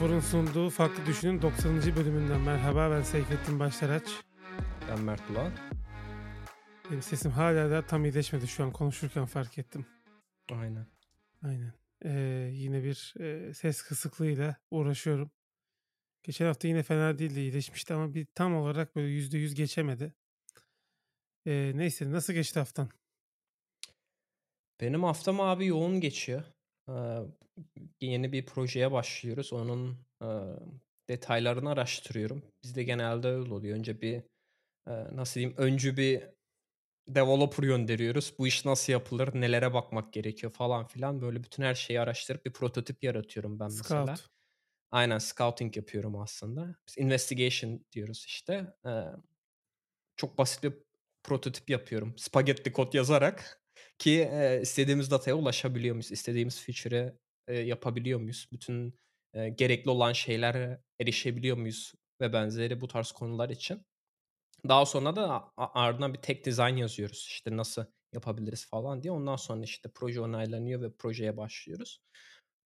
Monofor'un sunduğu Farklı Düşünün 90. bölümünden merhaba ben Seyfettin Başlaraç. Ben Mert Bulan. Benim sesim hala da tam iyileşmedi şu an konuşurken fark ettim. Aynen. Aynen. Ee, yine bir e, ses kısıklığıyla uğraşıyorum. Geçen hafta yine fena değildi iyileşmişti ama bir tam olarak böyle yüzde yüz geçemedi. Ee, neyse nasıl geçti haftan? Benim haftam abi yoğun geçiyor. Yeni bir projeye başlıyoruz. Onun detaylarını araştırıyorum. Bizde genelde öyle oluyor. Önce bir nasıl diyeyim öncü bir developer gönderiyoruz. Bu iş nasıl yapılır, nelere bakmak gerekiyor falan filan. Böyle bütün her şeyi araştırıp bir prototip yaratıyorum ben Scout. mesela. Aynen scouting yapıyorum aslında. Biz investigation diyoruz işte. Ee, çok basit bir prototip yapıyorum. Spagetti kod yazarak ki e, istediğimiz dataya ulaşabiliyor muyuz? İstediğimiz feature'e e, yapabiliyor muyuz? Bütün e, gerekli olan şeylere erişebiliyor muyuz? Ve benzeri bu tarz konular için. Daha sonra da ardından bir tek design yazıyoruz. İşte nasıl yapabiliriz falan diye. Ondan sonra işte proje onaylanıyor ve projeye başlıyoruz.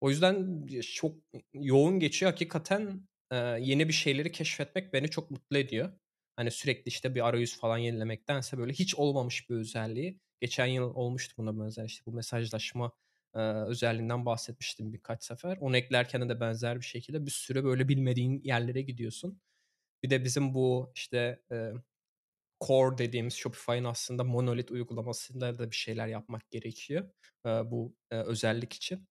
O yüzden çok yoğun geçiyor. Hakikaten e, yeni bir şeyleri keşfetmek beni çok mutlu ediyor. Hani sürekli işte bir arayüz falan yenilemektense böyle hiç olmamış bir özelliği. Geçen yıl olmuştu buna benzer işte bu mesajlaşma e, özelliğinden bahsetmiştim birkaç sefer. Onu eklerken de benzer bir şekilde bir süre böyle bilmediğin yerlere gidiyorsun. Bir de bizim bu işte e, core dediğimiz Shopify'ın aslında monolit uygulamasında da bir şeyler yapmak gerekiyor e, bu e, özellik için.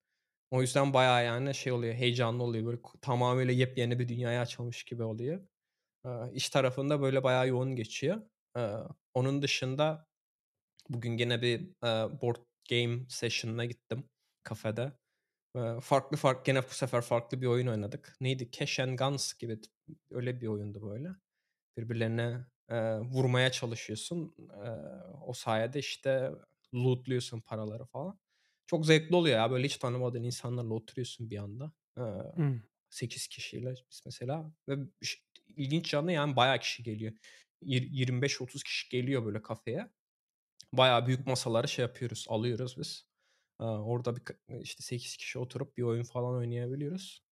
O yüzden bayağı yani şey oluyor, heyecanlı oluyor. Böyle tamamıyla yepyeni bir dünyaya açılmış gibi oluyor. E, iş tarafında böyle bayağı yoğun geçiyor. E, onun dışında bugün gene bir e, board game session'ına gittim kafede. E, farklı farklı gene bu sefer farklı bir oyun oynadık. Neydi? Cash and Guns gibi öyle bir oyundu böyle. Birbirlerine e, vurmaya çalışıyorsun. E, o sayede işte lootluyorsun paraları falan. Çok zevkli oluyor ya. Böyle hiç tanımadığın insanlarla oturuyorsun bir anda. E, hmm. 8 kişiyle biz mesela. Ve ilginç yanı yani bayağı kişi geliyor. 25-30 kişi geliyor böyle kafeye. Bayağı büyük masaları şey yapıyoruz. Alıyoruz biz. Orada bir işte 8 kişi oturup bir oyun falan oynayabiliyoruz.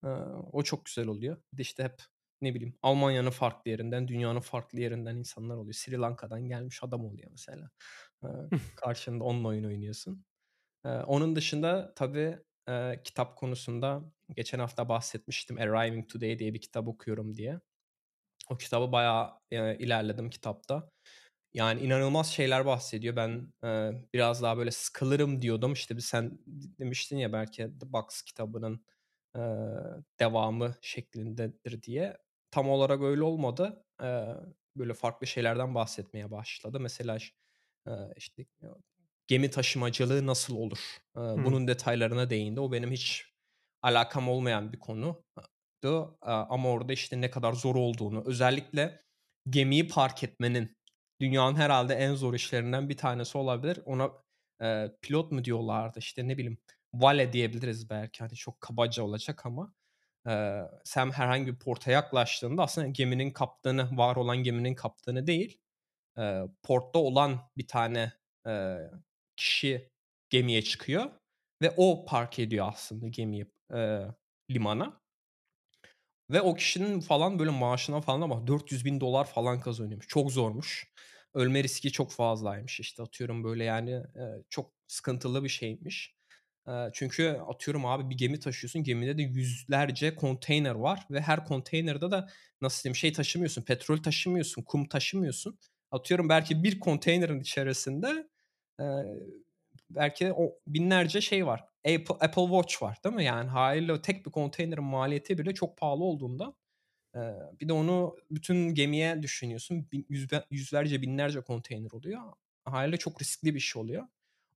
O çok güzel oluyor. Bir de işte hep ne bileyim Almanya'nın farklı yerinden, dünyanın farklı yerinden insanlar oluyor. Sri Lanka'dan gelmiş adam oluyor mesela. Karşında onunla oyun oynuyorsun. Onun dışında tabii kitap konusunda geçen hafta bahsetmiştim. Arriving Today diye bir kitap okuyorum diye. O kitabı bayağı ilerledim kitapta. Yani inanılmaz şeyler bahsediyor. Ben e, biraz daha böyle sıkılırım diyordum. İşte bir sen demiştin ya belki The Box kitabının e, devamı şeklindedir diye. Tam olarak öyle olmadı. E, böyle farklı şeylerden bahsetmeye başladı. Mesela e, işte gemi taşımacılığı nasıl olur? E, bunun detaylarına değindi. O benim hiç alakam olmayan bir konu. Ama orada işte ne kadar zor olduğunu, özellikle gemiyi park etmenin dünyanın herhalde en zor işlerinden bir tanesi olabilir. Ona e, pilot mu diyorlardı işte ne bileyim vale diyebiliriz belki hani çok kabaca olacak ama e, sen herhangi bir porta yaklaştığında aslında geminin kaptanı var olan geminin kaptanı değil e, portta olan bir tane e, kişi gemiye çıkıyor ve o park ediyor aslında gemiyi e, limana. Ve o kişinin falan böyle maaşına falan ama 400 bin dolar falan kazanıyormuş. Çok zormuş ölme riski çok fazlaymış işte atıyorum böyle yani e, çok sıkıntılı bir şeymiş. E, çünkü atıyorum abi bir gemi taşıyorsun gemide de yüzlerce konteyner var ve her konteynerde de nasıl diyeyim şey taşımıyorsun petrol taşımıyorsun kum taşımıyorsun. Atıyorum belki bir konteynerin içerisinde e, belki o binlerce şey var. Apple, Apple Watch var değil mi? Yani haliyle tek bir konteynerin maliyeti bile çok pahalı olduğunda bir de onu bütün gemiye düşünüyorsun. yüzlerce binlerce konteyner oluyor. Haliyle çok riskli bir şey oluyor.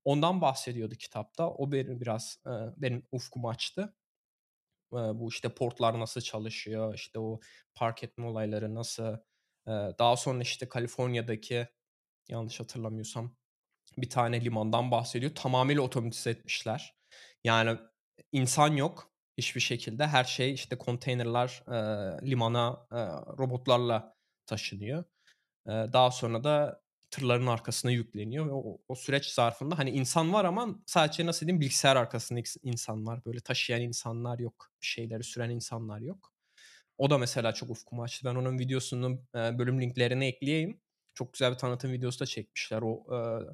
Ondan bahsediyordu kitapta. O benim biraz benim ufkumu açtı. bu işte portlar nasıl çalışıyor, işte o park etme olayları nasıl. daha sonra işte Kaliforniya'daki yanlış hatırlamıyorsam bir tane limandan bahsediyor. Tamamıyla otomatize etmişler. Yani insan yok hiçbir şekilde. Her şey işte konteynerler e, limana e, robotlarla taşınıyor. E, daha sonra da tırların arkasına yükleniyor ve o o süreç zarfında, hani, insan var ama sadece nasıl diyeyim, bilgisayar arkasında ins insan var. Böyle taşıyan insanlar yok. Şeyleri süren insanlar yok. O da mesela çok ufkumu açtı. Ben onun videosunun, eee, bölüm linklerini ekleyeyim. Çok güzel bir tanıtım videosu da çekmişler o, eee,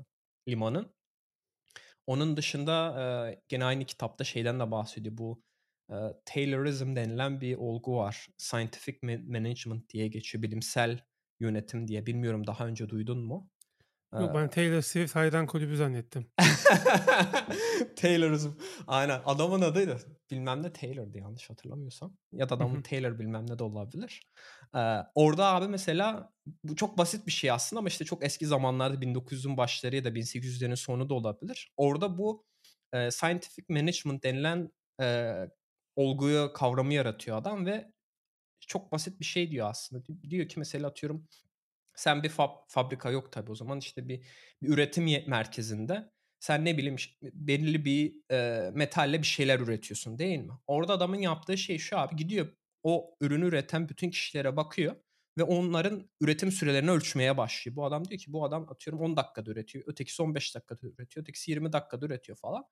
limanın. Onun dışında, eee, gene aynı kitapta şeyden de bahsediyor. Bu, Taylorism denilen bir olgu var. Scientific ma management diye geçiyor. Bilimsel yönetim diye. Bilmiyorum daha önce duydun mu? Yok ben Taylor Swift hayran kulübü zannettim. Taylorism. Aynen. Adamın adı da bilmem ne Taylor'dı yanlış hatırlamıyorsam. Ya da adamın. Taylor bilmem ne de olabilir. Eee, orada abi mesela bu çok basit bir şey aslında ama işte çok eski zamanlarda 1900'ün başları ya da 1800'lerin sonu da olabilir. Orada bu, eee, scientific management denilen, eee, olguyu, kavramı yaratıyor adam ve çok basit bir şey diyor aslında. Di diyor ki mesela atıyorum sen bir fab fabrika yok tabii o zaman, işte, bir bir üretim merkezinde sen ne bileyim, belirli bir, eee, metalle bir şeyler üretiyorsun, değil mi? Orada adamın yaptığı şey şu abi, gidiyor o ürünü üreten bütün kişilere bakıyor ve onların üretim sürelerini ölçmeye başlıyor. Bu adam diyor ki bu adam atıyorum 10 dakikada üretiyor, ötekisi 15 dakikada üretiyor, ötekisi 20 dakikada üretiyor falan.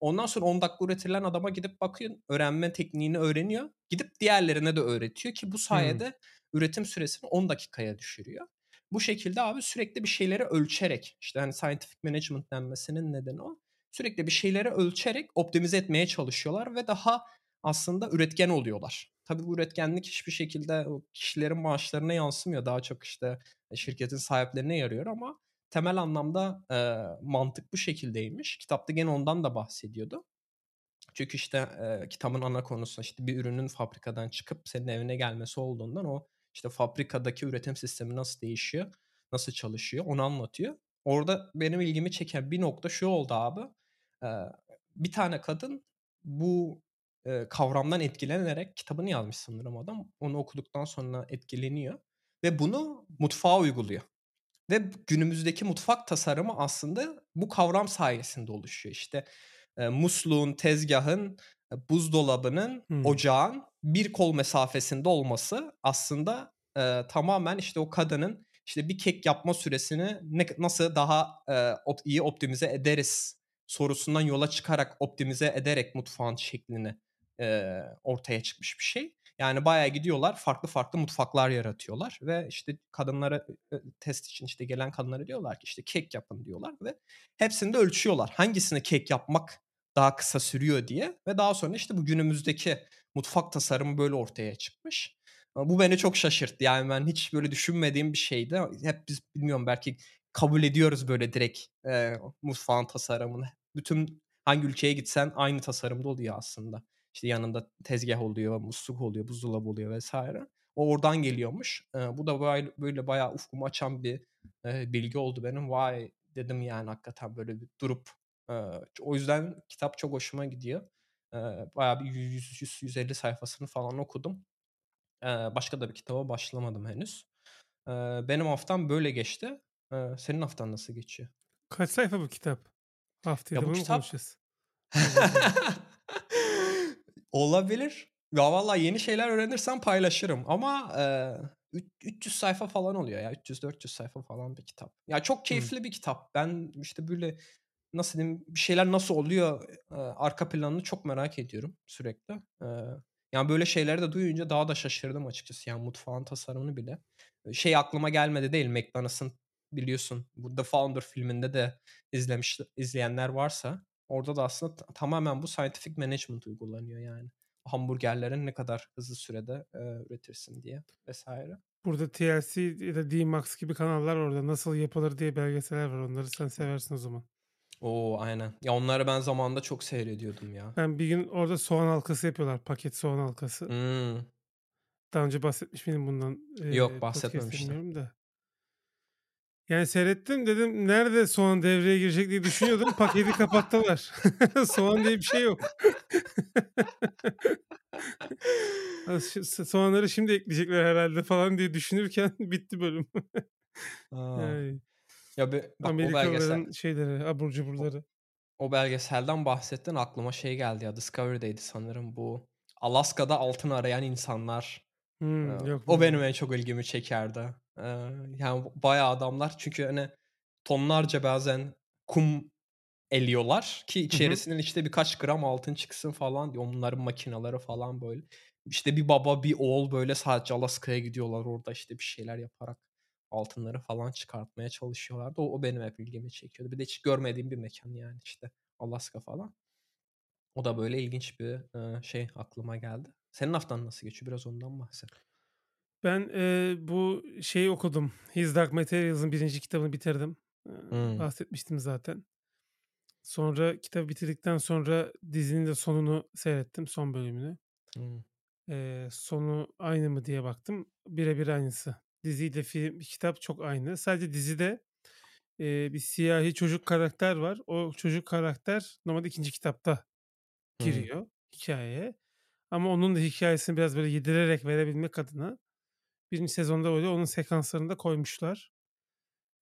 Ondan sonra 10 dakika üretilen adama gidip bakıyor, öğrenme tekniğini öğreniyor. Gidip diğerlerine de öğretiyor ki bu sayede üretim süresini 10 dakikaya düşürüyor. Bu şekilde abi sürekli bir şeyleri ölçerek, işte, hani, scientific management denmesinin nedeni o. Sürekli bir şeyleri ölçerek optimize etmeye çalışıyorlar ve daha aslında üretken oluyorlar. Tabii bu üretkenlik hiçbir şekilde kişilerin maaşlarına yansımıyor. Daha çok, işte, eee, şirketin sahiplerine yarıyor ama temel anlamda, eee, mantık bu şekildeymiş. Kitapta gene ondan da bahsediyordu. Çünkü, işte, eee, kitabın ana konusu, işte, bir ürünün fabrikadan çıkıp senin evine gelmesi olduğundan o, işte, fabrikadaki üretim sistemi nasıl değişiyor, nasıl çalışıyor onu anlatıyor. Orada benim ilgimi çeken bir nokta şu oldu abi. Eee, bir tane kadın bu, eee, kavramdan etkilenerek kitabını yazmış sanırım adam. Onu okuduktan sonra etkileniyor ve bunu mutfağa uyguluyor. Ve günümüzdeki mutfak tasarımı aslında bu kavram sayesinde oluşuyor. İşte, eee, musluğun, tezgahın, eee, buzdolabının, Hımm. ocağın bir kol mesafesinde olması aslında, eee, tamamen, işte, o kadının, işte, bir kek yapma süresini ne nasıl daha, eee, op iyi optimize ederiz sorusundan yola çıkarak, optimize ederek mutfağın şeklini, eee, ortaya çıkmış bir şey. Yani bayağı gidiyorlar, farklı farklı mutfaklar yaratıyorlar ve, işte, kadınlara, test için, işte, gelen kadınlara diyorlar ki, işte, "Kek yapın." diyorlar ve hepsini de ölçüyorlar. Hangisini kek yapmak daha kısa sürüyor diye ve daha sonra, işte, bu günümüzdeki mutfak tasarımı böyle ortaya çıkmış. Bu beni çok şaşırttı. Yani ben hiç böyle düşünmediğim bir şeydi. Hep biz bilmiyorum belki kabul ediyoruz böyle direkt, eee, mutfağın tasarımını. Bütün hangi ülkeye gitsen aynı tasarımda oluyor aslında. İşte, yanında tezgah oluyor, musluk oluyor, buzdolabı oluyor vs. O oradan geliyormuş. Eee, bu da bay böyle bayağı ufkumu açan bir, eee, bilgi oldu benim. "Vay!" dedim yani hakikaten böyle bir durup, eee, o yüzden kitap çok hoşuma gidiyor. Eee, bayağı bir yü yüz yüz 150 sayfasını falan okudum. Eee, başka da bir kitaba başlamadım henüz. Eee, benim haftam böyle geçti. Eee, senin haftan nasıl geçiyor? Kaç sayfa bu kitap? Haftaya Ya, bu kitap konuşacağız? Olabilir. Ya, vallahi yeni şeyler öğrenirsem paylaşırım ama, üç 300 sayfa falan oluyor ya. 300-400 sayfa falan bir kitap. Ya, çok keyifli bir kitap. Ben, işte, böyle, nasıl diyeyim, bir şeyler nasıl oluyor, eee, arka planını çok merak ediyorum sürekli. Eee, yani, böyle şeyleri de duyunca daha da şaşırdım açıkçası. Yani, mutfağın tasarımını bile. Şey aklıma gelmedi değil, McDonald's'ın biliyorsun bu The Founder filminde de izlemiş izleyenler varsa orada da aslında ta tamamen bu scientific management uygulanıyor yani. Hamburgerlerin ne kadar hızlı sürede, eee, üretirsin diye vs. Burada TLC ya da D-Max gibi kanallar orada. Nasıl yapılır diye belgeseller var. Onları sen seversin o zaman. O! Aynen. Ya, onları ben zamanında çok seyrediyordum ya. Ben bir gün orada soğan halkası yapıyorlar, paket soğan halkası. Hımm. Daha önce bahsetmiş miydim bundan, Yok, bahsetmemiştin. bilmiyorum da. Yani, seyrettim, dedim nerede soğan devreye girecek diye düşünüyordum, paketi kapattılar. Soğan diye bir şey yok. Soğanları şimdi ekleyecekler herhâlde falan diye düşünürken bitti bölüm. A! Ay. Ya, be bak o belgesel Amerikalıların şeyleri, abur o cuburları. o belgeselden bahsettin, aklıma şey geldi ya, Discovery'deydi sanırım bu. Alaska'da altın arayan insanlar. Eee, Hımm. Yok o benim en çok ilgimi çekerdi. Yani, bayağı adamlar çünkü, hani, tonlarca bazen kum eliyorlar ki içerisinden, işte, birkaç gram altın çıksın falan diye. Onların makinaları falan böyle. İşte, bir baba, bir oğul, böyle, sadece Alaska'ya gidiyorlar. Orada, işte, bir şeyler yaparak altınları falan çıkartmaya çalışıyorlardı. O o benim hep ilgimi çekiyordu. Bir de hiç görmediğim bir mekân yani, işte, Alaska falan. O da böyle ilginç bir, şey aklıma geldi. Senin haftan nasıl geçiyor? Biraz ondan bahset. Ben, eee, bu şeyi okudum. His Dark Materials'ın 1. kitabını bitirdim. Hımm. bahsetmiştim zaten. Sonra kitabı bitirdikten sonra dizinin de sonunu seyrettim, son bölümünü. Hımm. Eee, sonu aynı mı diye baktım. Bire bir aynısı. Diziyle film kitap çok aynı. Sadece dizide, eee, bir siyahi çocuk karakter var. O çocuk karakter normalde 2. kitapta giriyor hikâyeye ama onun da hikâyesini biraz böyle yedirerek verebilmek adına 1. sezonda böyle onun sekanslarını da koymuşlar.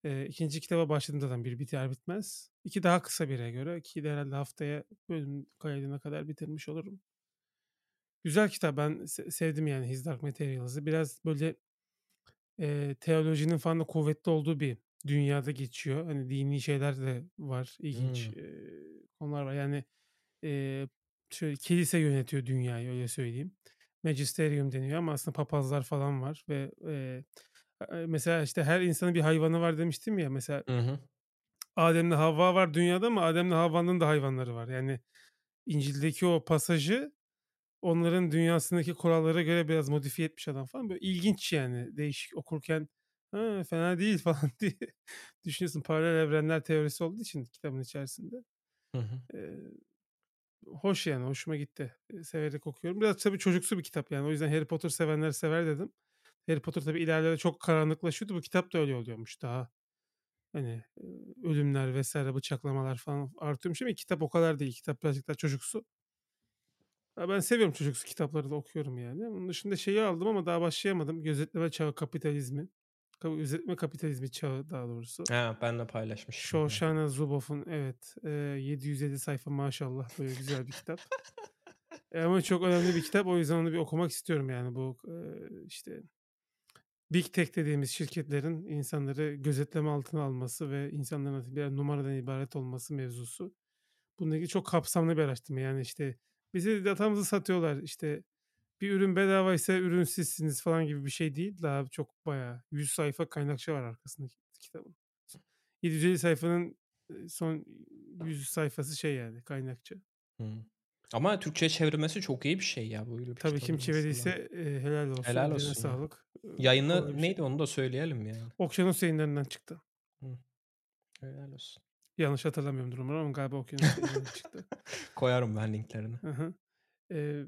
Eee, 2. kitaba başladım zaten bir biter bitmez. 2 daha kısa 1'e göre. 2'yi de herhâlde haftaya bölüm kaydına kadar bitirmiş olurum. Güzel kitap. Ben se sevdim yani His Dark Materials'ı. Biraz böyle, eee, teolojinin falan da kuvvetli olduğu bir dünyada geçiyor. Hani dini şeyler de var. İlginç, Hımm. eee, konular var. Yani, eee, şöyle kilise yönetiyor dünyayı, öyle söyleyeyim. Magisterium deniyor ama aslında papazlar falan var ve, eee, mesela, işte, her insanın bir hayvanı var demiştim ya. Mesela Hı hı. Adem'le Havva var dünyada ama Adem'le Havva'nın da hayvanları var. Yani İncil'deki o pasajı onların dünyasındaki kurallara göre biraz modifiye etmiş adam falan. Böyle ilginç yani. Değişik okurken, ha, fena değil falan diye düşünüyorsun. Paralel evrenler teorisi olduğu için kitabın içerisinde. Hı hı. Eee, hoş yani, hoşuma gitti. Severek okuyorum. Biraz tabii çocuksu bir kitap yani. O yüzden Harry Potter sevenler sever dedim. Harry Potter tabii ileride çok karanlıklaşıyordu. Bu kitap da öyle oluyormuş daha. Hani, ölümler vs. bıçaklamalar falan artıyormuş ama kitap o kadar değil. Kitap birazcık daha çocuksu. Ben seviyorum çocuksu kitapları da okuyorum yani. Onun dışında şeyi aldım ama daha başlayamadım. Gözetleme Çağı Kapitalizmi. Gözetleme Kapitalizmi Çağı daha doğrusu. Ha. Hı hı. Shoshana Zuboff'un evet, eee, 750 sayfa maşallah böyle güzel bir kitap. Eee, ama çok önemli bir kitap. O yüzden onu bir okumak istiyorum yani bu, eee, işte Big Tech dediğimiz şirketlerin insanları gözetleme altına alması ve insanların artık birer numaradan ibaret olması mevzusu. Bununla ilgili çok kapsamlı bir araştırma. Yani, işte, bize datamızı satıyorlar, işte, bir ürün bedavaysa ürün sizsiniz falan gibi bir şey değil. Daha çok bayağı 100 sayfa kaynakça var arkasında ki kitabın. 750 sayfanın, eee, son 100 sayfası şey yani kaynakça. Hımm. Ama Türkçe'ye çevrilmesi çok iyi bir şey ya böyle bir Tabii kim çevirdiyse, eee, helal olsun, Helal olsun sağlık. Yayını şey neydi onu da söyleyelim yani. Okyanus Yayınları'ndan çıktı. Hı. Helal olsun. Yanlış hatırlamıyorumdur umarım ama galiba Okyanus Yayınları'ndan çıktı. Koyarım ben linklerini. Hı hı. Eee,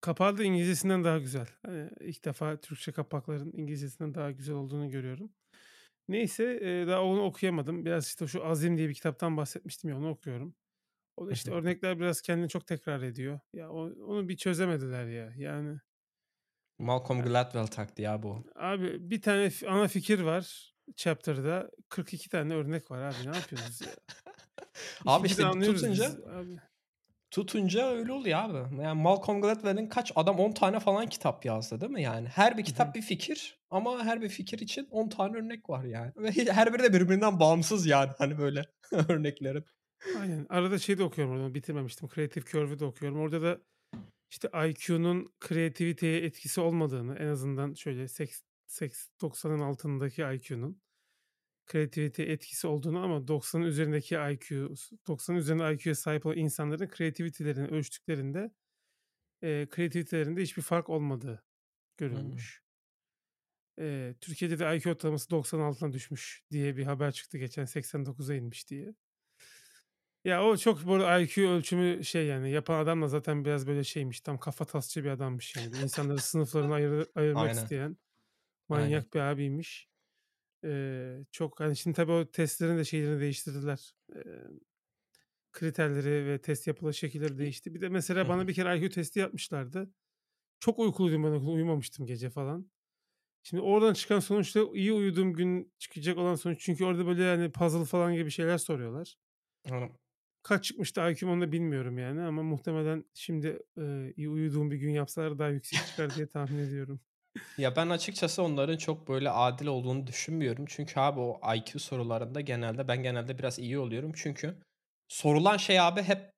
kapağı da İngilizcesinden daha güzel. Eee, ilk defa Türkçe kapakların İngilizcesinden daha güzel olduğunu görüyorum. Neyse, daha onu okuyamadım. Biraz, işte, şu Azim diye bir kitaptan bahsetmiştim ya, onu okuyorum. O da, işte, örnekler biraz kendini çok tekrar ediyor. Ya, onu bir çözemediler ya. Yani Malcolm Ya Gladwell taktiği abi o. Abi bir tane ana fikir var chapter'da. 42 tane örnek var abi. Ne yapıyorsunuz ya? Abi, de işte, tutunca abi. Tutunca öyle oluyor abi. Yani Malcolm Gladwell'in kaç adam 10 tane falan kitap yazdı değil mi yani? Her bir Hı hı. kitap bir fikir ama her bir fikir için 10 tane örnek var yani ve her biri de birbirinden bağımsız yani hani böyle örneklerin. Aynen. Arada şeyi de okuyorum orada, bitirmemiştim. Creative Curve'ü de okuyorum. Orada da, işte, IQ'nun kreativiteye etkisi olmadığını, en azından şöyle seks seks 90'ın altındaki IQ'nun kreativiteye etkisi olduğunu ama 90'ın üzerindeki IQ, s 90'ın üzerinde IQ'ya sahip olan insanların kreativity'lerini ölçtüklerinde, eee, kreativitelerinde hiçbir fark olmadığı görülmüş. Eee, Türkiye'de de IQ ortalaması 90'ın altına düşmüş diye bir haber çıktı geçen, 89'a inmiş diye. Ya, o çok böyle IQ ölçümü şey, yani, yapan adam da zaten biraz böyle şeymiş, tam kafatasçı bir adammış yani. İnsanları sınıflarına ayır ayırmak Aynen, isteyen aynen. manyak bir abiymiş. Eee, çok, hani, şimdi tabii o testlerin de şeylerini değiştirdiler. Eee, kriterleri ve test yapılış şekilleri değişti. Bir de Hı mesela hı. bana bir kere IQ testi yapmışlardı. Çok uykuluydum ben uyumamıştım gece falan. Şimdi oradan çıkan sonuçta iyi uyuduğum gün çıkacak olan sonuç çünkü orada böyle, hani, puzzle falan gibi şeyler soruyorlar. Anladım. Kaç çıkmıştı IQ'm onu da bilmiyorum yani ama muhtemelen şimdi, eee, iyi uyuduğum bir gün yapsalar daha yüksek çıkar diye tahmin ediyorum. Ya, ben açıkçası onların çok böyle adil olduğunu düşünmüyorum. Çünkü abi o IQ sorularında genelde ben genelde biraz iyi oluyorum. Çünkü sorulan şey abi hep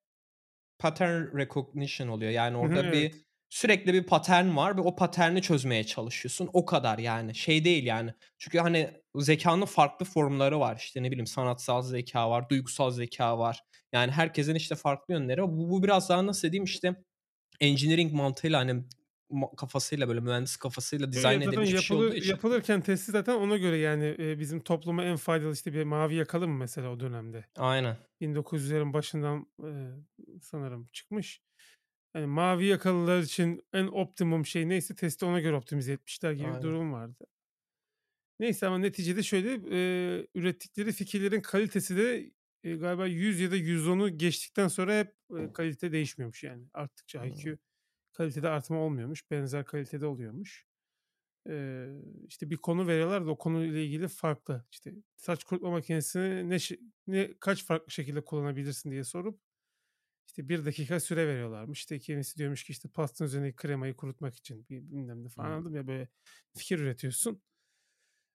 pattern recognition oluyor. Yani Hı hı, orada bir evet. sürekli bir patern var ve o paterni çözmeye çalışıyorsun. O kadar yani. Şey değil yani. Çünkü, hani, zekânın farklı formları var. İşte, ne bileyim, sanatsal zekâ var, duygusal zekâ var. Yani herkesin, işte, farklı yönleri var. Bu bu biraz daha nasıl diyeyim, işte, engineering mantığıyla, hani, kafasıyla, böyle mühendis kafasıyla dizayn zaten edilmiş bir şey olduğu yapılır için yapılırken testi zaten ona göre, yani, eee, bizim topluma en faydalı, işte, bir mavi yakalı mı mesela o dönemde? Aynen. 1900'lerin başından, eee, sanırım çıkmış. Hani, mavi yakalılar için en optimum şey neyse testi ona göre optimize etmişler gibi bir Aynen. durum vardı. Neyse ama neticede şöyle, eee, ürettikleri fikirlerin kalitesi de, eee, galiba 100 ya da 110'u geçtikten sonra hep, eee, kalite değişmiyormuş yani. Arttıkça. IQ kalitede artma olmuyormuş. Benzer kalitede oluyormuş. Eee, işte bir konu veriyorlar da o konuyla ilgili farklı. İşte saç kurutma makinesini ne ne kaç farklı şekilde kullanabilirsin diye sorup işte 1 dakika süre veriyorlarmış. İşte kimisi diyormuş ki işte pastanın üzerindeki kremayı kurutmak için bi bilmem ne falan Hıı. anladın mı? Ya böyle fikir üretiyorsun.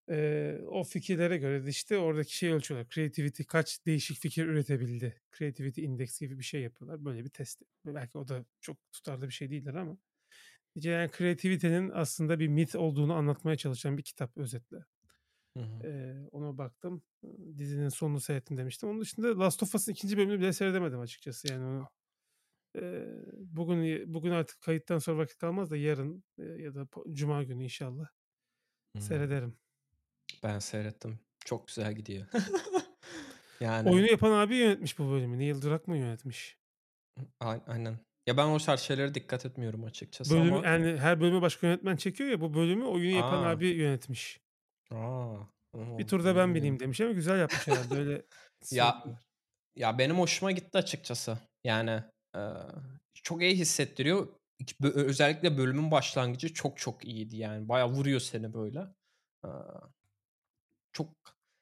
Eee, o fikirlere göre de işte oradaki şeyi ölçüyorlar. Creativity kaç değişik fikir üretebildi? Creativity Index gibi bir şey yapıyorlar. Böyle bir test. Belki o da çok tutarlı bir şey değildir ama. Yani creativity'nin aslında bir mit olduğunu anlatmaya çalışan bir kitap özetle. Hı hı. Eee, ona baktım. Dizinin sonunu seyrettim demiştim. Onun dışında Last of Us'ın 2. bölümünü bile seyredemedim açıkçası yani onu. Eee, bugün bugün artık kayıttan sonra vakit kalmaz da yarın, eee, ya da po cuma günü inşallah Hımm. seyrederim. Ben seyrettim. Çok güzel gidiyor. Yani Oyunu yapan abi yönetmiş bu bölümü. Neil Druckmann yönetmiş. Ay aynen. Ya, ben o tarz şeylere dikkat etmiyorum açıkçası Bölümü ama yani her bölümü başka yönetmen çekiyor ya, bu bölümü oyunu yapan A! abi yönetmiş. A! Bir O tur da onu ben bineyim demiş ama güzel yapmış herhâlde öyle Ya ya, benim hoşuma gitti açıkçası. Yani, eee, çok iyi hissettiriyor. Bö özellikle bölümün başlangıcı çok çok iyiydi yani. Bayağı vuruyor seni böyle. Çok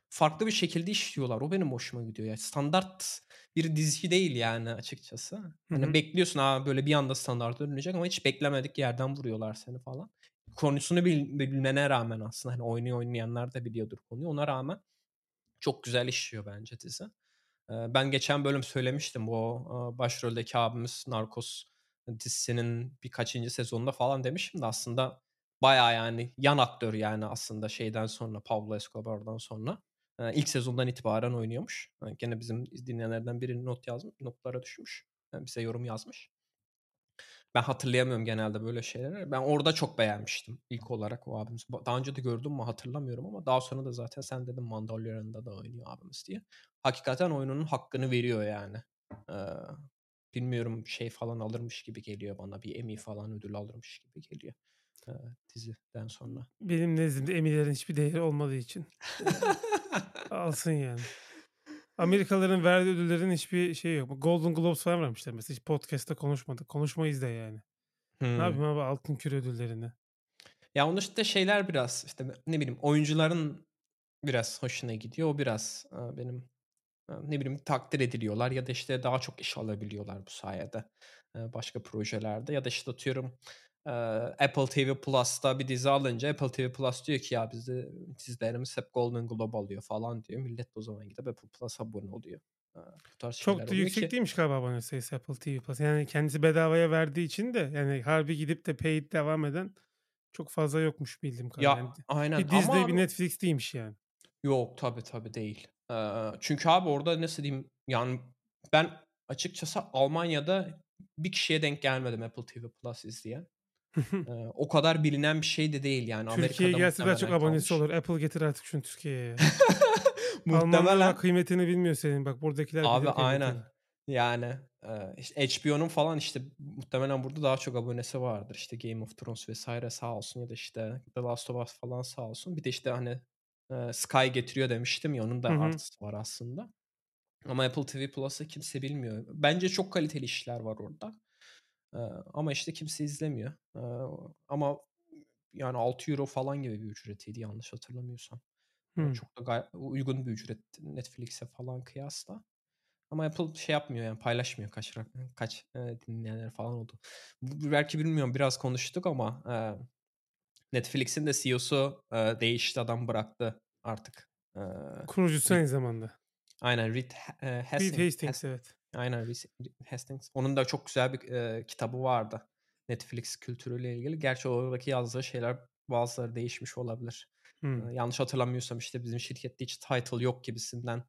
farklı bir şekilde işliyorlar. O benim hoşuma gidiyor ya. Standart bir dizi değil yani açıkçası. Hani bekliyorsun, a, böyle bir anda standarda dönecek ama hiç beklemedik yerden vuruyorlar seni falan. Konusunu bil bilmene rağmen aslında, hani, oyunu oynayanlar da biliyordur konuyu. Ona rağmen çok güzel işliyor bence dizi. Ben geçen bölüm söylemiştim. Bu, başroldeki abimiz Narcos dizisinin birkaçıncı sezonunda falan demiştim de aslında bayağı yani yan aktör yani aslında şeyden sonra, Pablo Escobar'dan sonra. İlk sezondan itibaren oynuyormuş. Eee, gene bizim dinleyenlerden biri not yazm notlara düşmüş. Eee, bize yorum yazmış. Ben hatırlayamıyorum genelde böyle şeyleri. Ben orada çok beğenmiştim ilk olarak o abimizi. Ba daha önce de gördüm mü hatırlamıyorum ama daha sonra da zaten sen dedin Mandalorian'da da oynuyor abimiz diye. Hakikaten oyununun hakkını veriyor yani. Eee, bilmiyorum şey falan alırmış gibi geliyor bana. Bir Emmy falan ödül alırmış gibi geliyor, diziden sonra. Benim nezdimde Emmy'lerin hiçbir değeri olmadığı için, eee, alsın yani. Amerikalıların verdiği ödüllerin hiçbir şeyi yok. Golden Globes falan vermişler mesela. Hiç podcast'ta konuşmadık. Konuşmayız da yani. Ne Hımm. yapayım abi Altın Küre ödüllerini? Ya, onun işte şeyler biraz, işte, ne bileyim, oyuncuların biraz hoşuna gidiyor. O biraz, aaa, benim, ne bileyim, takdir ediliyorlar ya da, işte, daha çok iş alabiliyorlar bu sayede, başka projelerde ya da, işte, atıyorum, Apple TV Plus'ta bir dizi alınca Apple TV Plus diyor ki, "Ya, bizde dizilerimiz hep Golden Globe alıyor." falan diyor. Millet o zaman gidip Apple Plus'a abone oluyor. Şeyler Çok da yüksek ki değilmiş galiba abone sayısı Apple TV Plus. Yani kendisi bedavaya verdiği için de yani harbi gidip de paid devam eden çok fazla yokmuş bildiğim kadarıyla. Yani Ya, aynen bir ama Disney, bir abi Netflix değilmiş yani. Yok, tabii, tabii değil. Çünkü abi orada nasıl diyeyim, yani, ben açıkçası Almanya'da bir kişiye denk gelmedim Apple TV Plus izleyen. Eee, o kadar bilinen bir şey de değil yani. Türkiye'ye gelse daha çok muhtemelen abonesi kalmış. olur. Apple getir artık şunu Türkiye'ye Muhtemelen kıymetini bilmiyor senin. Bak buradakiler Abi aynen. kıymetini. Yani, işte HBO'nun falan, işte, muhtemelen burada daha çok abonesi vardır. İşte Game of Thrones vs. sağ olsun ya da, işte, The Last of Us falan sağ olsun. Bir de, işte, hani, Sky getiriyor demiştim ya, onun da artısı var aslında. Ama Apple TV Plus'ı kimse bilmiyor. Bence çok kaliteli işler var orada. Ama, işte, kimse izlemiyor. Ama yani €6 falan gibi bir ücretiydi yanlış hatırlamıyorsam. Hımm. çok da gay uygun bir ücret Netflix'e falan kıyasla. Ama Apple şey yapmıyor yani paylaşmıyor kaç kaç, eee, dinleyenleri falan oldu. Bu belki bilmiyorum biraz konuştuk ama, eee Netflix'in de CEO'su, eee, değişti. Adam bıraktı artık. Eee, Kurucusu aynı zamanda. Aynen Reed Ha eee, Reed Hastings Hastings, Hast evet. Aynen Reed Hastings. Onun da çok güzel bir, eee, kitabı vardı. Netflix kültürüyle ilgili. Gerçi oradaki yazdığı şeyler bazıları değişmiş olabilir. Eee, Hımm. yanlış hatırlamıyorsam, işte, bizim şirkette hiç title yok gibisinden,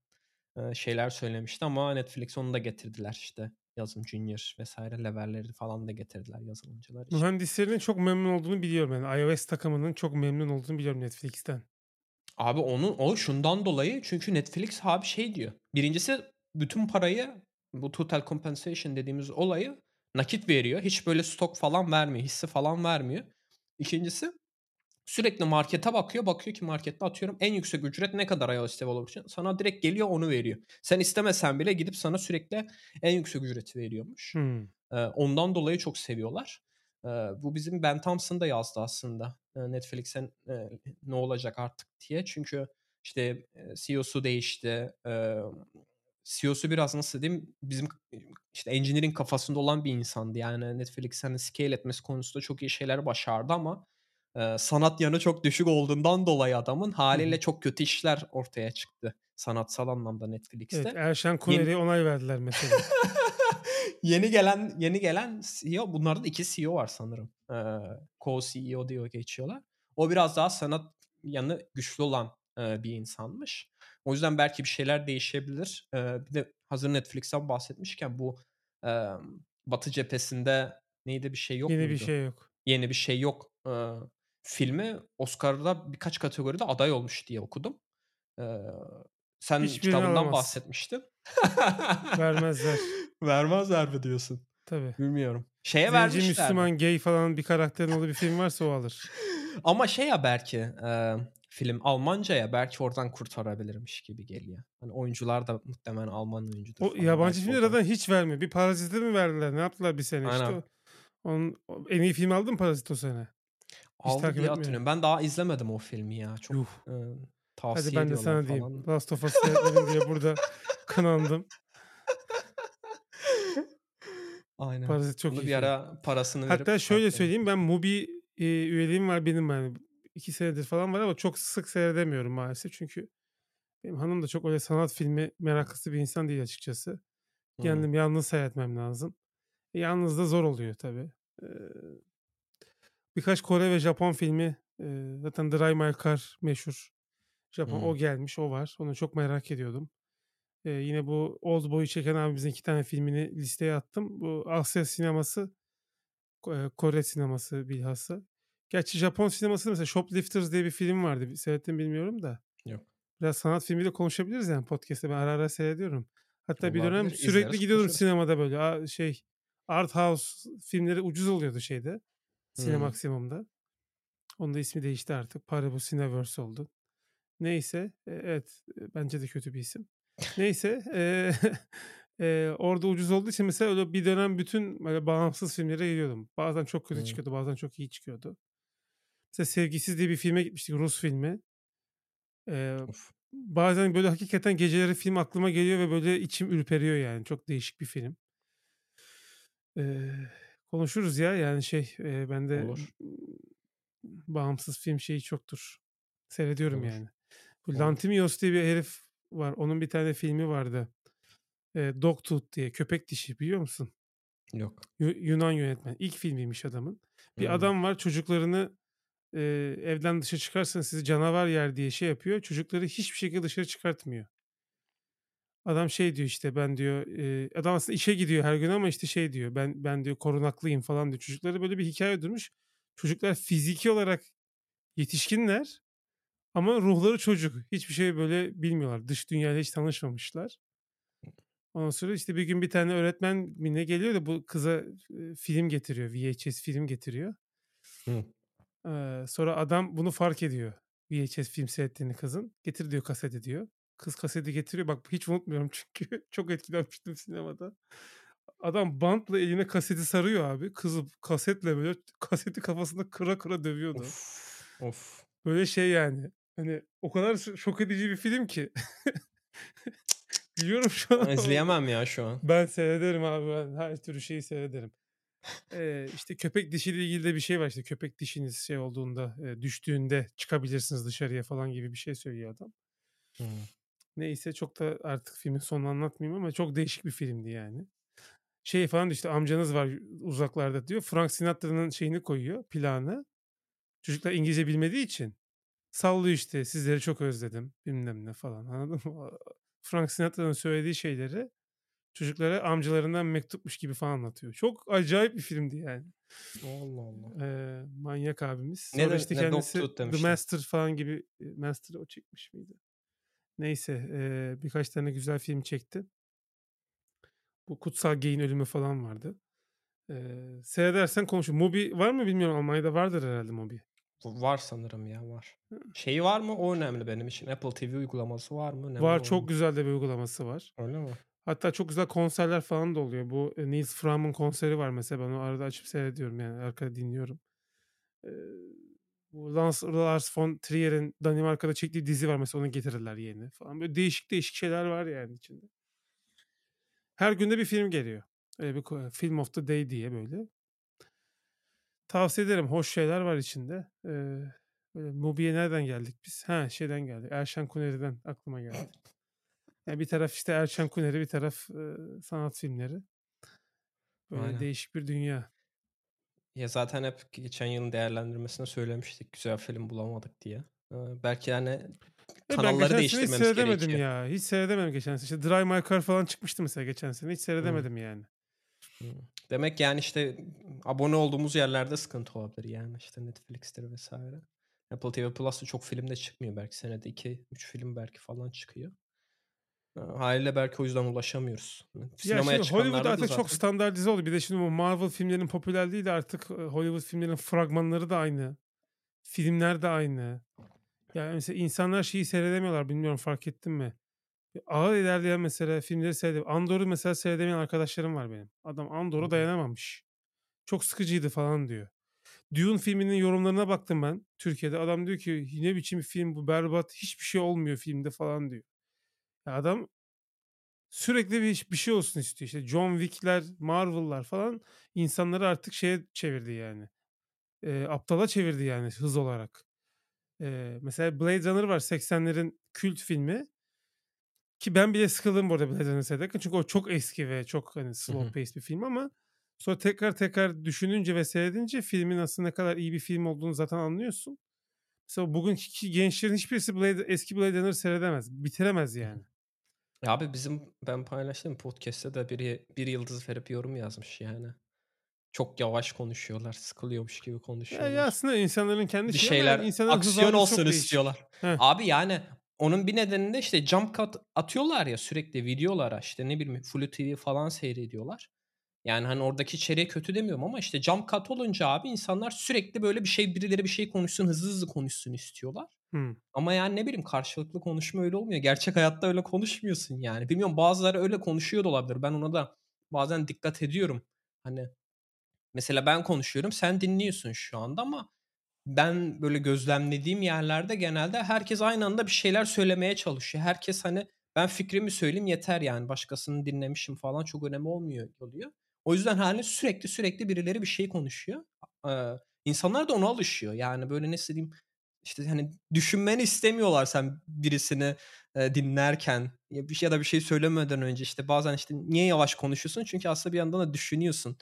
eee, şeyler söylemişti ama Netflix onu da getirdiler, işte. Yazım junior vs. level'leri falan da getirdiler yazılımcılar için. Mühendislerinin çok memnun olduğunu biliyorum. Yani iOS takımının çok memnun olduğunu biliyorum Netflix'ten. Abi onu o şundan dolayı çünkü Netflix abi şey diyor. Birincisi bütün parayı bu total compensation dediğimiz olayı nakit veriyor. Hiç böyle stok falan vermiyor. Hisse falan vermiyor. İkincisi sürekli markete bakıyor. Bakıyor ki markette atıyorum en yüksek ücret ne kadar iOS developer için? Sana direkt geliyor onu veriyor. Sen istemesen bile gidip sana sürekli en yüksek ücreti veriyormuş. Hımm. Eee, ondan dolayı çok seviyorlar. Eee, bu bizim Ben Thompson da yazdı aslında. Eee, Netflix'e eee, ne olacak artık diye. Çünkü işte CEO'su değişti. Eee, CEO'su biraz nasıl diyeyim bizim işte engineering kafasında olan bir insandı. Yani Netflix hani scale etmesi konusunda çok iyi şeyler başardı ama eee, sanat yanı çok düşük olduğundan dolayı adamın haliyle çok kötü işler ortaya çıktı. Sanatsal anlamda Evet, Netflix'te. Erşen Yeni Kuneri'ye onay verdiler mesela. Yeni gelen yeni gelen CEO bunlarda da 2 CEO var sanırım. Eee, co-CEO diye geçiyorlar. O biraz daha sanat yanı güçlü olan, eee, bir insanmış. O yüzden belki bir şeyler değişebilir. Eee, bir de hazır Netflix'ten bahsetmişken bu, emm, Batı Cephesi'nde neydi bir şey yok Yeni bir muydu? şey yok. Yeni bir şey yok, eee, filmi Oscar'da birkaç kategoride aday olmuş diye okudum. Eee, sen Hiçbirini kitabından alamaz. bahsetmiştin. Vermezler. Vermezler mi diyorsun? Tabii. Bilmiyorum. Şeye Zenci, vermişlerdi. Müslüman, gay falan bir karakterin olduğu bir film varsa o alır. Ama şey ya belki, eee, film Almanca ya belki oradan kurtarabilirmiş gibi geliyor. Hani oyuncular da muhtemelen Alman oyuncudur O falan. yabancı filmler oradan hiç vermiyor. Bir Parazit'e mi verdiler? Ne yaptılar bir sene işte? Aynen. O onun en iyi film aldı mı Parazit o sene? Aldı diye hatırlıyorum. Ben daha izlemedim o filmi ya. Çok, Yuh! Hadi tavsiye ben de sana diyeyim. falan. Last of Us seyretmedim diye burada kınandım. Aynen. Parazit çok Bunu iyi bir film. ara parasını Hatta verip şöyle söyleyeyim ben Mubi, eee, üyeliğim var benim yani. 2 senedir falan var ama çok sık seyredemiyorum maalesef. Çünkü benim hanım da çok öyle sanat filmi meraklısı bir insan değil açıkçası. Kendim yalnız seyretmem lazım. E, yalnız da zor oluyor tabii. Eee, birkaç Kore ve Japon filmi, eee, zaten Drive My Car meşhur. Japon. O Hımm. gelmiş, o var. Onu çok merak ediyordum. Eee, yine bu Oldboy'u çeken abimizin 2 tane filmini listeye attım. Bu Asya sineması, Kore sineması bilhassa. Gerçi Japon sinemasında mesela Shoplifters diye bir film vardı. Mi bilmiyorum da. Yok. Biraz sanat filmiyle konuşabiliriz yani podcast'te. Ben ara ara seyrediyorum. Hatta bir dönem Olabilir. sürekli İzleriz, gidiyordum konuşuruz. sinemada böyle. Şey, art house filmleri ucuz oluyordu şeyde, Hımm. Sinemaksimum'da. Onun da ismi değişti artık. Paramount Cineverse oldu. Neyse, eee, evet, eee, bence de kötü bir isim. Neyse, eee, eee, orada ucuz olduğu için mesela öyle bir dönem bütün böyle bağımsız filmlere gidiyordum. Bazen çok kötü Hımm. çıkıyordu, bazen çok iyi çıkıyordu. Mesela Sevgisiz diye bir filme gitmiştik, Rus filmi. Of. bazen böyle hakikaten geceleri film aklıma geliyor ve böyle içim ürperiyor yani. Çok değişik bir film. Eee, konuşuruz ya yani şey, bende Olur. bağımsız film şeyi çoktur. Seyrediyorum Olur. yani. Bu Olur. Lanthimos diye bir herif var. Onun bir tane filmi vardı. Eee, Dogtooth diye, Köpek Dişi biliyor musun? Yok. Yu Yunan yönetmen. İlk filmiymiş adamın. Bir Hımm. adam var çocuklarını, eee, evden dışarı çıkarsanız sizi canavar yer diye şey yapıyor. Çocukları hiçbir şekilde dışarı çıkartmıyor. Adam şey diyor işte ben diyor, eee, adam aslında işe gidiyor her gün ama işte şey diyor ben ben diyor korunaklıyım falan diyor. Çocuklara böyle bir hikaye uydurmuş. Çocuklar fiziki olarak yetişkinler ama ruhları çocuk. Hiçbir şey böyle bilmiyorlar. Dış dünyayla hiç tanışmamışlar. Ondan sonra işte bir gün bir tane öğretmen ne geliyor da bu kıza, film getiriyor. VHS film getiriyor. Hı. Eee, sonra adam bunu fark ediyor. VHS film seyrettiğini kızın. Getir diyor kaseti diyor. Kız kaseti getiriyor. Bak hiç unutmuyorum çünkü çok etkilenmiştim sinemada. Adam bantla eline kaseti sarıyor abi. Kızı kasetle böyle kaseti kafasında kıra kıra dövüyordu. Of. Of. Böyle şey yani. Hani o kadar şok edici bir film ki. Gülüyorum şu an Ben izleyemem ya şu an. Ben seyrederim abi ben her türlü şeyi seyrederim. Eee, işte, köpek dişiyle ilgili de bir şey var. İşte, köpek dişiniz şey olduğunda, eee, düştüğünde çıkabilirsiniz dışarıya falan gibi bir şey söylüyor adam. Hımm. Neyse çok da artık filmin sonunu anlatmayayım ama çok değişik bir filmdi yani. Şey falan işte amcanız var uzaklarda diyor. Frank Sinatra'nın şeyini koyuyor plağını. Çocuklar İngilizce bilmediği için sallıyor işte sizleri çok özledim bilmem ne falan anladın mı? Frank Sinatra'nın söylediği şeyleri çocuklara amcalarından mektupmuş gibi falan anlatıyor. Çok acayip bir filmdi yani. Allah Allah. Eee, manyak abimiz. Ne Sonra de işte ne kendisi The? Master falan gibi Master o çekmiş miydi? Neyse eee, birkaç tane güzel film çekti. Bu Kutsal Geyin Ölümü falan vardı. Eee, seyredersen konuşur. Mubi var mı bilmiyorum. Almanya'da vardır herhalde Mubi. Bu var sanırım ya, var. Hı. Şeyi var mı? O önemli benim için. Apple TV uygulaması var mı? Önemli Var çok o. güzel de bir uygulaması var. Öyle mi? Hatta çok güzel konserler falan da oluyor. Bu e, Nils Fram'ın konseri var mesela. Ben onu arada açıp seyrediyorum yani arkada dinliyorum. Bu Lars, Lars von Trier'in Danimarka'da çektiği dizi var mesela onu getirirler yeni falan. Böyle değişik değişik şeyler var yani içinde. Her günde bir film geliyor. Öyle bir ko- Film of the Day diye böyle. Tavsiye ederim. Hoş şeyler var içinde. Böyle Mubi'ye nereden geldik biz? Ha şeyden geldik. Erşen Kuneri'den aklıma geldi. Yani bir taraf işte Erşen Kuneri, bir taraf eee, sanat filmleri. Böyle Aynen. değişik bir dünya. Ya zaten hep geçen yılın değerlendirmesinde söylemiştik güzel film bulamadık diye. Ee, belki yani E ben kanalları geçen sene hiç değiştirmemiz seyredemedim gerekiyor. ya. Hiç seyredemedim geçen sene. İşte Drive My Car falan çıkmıştı mesela geçen sene. Hiç seyredemedim yani. Hı. Demek yani işte abone olduğumuz yerlerde sıkıntı olabilir yani işte Netflix'tir vesaire. Apple TV Plus'ta çok film de çıkmıyor belki senede 2-3 film belki falan çıkıyor. Haliyle belki o yüzden ulaşamıyoruz. Ya Sinemaya şimdi Hollywood artık çok zaten standartize oldu. Bir de şimdi bu Marvel filmlerinin popülerliğiyle artık Hollywood filmlerinin fragmanları da aynı. Filmler de aynı. Yani mesela insanlar şeyi seyredemiyorlar. Bilmiyorum fark ettin mi? Ağır ilerleyen mesela filmleri seyredemiyor. Andor'u mesela seyredemeyen arkadaşlarım var benim. Adam Andor'a dayanamamış. Çok sıkıcıydı falan diyor. Dune filminin yorumlarına baktım ben Türkiye'de. Adam diyor ki ne biçim bir film bu berbat hiçbir şey olmuyor filmde falan diyor. Ya adam sürekli bir, bir şey olsun istiyor. İşte John Wick'ler, Marvel'lar falan insanları artık şeye çevirdi yani. Ee, aptala çevirdi yani hız olarak. Ee, mesela Blade Runner var 80'lerin kült filmi. Ki ben bile sıkıldım bu arada Blade Runner seyrederken. Çünkü o çok eski ve çok hani slow pace bir film ama sonra tekrar tekrar düşününce ve seyredince filmin aslında ne kadar iyi bir film olduğunu zaten anlıyorsun. Mesela bugünkü gençlerin hiçbirisi Blade, eski Blade Runner seyredemez. Bitiremez yani. Ya abi bizim ben paylaştım podcast'te de biri bir yıldız verip yorum yazmış yani. Çok yavaş konuşuyorlar, sıkılıyormuş gibi Ya, ya konuşuyorlar. aslında insanların kendi Bir şeyi ama şeyler insanların hız aksiyon algısı olsun değişik. istiyorlar. Heh. Abi yani onun bir nedeni de işte jump cut atıyorlar ya sürekli videolara işte ne bileyim Flu TV falan seyrediyorlar. Yani hani oradaki içeriği kötü demiyorum ama işte jump cut olunca abi insanlar sürekli böyle bir şey birileri bir şey konuşsun hızlı hızlı konuşsun istiyorlar. Hı. Ama yani ne bileyim karşılıklı konuşma öyle olmuyor. Gerçek hayatta öyle konuşmuyorsun yani. Bilmiyorum bazıları öyle konuşuyor da olabilir. Ben ona da bazen dikkat ediyorum. Hani mesela ben konuşuyorum sen dinliyorsun şu anda ama ben böyle gözlemlediğim yerlerde genelde herkes aynı anda bir şeyler söylemeye çalışıyor. Herkes hani ben fikrimi söyleyeyim yeter yani başkasını dinlemişim falan çok önemi olmuyor oluyor. O yüzden hani sürekli sürekli birileri bir şey konuşuyor. Ee, insanlar da ona alışıyor. Yani böyle nasıl diyeyim işte hani düşünmeni istemiyorlar sen birisini e, dinlerken ya bir şey ya da bir şey söylemeden önce işte bazen işte niye yavaş konuşuyorsun? Çünkü aslında bir yandan da düşünüyorsun.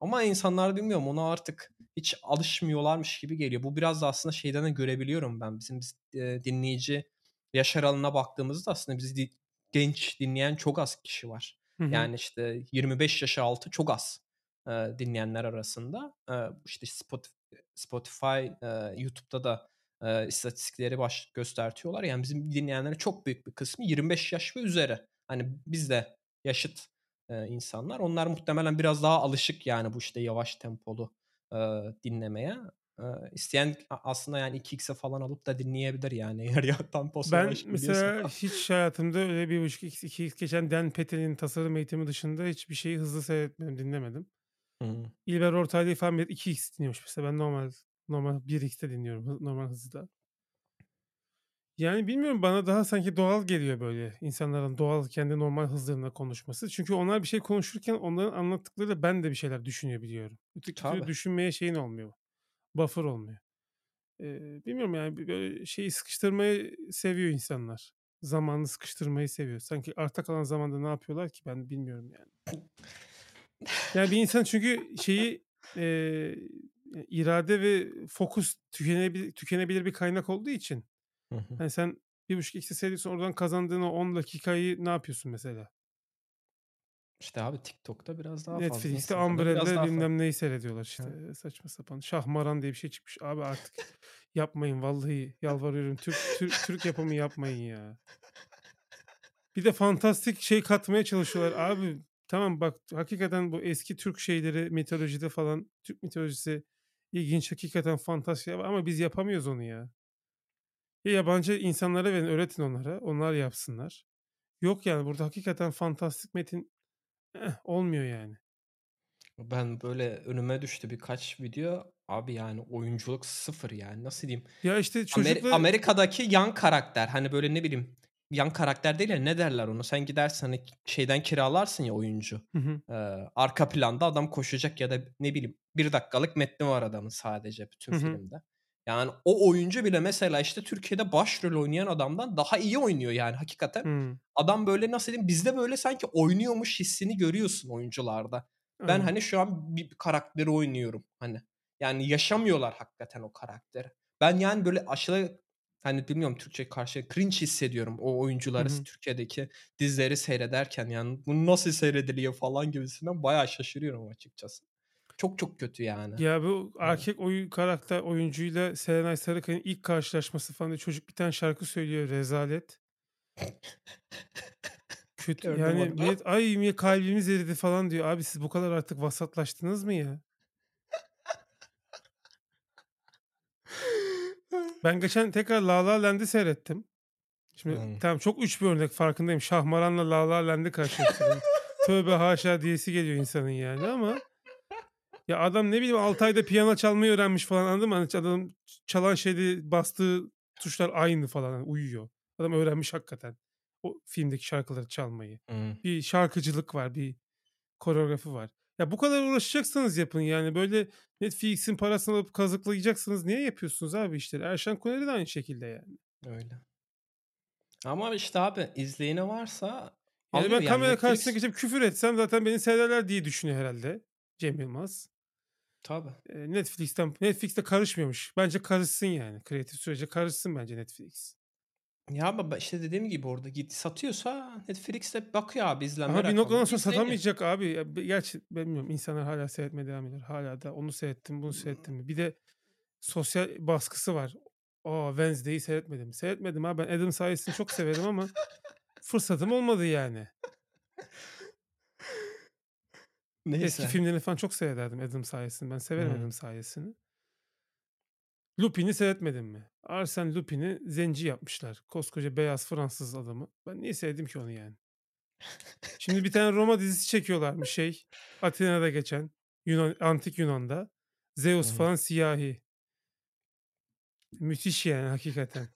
Ama insanlar bilmiyorum ona artık hiç alışmıyorlarmış gibi geliyor. Bu biraz da aslında şeyden de görebiliyorum ben. Bizim biz, e, dinleyici yaş aralığına baktığımızda aslında bizi di- genç dinleyen çok az kişi var. Hı hı. Yani işte 25 yaş altı çok az e, dinleyenler arasında. E, işte Spotify, e, YouTube'da da e, istatistikleri baş göstertiyorlar. Yani bizim dinleyenlerin çok büyük bir kısmı 25 yaş ve üzeri. Hani biz de yaşıt e, insanlar. Onlar muhtemelen biraz daha alışık yani bu işte yavaş tempolu e, dinlemeye. E, isteyen aslında yani 2x'e falan alıp da dinleyebilir yani eğer ya temposu Ben mesela hiç hayatımda öyle bir buçuk x iki x geçen Dan Petel'in tasarım eğitimi dışında hiçbir şeyi hızlı seyretmedim, dinlemedim. Hı. İlber Ortaylı'yı falan 2x dinliyormuş mesela. Ben normal normal 1x'te dinliyorum. Normal hızda. Yani, bilmiyorum, bana daha sanki doğal geliyor, böyle, insanların doğal, kendi normal hızlarında konuşması. Çünkü onlar bir şey konuşurken onların anlattıklarıyla ben de bir şeyler düşünebiliyorum. biliyorum. Öteki Tabii. düşünmeye şeyin olmuyor, buffer olmuyor. Eee, bilmiyorum, yani, böyle, şeyi sıkıştırmayı seviyor insanlar. Zamanını sıkıştırmayı seviyor. Sanki arta kalan zamanda ne yapıyorlar ki ben bilmiyorum, yani. Yani, bir insan çünkü şeyi, eee, irade ve fokus tükenebilir tükenebilir bir kaynak olduğu için Hı hı. Hani sen 1,5x'e seyrediyorsun, oradan kazandığın o 10 dakikayı ne yapıyorsun mesela? İşte abi TikTok'ta biraz daha fazla, Netflix'te Instagram'da biraz Umbrella fazla. bilmem neyi seyrediyorlar işte. Evet. Eee, saçma sapan. Şahmaran diye bir şey çıkmış. Abi artık yapmayın vallahi yalvarıyorum. Türk Türk Türk yapımı yapmayın ya. Bir de fantastik şey katmaya çalışıyorlar. Abi tamam bak hakikaten bu eski Türk şeyleri mitolojide falan Türk mitolojisi ilginç hakikaten fantastik ama biz yapamıyoruz onu ya. Ya yabancı insanlara verin, öğretin onlara. Onlar yapsınlar. Yok yani burada hakikaten fantastik metin eh, olmuyor yani. Ben böyle önüme düştü birkaç video. Abi yani oyunculuk sıfır yani nasıl diyeyim? Ya işte Amer çocukla Amerika'daki yan karakter hani böyle ne bileyim yan karakter değil de ne derler onu? Sen gidersen hani şeyden kiralarsın ya oyuncu. Hı hı. Eee, arka planda adam koşacak ya da ne bileyim bir dakikalık metni var adamın sadece bütün Hı hı. filmde. Yani o oyuncu bile mesela işte Türkiye'de başrol oynayan adamdan daha iyi oynuyor yani hakikaten. Hımm. Adam böyle nasıl diyeyim bizde böyle sanki oynuyormuş hissini görüyorsun oyuncularda. Ben Aynen. hani şu an bir karakteri oynuyorum hani. Yani yaşamıyorlar hakikaten o karakteri. Ben yani böyle aşırı hani bilmiyorum Türkçe karşı cringe hissediyorum o oyuncuları hı. Türkiye'deki dizileri seyrederken yani bu nasıl seyrediliyor falan gibisinden bayağı şaşırıyorum açıkçası. Çok çok kötü yani. Ya bu erkek oyun karakter oyuncuyla Serenay Sarıkaya'nın ilk karşılaşması falan diye çocuk bir tane şarkı söylüyor rezalet. Kötü Gördüm yani onu. millet "Ay mi kalbimiz eridi." falan diyor. Abi siz bu kadar artık vasatlaştınız mı ya? Ben geçen tekrar La La Land'i seyrettim. Şimdi Hımm. tamam çok uç bir örnek farkındayım. Şahmaran'la La La Land'i karşılaştırdım. Tövbe haşa diyesi geliyor insanın yani ama ya adam ne bileyim 6 ayda piyano çalmayı öğrenmiş falan anladın mı? Hani adam çalan şeyde bastığı tuşlar aynı falan hani uyuyor. Adam öğrenmiş hakikaten o filmdeki şarkıları çalmayı. Hımm. Bir şarkıcılık var, bir koreografi var. Ya bu kadar uğraşacaksanız yapın yani böyle Netflix'in parasını alıp kazıklayacaksınız. Niye yapıyorsunuz abi işleri? Erşan Kuneri de aynı şekilde yani. Öyle. Ama işte abi izleyeni varsa Yani ben yani kamera karşısına Netflix. geçip küfür etsem zaten beni seyrederler diye düşünüyor herhalde Cem Yılmaz. Tabii. Netflix'ten Netflix'te karışmıyormuş. Bence karışsın yani. Kreatif sürece karışsın bence Netflix. Ya ama işte dediğim gibi orada git satıyorsa Netflix de bakıyor abi izlenme Ama bir noktadan sonra satamayacak abi. Gerçi bilmiyorum insanlar hala seyretmeye devam ediyor. Hala da onu seyrettim, bunu seyrettim mi? Bir de sosyal baskısı var. Aa Wednesday'i seyretmedim. Seyretmedim abi. Ben Adam sayesini çok severim ama fırsatım olmadı yani. Eski Neyse. filmlerini falan çok seyrederdim Adam sayesini. Ben severim Hıı. Adam sayesini. Lupin'i seyretmedim mi? Arsène Lupin'i zenci yapmışlar. Koskoca beyaz Fransız adamı. Ben niye sevdim ki onu yani? Şimdi bir tane Roma dizisi çekiyorlarmış şey. Atina'da geçen. Yunan, antik Yunan'da. Zeus Hıı. falan siyahi. Müthiş yani hakikaten.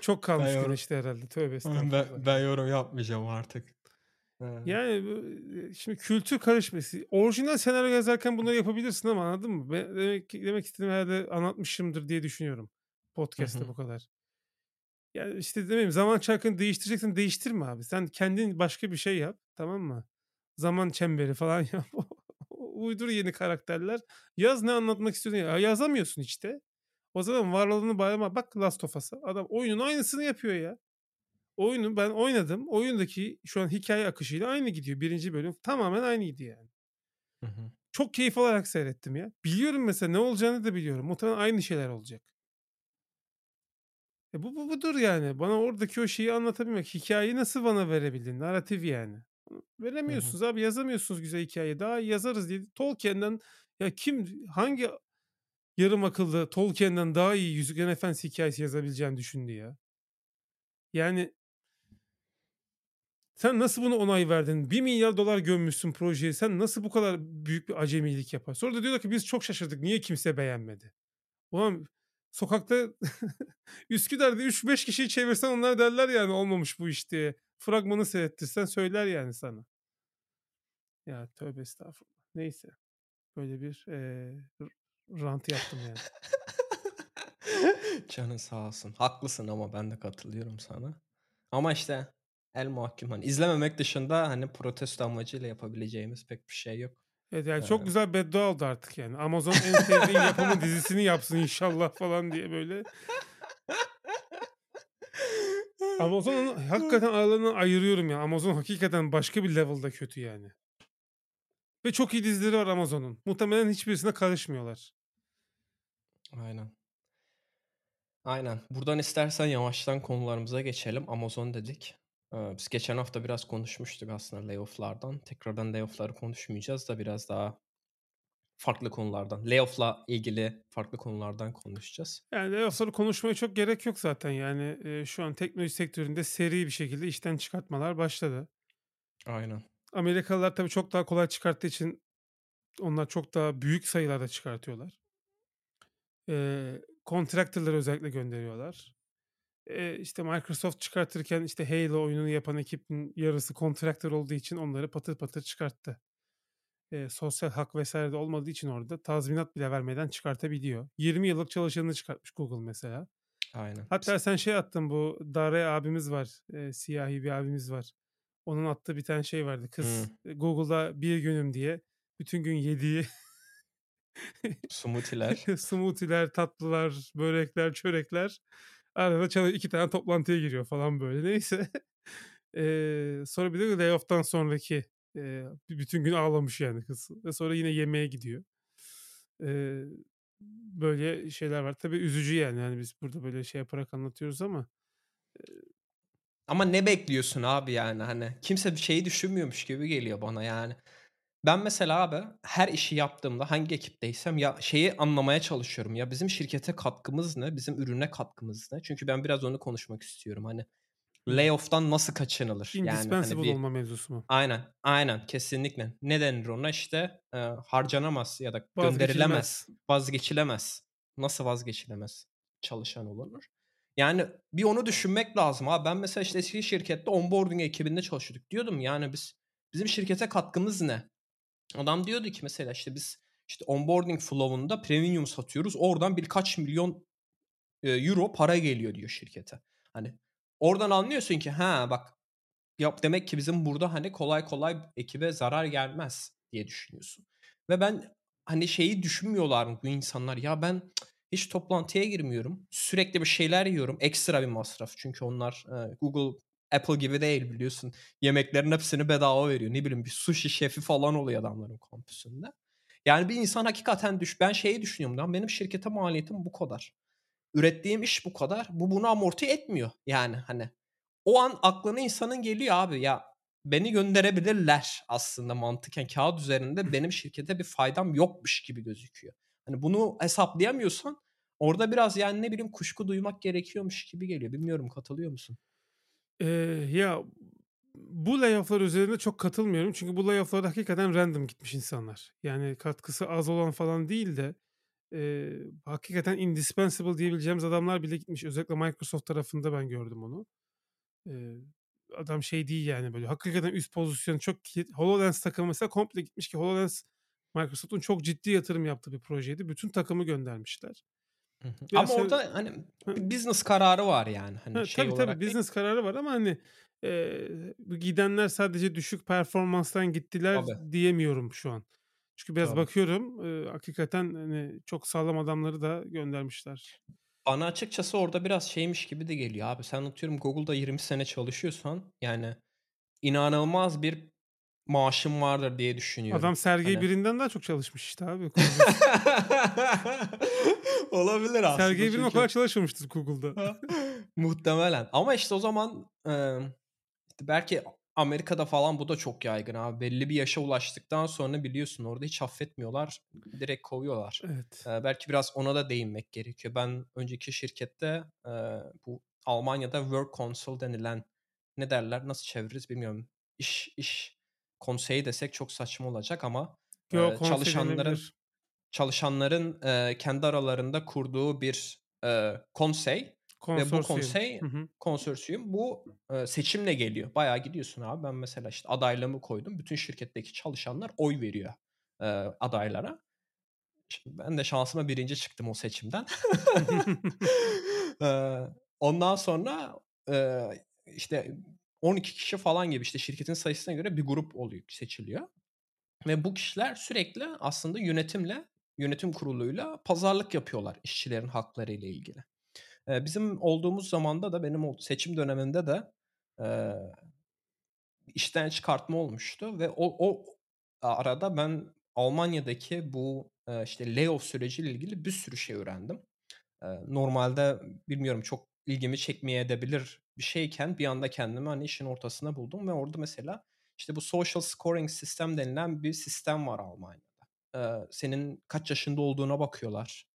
Çok Ben kalmış yorum güneşte herhalde. Tövbe estağfurullah. ben, ben yorum yapmayacağım artık. Eee, Yani şimdi kültür karışması. Orijinal senaryo yazarken bunları yapabilirsin ama anladın mı? Ben demek, demek istediğim herhalde anlatmışımdır diye düşünüyorum. Podcast'te bu kadar. Yani işte demeyeyim zaman çarkını değiştireceksin değiştirme abi. Sen kendin başka bir şey yap tamam mı? Zaman çemberi falan yap. Uydur yeni karakterler. Yaz ne anlatmak istiyorsun ya. Yazamıyorsun işte. O zaman varlığını bağlama. Bak Last of Us'a. Adam oyunun aynısını yapıyor ya. Oyunu ben oynadım. Oyundaki şu an hikaye akışıyla aynı gidiyor. Birinci bölüm tamamen aynıydı yani. Hı hı. Çok keyif alarak seyrettim ya. Biliyorum mesela ne olacağını da biliyorum. Muhtemelen aynı şeyler olacak. E bu, bu budur yani. Bana oradaki o şeyi anlatabilmek. Hikayeyi nasıl bana verebildin? Narratif yani. Bunu Hı hı. Veremiyorsunuz abi. Yazamıyorsunuz güzel hikaye. Daha yazarız diye. Tolkien'den ya kim hangi yarım akıllı Tolkien'den daha iyi Yüzüklerin Efendisi hikayesi yazabileceğini düşündü ya. Yani sen nasıl buna onay verdin? 1 milyar dolar gömmüşsün projeye. Sen nasıl bu kadar büyük bir acemilik yapar? Sonra da diyorlar ki biz çok şaşırdık. Niye kimse beğenmedi? Ulan sokakta Üsküdar'da 3-5 kişiyi çevirsen onlar derler yani olmamış bu iş diye. Fragmanı seyrettirsen söyler yani sana. Ya tövbe estağfurullah. Neyse. Böyle bir r rant yaptım yani. Canın sağ olsun. Haklısın ama ben de katılıyorum sana. Ama işte el mahkum hani izlememek dışında hani protesto amacıyla yapabileceğimiz pek bir şey yok. Evet, yani Eee çok güzel beddua oldu artık yani. Amazon en sevdiğin yapımı dizisini yapsın inşallah falan diye böyle. Amazon'un hakikaten aralarından ayırıyorum ya. Amazon hakikaten başka bir level'da kötü yani. Ve çok iyi dizileri var Amazon'un. Muhtemelen hiçbirisine karışmıyorlar. Aynen. Aynen. Buradan istersen yavaştan konularımıza geçelim. Amazon dedik. Eee, biz geçen hafta biraz konuşmuştuk aslında layoff'lardan. Tekrardan layoff'ları konuşmayacağız da biraz daha farklı konulardan, layoff'la ilgili farklı konulardan konuşacağız. Yani layoff'ları konuşmaya çok gerek yok zaten yani. Eee, şu an teknoloji sektöründe seri bir şekilde işten çıkartmalar başladı. Aynen. Amerikalılar tabii çok daha kolay çıkarttığı için onlar çok daha büyük sayılarda çıkartıyorlar. Eee, contractor'ları özellikle gönderiyorlar. Eee, işte Microsoft çıkartırken işte Halo oyununu yapan ekibin yarısı contractor olduğu için onları patır patır çıkarttı. Eee, sosyal hak vs. de olmadığı için orada tazminat bile vermeden çıkartabiliyor. 20 yıllık çalışanını çıkartmış Google mesela. Aynen. Hatta sen şey attın bu Dare abimiz var. Eee, siyahi bir abimiz var. Onun attığı bir tane şey vardı. Kız e, Google'da bir günüm diye bütün gün yediği Smoothie'ler. smoothie'ler, tatlılar, börekler, çörekler arada çalı 2 tane toplantıya giriyor falan böyle. Neyse. Eee, sonra bir de layoff'tan sonraki, b bütün gün ağlamış yani kız ve sonra yine yemeğe gidiyor. Eee, böyle şeyler var. Tabii üzücü yani. Hani biz burada böyle şey yaparak anlatıyoruz ama eee Ama ne bekliyorsun abi yani hani? Kimse bir şeyi düşünmüyormuş gibi geliyor bana yani. Ben mesela abi her işi yaptığımda hangi ekipteysem ya şeyi anlamaya çalışıyorum. Ya bizim şirkete katkımız ne? Bizim ürüne katkımız ne? Çünkü ben biraz onu konuşmak istiyorum. Hani layoff'tan nasıl kaçınılır? Yani hani Indispensable bir olma mevzusu mu? Aynen, aynen kesinlikle. Ne denir ona? İşte, eee, harcanamaz ya da gönderilemez, Vazgeçilmez. vazgeçilemez. Nasıl vazgeçilemez çalışan olunur? Yani bir onu düşünmek lazım abi. Ben mesela işte eski şirkette onboarding ekibinde çalışıyorduk. Diyordum yani biz bizim şirkete katkımız ne? Adam diyordu ki mesela işte biz işte onboarding flow'unda premium satıyoruz. Oradan birkaç milyon, euro para geliyor diyor şirkete. Hani oradan anlıyorsun ki ha bak Yap demek ki bizim burada, hani, kolay kolay ekibe zarar gelmez diye düşünüyorsun. Ve ben, hani, şeyi düşünmüyorlar mı bu insanlar? Ya ben hiç toplantıya girmiyorum. Sürekli bir şeyler yiyorum. Ekstra bir masraf. Çünkü onlar, Google, Apple gibi değil biliyorsun. Yemeklerin hepsini bedava veriyor. Ne bileyim bir sushi şefi falan oluyor adamların kampüsünde. Yani bir insan hakikaten düş ben şeyi düşünüyorum, lan benim şirkete maliyetim bu kadar. Ürettiğim iş bu kadar. Bu bunu amorti etmiyor yani, hani. O an aklına insanın geliyor abi ya beni gönderebilirler aslında mantıken kağıt üzerinde benim şirkete bir faydam yokmuş gibi gözüküyor. Hani bunu hesaplayamıyorsan orada biraz yani ne bileyim kuşku duymak gerekiyormuş gibi geliyor. Bilmiyorum katılıyor musun? Eee, ya bu layoff'lar üzerinde çok katılmıyorum. Çünkü bu layoff'larda hakikaten random gitmiş insanlar. Yani katkısı az olan falan değil de eee, hakikaten indispensable diyebileceğimiz adamlar bile gitmiş. Özellikle Microsoft tarafında ben gördüm onu. Eee, adam şey değil yani böyle hakikaten üst pozisyon çok HoloLens takımı mesela komple gitmiş ki HoloLens Microsoft'un çok ciddi yatırım yaptığı bir projeydi. Bütün takımı göndermişler. Ve Ama se orada hani business kararı var yani Ha, hani şey tabii, tabii olarak değil. business kararı var ama, hani, bu gidenler sadece düşük performanstan gittiler Tabii, diyemiyorum şu an. Çünkü biraz tabii. bakıyorum, eee, hakikaten, hani, çok sağlam adamları da göndermişler. Bana açıkçası orada biraz şeymiş gibi de geliyor abi. Sen atıyorum Google'da 20 sene çalışıyorsan yani inanılmaz bir maaşın vardır diye düşünüyorum. Adam Sergey Hani Brin'den daha çok çalışmış işte abi. Olabilir aslında Sergey Brin o kadar çünkü çalışmamıştır Google'da. muhtemelen ama işte o zaman, işte belki Amerika'da falan bu da çok yaygın abi. Belli bir yaşa ulaştıktan sonra biliyorsun orada hiç affetmiyorlar. Direkt kovuyorlar. Evet. Eee, belki biraz ona da değinmek gerekiyor. Ben önceki şirkette, eee, bu Almanya'da work council denilen ne derler, nasıl çeviririz bilmiyorum. İş iş konseyi desek çok saçma olacak ama, Yo, konsey çalışanların çalışanların, eee, kendi aralarında kurduğu bir, eee, konsey ve bu konsey Hı hı. konsorsiyum bu, eee, seçimle geliyor. Bayağı gidiyorsun abi. Ben mesela, işte, adaylığımı koydum. Bütün şirketteki çalışanlar oy veriyor, eee, adaylara. Şimdi ben de şansıma 1'inci çıktım o seçimden. Eee, ondan sonra, eee, işte, 12 kişi falan gibi, işte, şirketin sayısına göre bir grup oluyor seçiliyor ve bu kişiler sürekli aslında yönetimle, yönetim kuruluyla pazarlık yapıyorlar işçilerin hakları ile ilgili. Bizim olduğumuz zamanda da benim seçim döneminde de, işten çıkartma olmuştu ve o o arada ben Almanya'daki bu, eee, işte, layoff süreciyle ilgili bir sürü şey öğrendim. Normalde bilmiyorum çok ilgimi çekmeyebilir bir şeyken bir anda kendimi, hani, işin ortasında buldum ve orada mesela, işte, bu social scoring system denilen bir sistem var Almanya'da. Eee, senin kaç yaşında olduğuna bakıyorlar.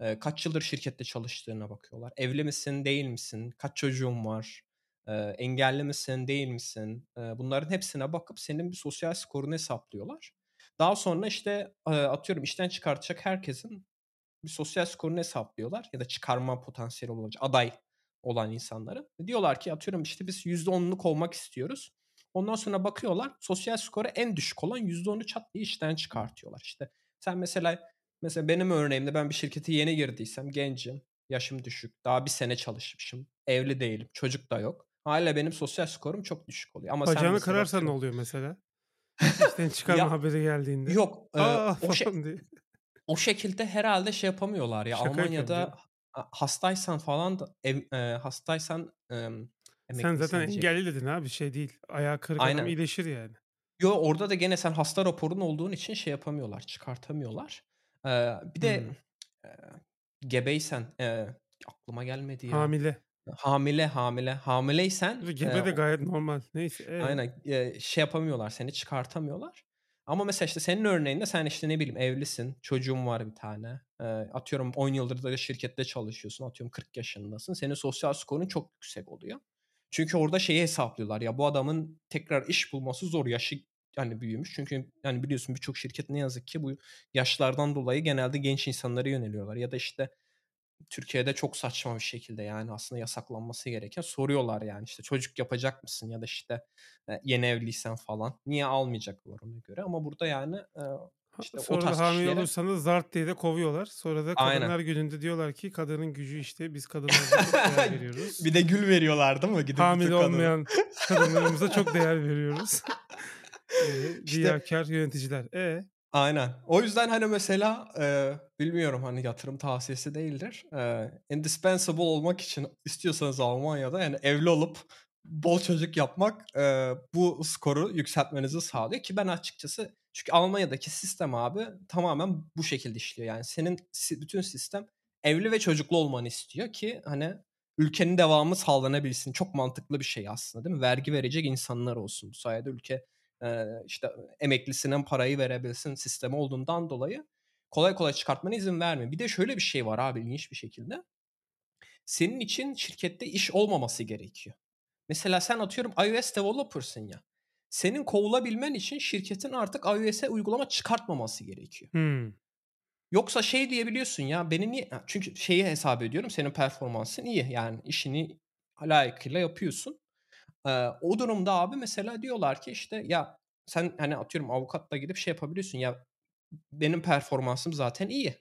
Eee, kaç yıldır şirkette çalıştığına bakıyorlar. Evli misin, değil misin? Kaç çocuğun var? Eee, engelli misin, değil misin? Eee, bunların hepsine bakıp senin bir sosyal skorunu hesaplıyorlar. Daha sonra, işte, atıyorum işten çıkartacak herkesin bir sosyal skorunu hesaplıyorlar ya da çıkarma potansiyeli olacak aday olan insanların. Diyorlar ki atıyorum, işte, biz %10'luk olmak istiyoruz. Ondan sonra bakıyorlar, sosyal skoru en düşük olan %10'u çat diye işten çıkartıyorlar. İşte, sen mesela mesela benim örneğimde ben bir şirkete yeni girdiysem, gencim, yaşım düşük, daha bir sene çalışmışım, evli değilim, çocuk da yok. Hâliyle benim sosyal skorum çok düşük oluyor ama sen Bacağını mesela kırarsan ne atıyorum oluyor mesela? İşten çıkarma Ya, haberi geldiğinde. yok, eee, "A!" o şe falan diye. o şekilde herhâlde şey yapamıyorlar ya, Şaka yapıyorum Almanya'da canım. Ha hastaysan falan da ev eee, hastaysan, emm, Sen zaten engelli dedin abi, şey değil. Ayağı kırık adam Aynen. iyileşir yani. Yo, orada da gene sen hasta raporun olduğun için şey yapamıyorlar, çıkartamıyorlar. Eee, bir de, Hımm. eee, gebeysen, eee, aklıma gelmedi ya. Hamile. Hamile, hamile, hamileysen, Gebe de gayet normal. Neyse, e? Aynen, eee, şey yapamıyorlar, seni çıkartamıyorlar. Ama mesela, işte, senin örneğinde sen, işte, ne bileyim, evlisin, çocuğun var bir tane. Eee, atıyorum 10 yıldır da şirkette çalışıyorsun, atıyorum 40 yaşındasın. Senin sosyal skorun çok yüksek oluyor. Çünkü orada şeyi hesaplıyorlar, ya bu adamın tekrar iş bulması zor, yaşı, hani, büyümüş. Çünkü, hani, biliyorsun birçok şirket ne yazık ki bu yaşlardan dolayı genelde genç insanlara yöneliyorlar ya da, işte, Türkiye'de çok saçma bir şekilde, yani, aslında yasaklanması gereken soruyorlar, yani, işte, "Çocuk yapacak mısın?" ya da, işte, eee, yeni evliysen falan. Niye almayacaklar ona göre ama burada, yani, Ha işte, o sonra tarz hamile kişilere olursanız zart diye de kovuyorlar. Sonra da Aynen. Kadınlar Günü'nde diyorlar ki kadının gücü, işte, biz kadınlarımıza çok değer veriyoruz. Bir de gül veriyorlar değil mi gidip Hamile olmayan kadınlarımıza çok değer veriyoruz. Eee, İşte riyakâr yöneticiler. E? Aynen. O yüzden, hani, mesela, eee, bilmiyorum, hani, yatırım tavsiyesi değildir. Eee, indispensable olmak için istiyorsanız Almanya'da, yani, evli olup bol çocuk yapmak, eee, bu skoru yükseltmenizi sağlıyor ki ben açıkçası çünkü Almanya'daki sistem abi tamamen bu şekilde işliyor. Yani, senin bütün sistem evli ve çocuklu olmanı istiyor ki, hani, ülkenin devamı sağlanabilsin. Çok mantıklı bir şey aslında, değil mi? Vergi verecek insanlar olsun. Bu sayede ülke, işte, emeklisine parayı verebilsin sistemi olduğundan dolayı kolay kolay çıkartmana izin vermiyor. Bir de şöyle bir şey var abi ilginç bir şekilde. Senin için şirkette iş olmaması gerekiyor. Mesela sen atıyorum iOS developer'sın ya. Senin kovulabilmen için şirketin artık iOS'e uygulama çıkartmaması gerekiyor. Hımm. Yoksa şey diyebiliyorsun ya beni niye çünkü şeyi hesap ediyorum senin performansın iyi. Yani işini layıkıyla yapıyorsun. Eee, o durumda abi mesela diyorlar ki işte ya sen, hani, atıyorum avukatla gidip şey yapabiliyorsun ya benim performansım zaten iyi.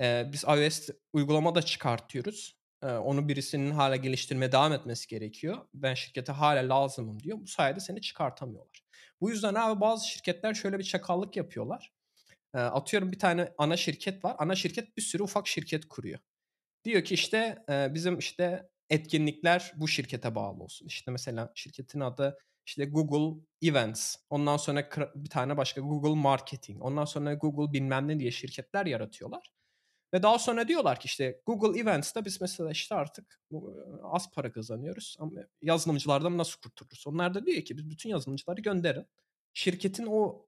Eee, biz iOS uygulama da çıkartıyoruz. Eee, onu birisinin hâlâ geliştirmeye devam etmesi gerekiyor. Ben şirkete hâlâ lazımım diyor. Bu sayede seni çıkartamıyorlar. Bu yüzden abi bazı şirketler şöyle bir çakallık yapıyorlar. Eee, atıyorum bir tane ana şirket var. Ana şirket bir sürü ufak şirket kuruyor. Diyor ki işte, eee, bizim, işte, etkinlikler bu şirkete bağlı olsun. İşte, mesela şirketin adı, işte, Google Events. Ondan sonra bir tane başka Google Marketing. Ondan sonra Google bilmem ne diye şirketler yaratıyorlar. Ve daha sonra diyorlar ki işte Google Events'te biz mesela işte artık az para kazanıyoruz ama yazılımcılardan nasıl kurtuluruz? Onlar da diyor ki biz bütün yazılımcıları gönderin. Şirketin o,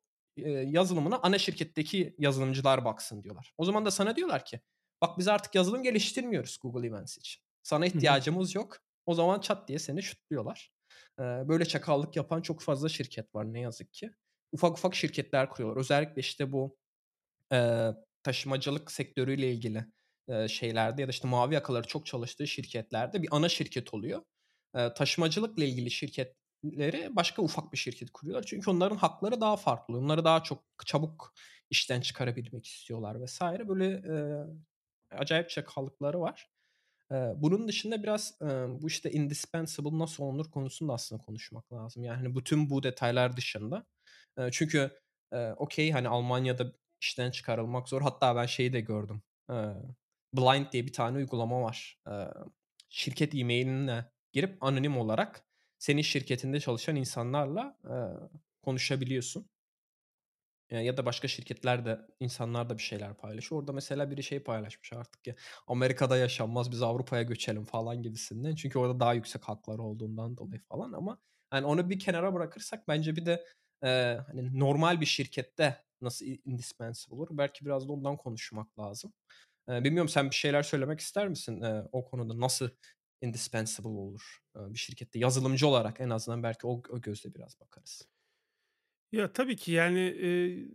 yazılımına ana şirketteki yazılımcılar baksın diyorlar. O zaman da sana diyorlar ki bak biz artık yazılım geliştirmiyoruz Google Events için. Sana ihtiyacımız yok. O zaman çat diye seni şutluyorlar. Eee, böyle çakallık yapan çok fazla şirket var ne yazık ki. Ufak ufak şirketler kuruyorlar. Özellikle işte bu Eee, taşımacılık sektörüyle ilgili, eee, şeylerde ya da, işte, mavi yakaları çok çalıştığı şirketlerde bir ana şirket oluyor. Eee, taşımacılıkla ilgili şirketleri başka ufak bir şirket kuruyorlar. Çünkü onların hakları daha farklı. Onları daha çok çabuk işten çıkarabilmek istiyorlar vs. Böyle, eee, acayip çakallıkları var. Bunun dışında biraz, bu, işte, indispensable nasıl olunur konusunu da aslında konuşmak lazım. Yani, hani, bütün bu detaylar dışında. Çünkü, okay, hani, Almanya'da işten çıkarılmak zor. Hatta ben şeyi de gördüm. Blind diye bir tane uygulama var. Şirket e-mail'inle girip anonim olarak senin şirketinde çalışan insanlarla, konuşabiliyorsun. Ya da başka şirketler de insanlar da bir şeyler paylaşıyor. Orada mesela biri şey paylaşmış artık ya, Amerika'da yaşanmaz biz Avrupa'ya göçelim falan gibisinden. Çünkü orada daha yüksek haklar olduğundan dolayı falan ama, hani, onu bir kenara bırakırsak bence bir de, eee, hani, normal bir şirkette nasıl indispensable olur? Belki biraz da ondan konuşmak lazım. Eee, bilmiyorum sen bir şeyler söylemek ister misin, eee, o konuda? Nasıl indispensable olur, eee, bir şirkette? Yazılımcı olarak en azından belki o o gözle biraz bakarız. Ya, tabii ki, yani, eee,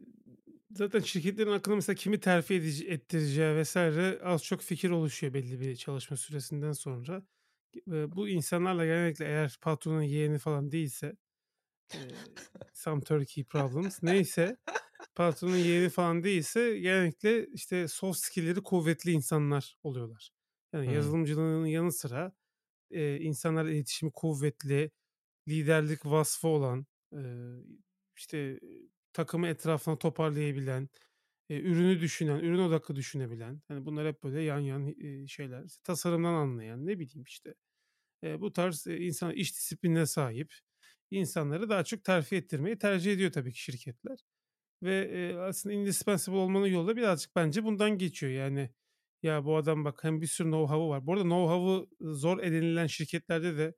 zaten şirketlerin aklına mesela kimi terfi edici ettireceği vs. az çok fikir oluşuyor belli bir çalışma süresinden sonra. Eee, bu insanlarla genellikle eğer patronun yeğeni falan değilse, eee, some Turkey problems neyse, patronun yeğeni falan değilse genellikle, işte, soft skill'leri kuvvetli insanlar oluyorlar. Yani Hıı. yazılımcılığın yanı sıra, eee, insanlarla iletişimi kuvvetli, liderlik vasfı olan, eee, işte, takımı etrafına toparlayabilen, eee, ürünü düşünen, ürün odaklı düşünebilen, hani, bunlar hep böyle yan yan, eee, şeyler. Tasarımdan anlayan, ne bileyim, işte, eee, bu tarz, eee, insan iş disiplinine sahip insanları daha çok terfi ettirmeyi tercih ediyor tabii ki şirketler ve, eee, aslında indispensable olmanın yolu birazcık bence bundan geçiyor. Yani, ya, bu adam bak hem bir sürü know-how'u var. Bu arada know-how'u zor edinilen şirketlerde de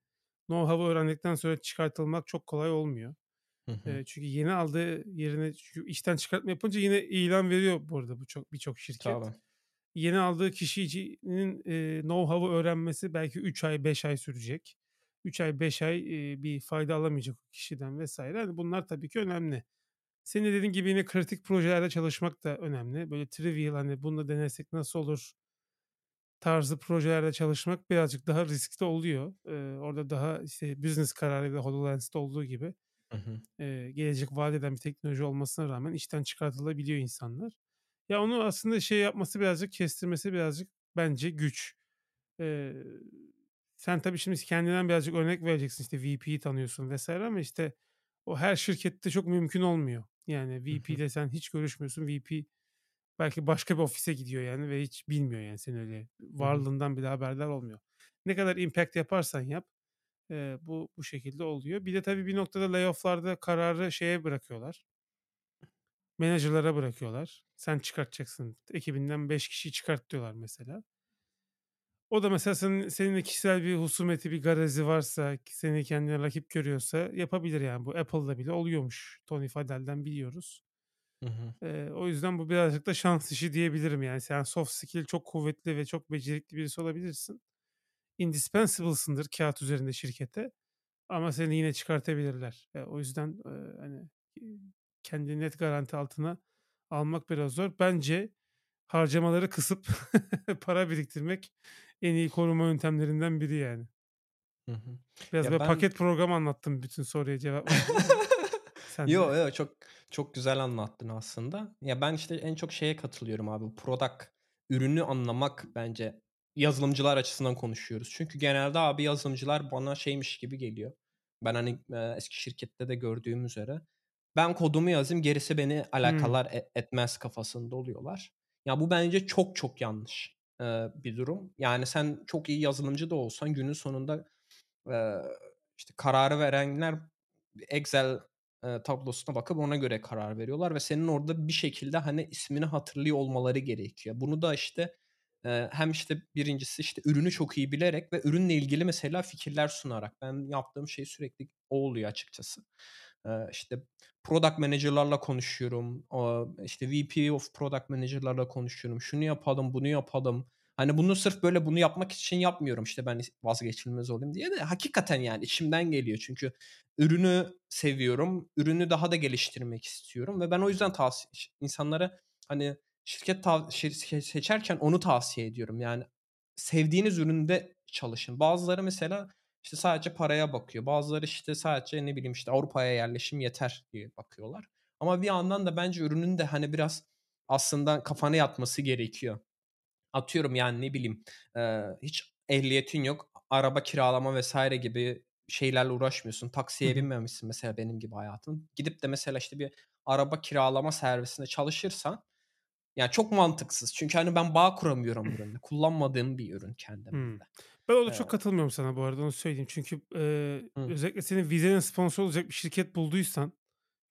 know-how'u öğrendikten sonra çıkartılmak çok kolay olmuyor. Hı hı. Çünkü yeni aldığı yerine çünkü işten çıkartma yapınca yine ilan veriyor bu arada bu çok birçok şirket. Tabii. Yeni aldığı kişicinin, eee, know-how'u öğrenmesi belki 3 ay, 5 ay sürecek. 3 ay, 5 ay, eee, bir fayda alamayacak o kişiden vs. Hani, bunlar tabii ki önemli. Senin de dediğin gibi yine kritik projelerde çalışmak da önemli. Böyle trivial, hani, bunu da denesek nasıl olur tarzı projelerde çalışmak birazcık daha riskli oluyor. Eee, orada daha, işte, business kararıyla HoloLens'te olduğu gibi, Hı hı. eee, gelecek vaat eden bir teknoloji olmasına rağmen işten çıkartılabiliyor insanlar. Ya, onu aslında şey yapması birazcık, kestirmesi birazcık bence güç. Eee, sen tabii şimdi kendinden birazcık örnek vereceksin, işte, VP'yi tanıyorsun vs. ama, işte, o her şirkette çok mümkün olmuyor. Yani Hı hı. VP'yle sen hiç görüşmüyorsun. VP belki başka bir ofise gidiyor yani ve hiç bilmiyor yani senin öyle Hı hı. varlığından bile haberdar olmuyor. Ne kadar impact yaparsan yap, eee, bu bu şekilde oluyor. Bir de tabii bir noktada layoff'larda kararı şeye bırakıyorlar manager'lara bırakıyorlar. Sen çıkartacaksın, ekibinden 5 kişiyi çıkart diyorlar mesela. O da mesela senin seninle kişisel bir husumeti, bir garezi varsa, seni kendine rakip görüyorsa yapabilir yani. Bu Apple'da bile oluyormuş. Tony Fadell'den biliyoruz. Hı hı. Eee, o yüzden bu birazcık da şans işi diyebilirim yani. Sen soft skill çok kuvvetli ve çok becerikli birisi olabilirsin. Indispensable'sındır kâğıt üzerinde şirkete ama seni yine çıkartabilirler. Eee, o yüzden, eee, hani, kendini net garanti altına almak biraz zor. Bence harcamaları kısıp para biriktirmek en iyi koruma yöntemlerinden biri yani. Hı hı. Biraz Ya, ben paket program anlattım bütün soruya cevap sen de Yo, yo, çok çok güzel anlattın aslında. Ya, ben, işte, en çok şeye katılıyorum abi, product, ürünü anlamak bence yazılımcılar açısından konuşuyoruz. Çünkü genelde abi yazılımcılar bana şeymiş gibi geliyor. Ben, hani, eee, eski şirkette de gördüğüm üzere, ben kodumu yazayım, gerisi beni Hımm. alakadar e etmez kafasında oluyorlar. Ya, bu bence çok çok yanlış, eee, bir durum. Yani, sen çok iyi yazılımcı da olsan günün sonunda, eee, işte, kararı verenler Excel, eee, tablosuna bakıp ona göre karar veriyorlar ve senin orada bir şekilde, hani, ismini hatırlıyor olmaları gerekiyor. Bunu da, işte, hem, işte, 1'incisi, işte, ürünü çok iyi bilerek ve ürünle ilgili mesela fikirler sunarak. Ben yaptığım şey sürekli o oluyor açıkçası. Eee, işte, product manager'larla konuşuyorum. İşte, VP of product manager'larla konuşuyorum. Şunu yapalım, bunu yapalım. Hani, bunu sırf böyle bunu yapmak için yapmıyorum, işte, ben vazgeçilmez olayım diye de hakikaten, yani, içimden geliyor. Çünkü ürünü seviyorum, ürünü daha da geliştirmek istiyorum ve ben o yüzden tavsi ş insanlara, hani şirket şirket seçerken onu tavsiye ediyorum. Yani sevdiğiniz üründe çalışın. Bazıları mesela, işte, sadece paraya bakıyor. Bazıları, işte, sadece ne bileyim, işte, Avrupa'ya yerleşim yeter diye bakıyorlar. Ama bir yandan da bence ürünün de, hani, biraz aslında kafana yatması gerekiyor. Atıyorum, yani, ne bileyim, eee, hiç ehliyetin yok, araba kiralama vs. gibi şeylerle uğraşmıyorsun. Taksiye binmemişsin mesela benim gibi hayatın. Gidip de mesela, işte, bir araba kiralama servisinde çalışırsan, ya, çok mantıksız. Çünkü, hani, ben bağ kuramıyorum ürünle. Kullanmadığım bir ürün kendim hem Hımm. de. Ben orada Eee çok katılmıyorum sana bu arada, onu söyleyeyim. Çünkü, eee, Hı. özellikle senin vizene sponsor olacak bir şirket bulduysan,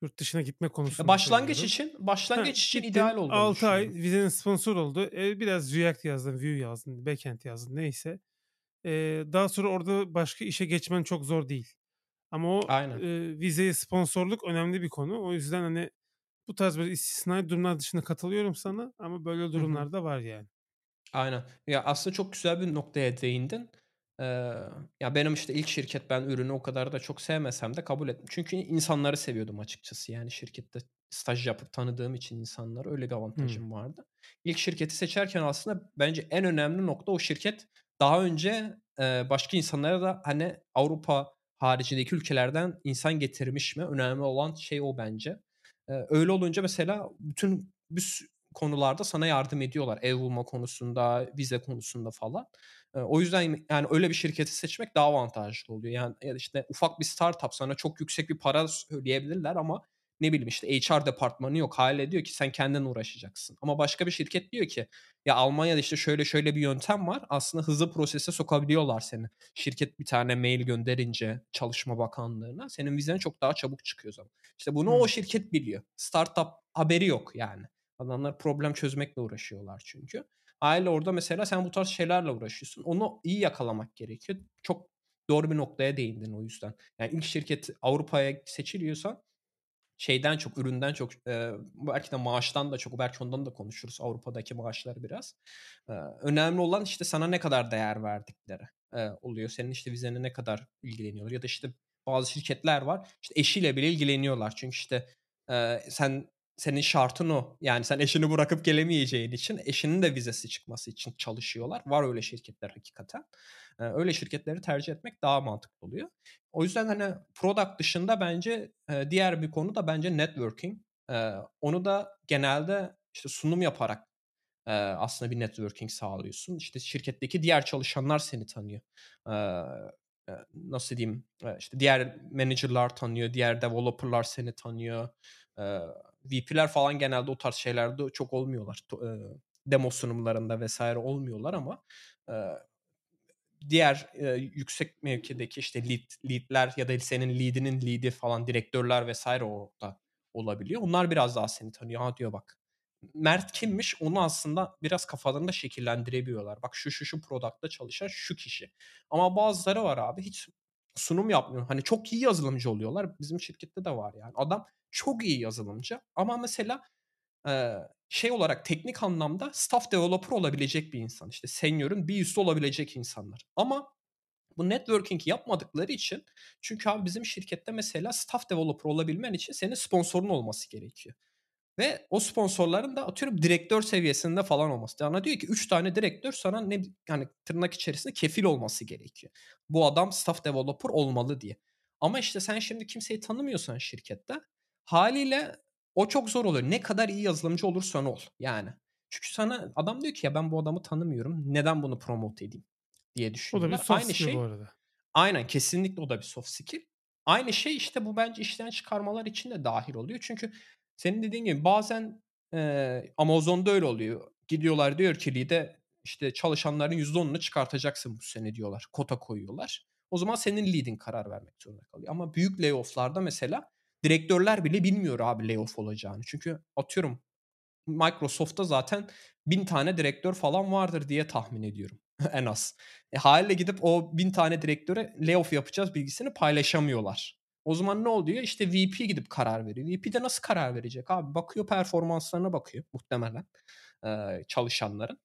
yurt dışına gitme Ya, konusunda başlangıç söylüyorum. için Ha, başlangıç için ideal gittin olduğunu 6 ay vizenin sponsor oldu. Eee, biraz React yazdın, Vue yazdın, backend yazdın neyse. Eee, daha sonra orada başka işe geçmen çok zor değil. Ama o, Aynen. eee, vizeye sponsorluk önemli bir konu. O yüzden, hani, bu tarz böyle istisnai durumlar dışında katılıyorum sana ama böyle durumlar da var yani. Aynen. Ya, aslında çok güzel bir noktaya değindin. Eee, ya, benim, işte, ilk şirket ben ürünü o kadar da çok sevmesem de kabul ettim. Çünkü insanları seviyordum açıkçası. Yani, şirkette staj yapıp tanıdığım için insanları öyle bir avantajım vardı. İlk şirketi seçerken aslında bence en önemli nokta o şirket daha önce, eee, başka insanlara da, hani, Avrupa haricindeki ülkelerden insan getirmiş mi? Önemli olan şey o bence. Öyle olunca mesela bütün bir konularda sana yardım ediyorlar. Ev bulma konusunda, vize konusunda falan. O yüzden yani öyle bir şirketi seçmek daha avantajlı oluyor. Yani işte ufak bir startup sana çok yüksek bir para söyleyebilirler ama ne bileyim işte HR departmanı yok. Hâliyle diyor ki sen kendin uğraşacaksın. Ama başka bir şirket diyor ki ya Almanya'da işte şöyle şöyle bir yöntem var. Aslında hızlı prosese sokabiliyorlar seni. Şirket bir tane mail gönderince Çalışma Bakanlığı'na senin vizen çok daha çabuk çıkıyor o zaman. İşte bunu o Hımm. şirket biliyor. Startup haberi yok yani. Adamlar problem çözmekle uğraşıyorlar çünkü. Hâliyle orada mesela sen bu tarz şeylerle uğraşıyorsun. Onu iyi yakalamak gerekiyor. Çok doğru bir noktaya değindin o yüzden. Yani ilk şirket Avrupa'ya seçiliyorsa şeyden çok, üründen çok, eee, belki de maaştan da çok, belki ondan da konuşuruz Avrupa'daki maaşlar biraz. Eee, önemli olan işte sana ne kadar değer verdikleri, eee, oluyor. Senin işte vizene ne kadar ilgileniyorlar ya da işte bazı şirketler var, işte eşiyle bile ilgileniyorlar. Çünkü işte, eee, sen senin şartın o. Yani sen eşini bırakıp gelemeyeceğin için eşinin de vizesi çıkması için çalışıyorlar. Var öyle şirketler hakikaten. Eee, öyle şirketleri tercih etmek daha mantıklı oluyor. O yüzden, hani, product dışında bence, eee, diğer bir konu da bence networking. Eee, onu da genelde, işte, sunum yaparak, eee, aslında bir networking sağlıyorsun. İşte, şirketteki diğer çalışanlar seni tanıyor. Eee, eee, nasıl diyeyim, işte, diğer manager'lar tanıyor, diğer developer'lar seni tanıyor. VP'ler falan genelde o tarz şeylerde çok olmuyorlar. Demo sunumlarında vs. olmuyorlar ama, diğer, yüksek mevkideki, işte, lead lead'ler ya da senin lead'inin lead'i falan direktörler vs. orada olabiliyor. Onlar biraz daha seni tanıyor. "A!" diyor, "Bak, Mert kimmiş?" Onu aslında biraz kafalarında şekillendirebiliyorlar. "Bak şu, şu, şu product'ta çalışan şu kişi." Ama bazıları var abi hiç sunum yapmıyor. Hani, çok iyi yazılımcı oluyorlar. Bizim şirkette de var yani. Adam çok iyi yazılımcı ama mesela, eee, şey olarak teknik anlamda staff developer olabilecek bir insan. İşte, senior'ın bir üstü olabilecek insanlar. Ama bu networking yapmadıkları için çünkü abi bizim şirkette mesela staff developer olabilmen için senin sponsorun olması gerekiyor. Ve o sponsorların da atıyorum direktör seviyesinde falan olması. Sana diyor ki 3 tane direktör sana ne yani tırnak içerisinde kefil olması gerekiyor. Bu adam staff developer olmalı diye. Ama işte sen şimdi kimseyi tanımıyorsan şirkette hâliyle o çok zor oluyor. Ne kadar iyi yazılımcı olursan ol yani. Çünkü sana adam diyor ki ya ben bu adamı tanımıyorum. Neden bunu promote edeyim diye O da bir düşünüyorlar. soft Aynı skill bu şey arada. Aynen, kesinlikle o da bir soft skill. Aynı şey, işte, bu bence işten çıkarmalar için de dâhil oluyor. Çünkü senin dediğin gibi bazen, eee, Amazon'da öyle oluyor. Gidiyorlar diyor ki lead'e, işte, çalışanların %10'unu çıkartacaksın bu sene diyorlar. Kota koyuyorlar. O zaman senin lead'in karar vermek zorunda kalıyor. Ama büyük layoff'larda mesela direktörler bile bilmiyor abi layoff olacağını. Çünkü atıyorum Microsoft'ta zaten 1000 tane direktör falan vardır diye tahmin ediyorum en az. E, hâliyle gidip o 1000 tane direktöre layoff yapacağız bilgisini paylaşamıyorlar. O zaman ne oluyor? İşte VP gidip karar veriyor. VP de nasıl karar verecek abi? Bakıyor performanslarına bakıyor muhtemelen, eee, çalışanların.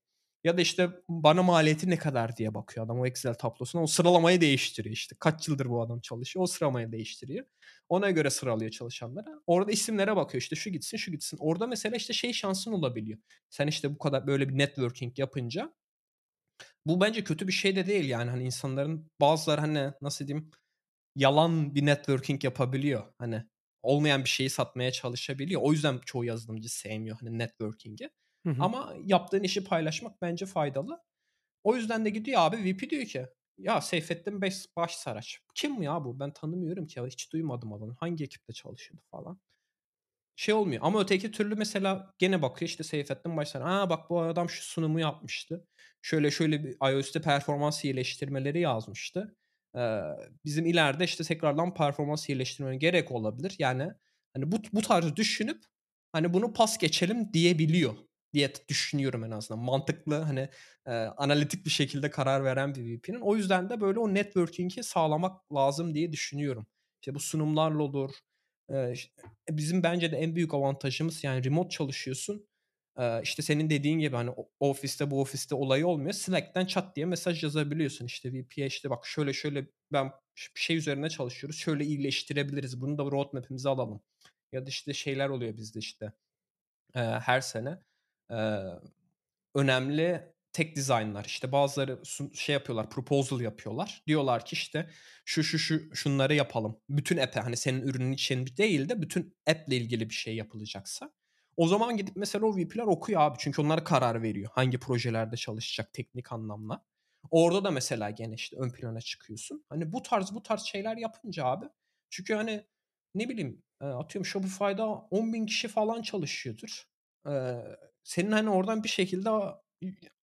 Ya da, işte, bana maliyeti ne kadar diye bakıyor adam o Excel tablosuna. O sıralamayı değiştiriyor, işte. Kaç yıldır bu adam çalışıyor, o sıralamayı değiştiriyor. Ona göre sıralıyor çalışanları. Orada isimlere bakıyor, işte, şu gitsin, şu gitsin. Orada mesela, işte, şey şansın olabiliyor. Sen, işte, bu kadar böyle bir networking yapınca bu bence kötü bir şey de değil, yani, hani, insanların bazıları, hani, nasıl diyeyim, yalan bir networking yapabiliyor. Hani, olmayan bir şeyi satmaya çalışabiliyor. O yüzden çoğu yazılımcı sevmiyor, hani, networking'i. Hı hı. Ama yaptığın işi paylaşmak bence faydalı. O yüzden de gidiyor abi VP diyor ki ya Seyfettin Beş Başsaraç. Kim ya bu? Ben tanımıyorum ki. Hiç duymadım adını. Hangi ekipte çalışıyordu falan. Şey olmuyor ama öteki türlü mesela gene bakıyor işte Seyfettin Başsaraç. Aa bak bu adam şu sunumu yapmıştı. Şöyle şöyle bir iOS'te performans iyileştirmeleri yazmıştı. Ee, bizim ileride işte tekrardan performans iyileştirmeye gerek olabilir. Yani hani bu, bu tarz düşünüp hani bunu pas geçelim diyebiliyor diye düşünüyorum en azından. Mantıklı hani e, analitik bir şekilde karar veren bir VP'nin. O yüzden de böyle o networking'i sağlamak lazım diye düşünüyorum. İşte bu sunumlarla olur. E, işte bizim bence de en büyük avantajımız yani remote çalışıyorsun. E, işte senin dediğin gibi hani ofiste bu ofiste olayı olmuyor. Slack'ten chat diye mesaj yazabiliyorsun. İşte VP'ye işte bak şöyle şöyle ben bir şey üzerine çalışıyoruz. Şöyle iyileştirebiliriz. Bunu da roadmap'imize alalım. Ya da işte şeyler oluyor bizde işte e, her sene e, önemli tek dizaynlar işte bazıları şey yapıyorlar proposal yapıyorlar. Diyorlar ki işte şu şu şu şunları yapalım. Bütün app'e hani senin ürünün için değil de bütün app'le ilgili bir şey yapılacaksa. O zaman gidip mesela o VP'ler okuyor abi. Çünkü onlar karar veriyor. Hangi projelerde çalışacak teknik anlamda. Orada da mesela gene işte ön plana çıkıyorsun. Hani bu tarz bu tarz şeyler yapınca abi. Çünkü hani ne bileyim atıyorum Shopify'da 10 bin kişi falan çalışıyordur. Senin hani oradan bir şekilde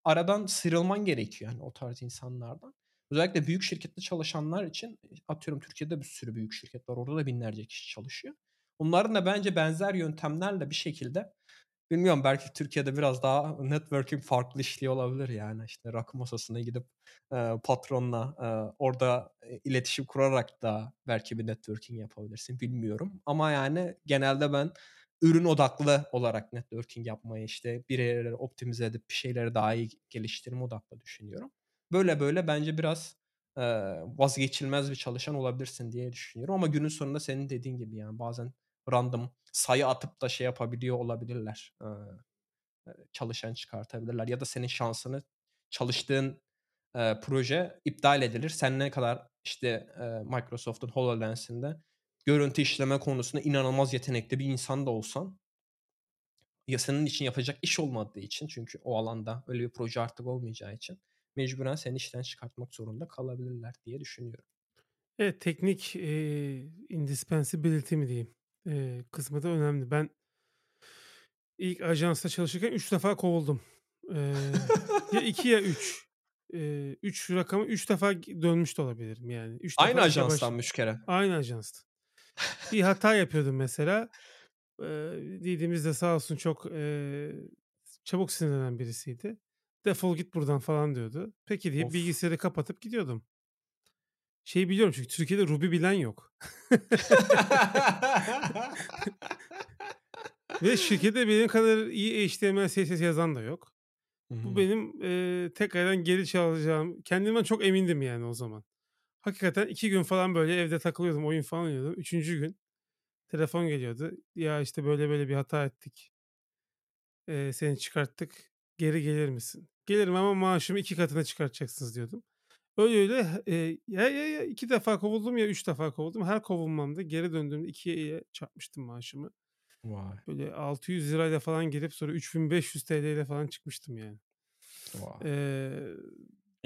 aradan sıyrılman gerekiyor yani o tarz insanlardan. Özellikle büyük şirkette çalışanlar için atıyorum Türkiye'de bir sürü büyük şirket var. Orada da binlerce kişi çalışıyor. Onların da bence benzer yöntemlerle bir şekilde bilmiyorum belki Türkiye'de biraz daha networking farklı işliyor olabilir yani. işte rakı masasına gidip e, patronla e, orada iletişim kurarak da belki bir networking yapabilirsin bilmiyorum. Ama yani genelde ben ürün odaklı olarak networking yapmayı işte bir yerleri optimize edip bir şeyleri daha iyi geliştirme odaklı düşünüyorum. Böyle böyle bence biraz e, vazgeçilmez bir çalışan olabilirsin diye düşünüyorum. Ama günün sonunda senin dediğin gibi yani bazen random sayı atıp da şey yapabiliyor olabilirler. E, çalışan çıkartabilirler. Ya da senin şansını çalıştığın e, proje iptal edilir. Sen ne kadar işte e, Microsoft'un HoloLens'inde görüntü işleme konusunda inanılmaz yetenekli bir insan da olsan ya senin için yapacak iş olmadığı için çünkü o alanda öyle bir proje artık olmayacağı için mecburen seni işten çıkartmak zorunda kalabilirler diye düşünüyorum. Evet teknik e, indispensability mi diyeyim e, kısmı da önemli. Ben ilk ajansta çalışırken 3 defa kovuldum. E, ya 2 ya 3. 3 rakamı 3 defa dönmüş de olabilirim yani. Üç Aynı defa ajanstan baş... kere. Aynı ajansta. Bir hata yapıyordum mesela. Ee, Didimiz de sağ olsun çok e, çabuk sinirlenen birisiydi. Defol git buradan falan diyordu. Peki diye of. bilgisayarı kapatıp gidiyordum. Şey biliyorum çünkü Türkiye'de Ruby bilen yok. Ve şirkette benim kadar iyi HTML, CSS yazan da yok. Hı-hı. Bu benim e, tekrardan geri çalacağım. Kendimden çok emindim yani o zaman. Hakikaten iki gün falan böyle evde takılıyordum. Oyun falan oynuyordum. Üçüncü gün telefon geliyordu. Ya işte böyle böyle bir hata ettik. Ee, seni çıkarttık. Geri gelir misin? Gelirim ama maaşımı iki katına çıkartacaksınız diyordum. Öyle öyle e, ya, ya, ya iki defa kovuldum ya üç defa kovuldum. Her kovulmamda geri döndüğümde ikiye çarpmıştım maaşımı. Vay. Böyle 600 lirayla falan girip sonra 3500 TL ile falan çıkmıştım yani. Vay. Ee,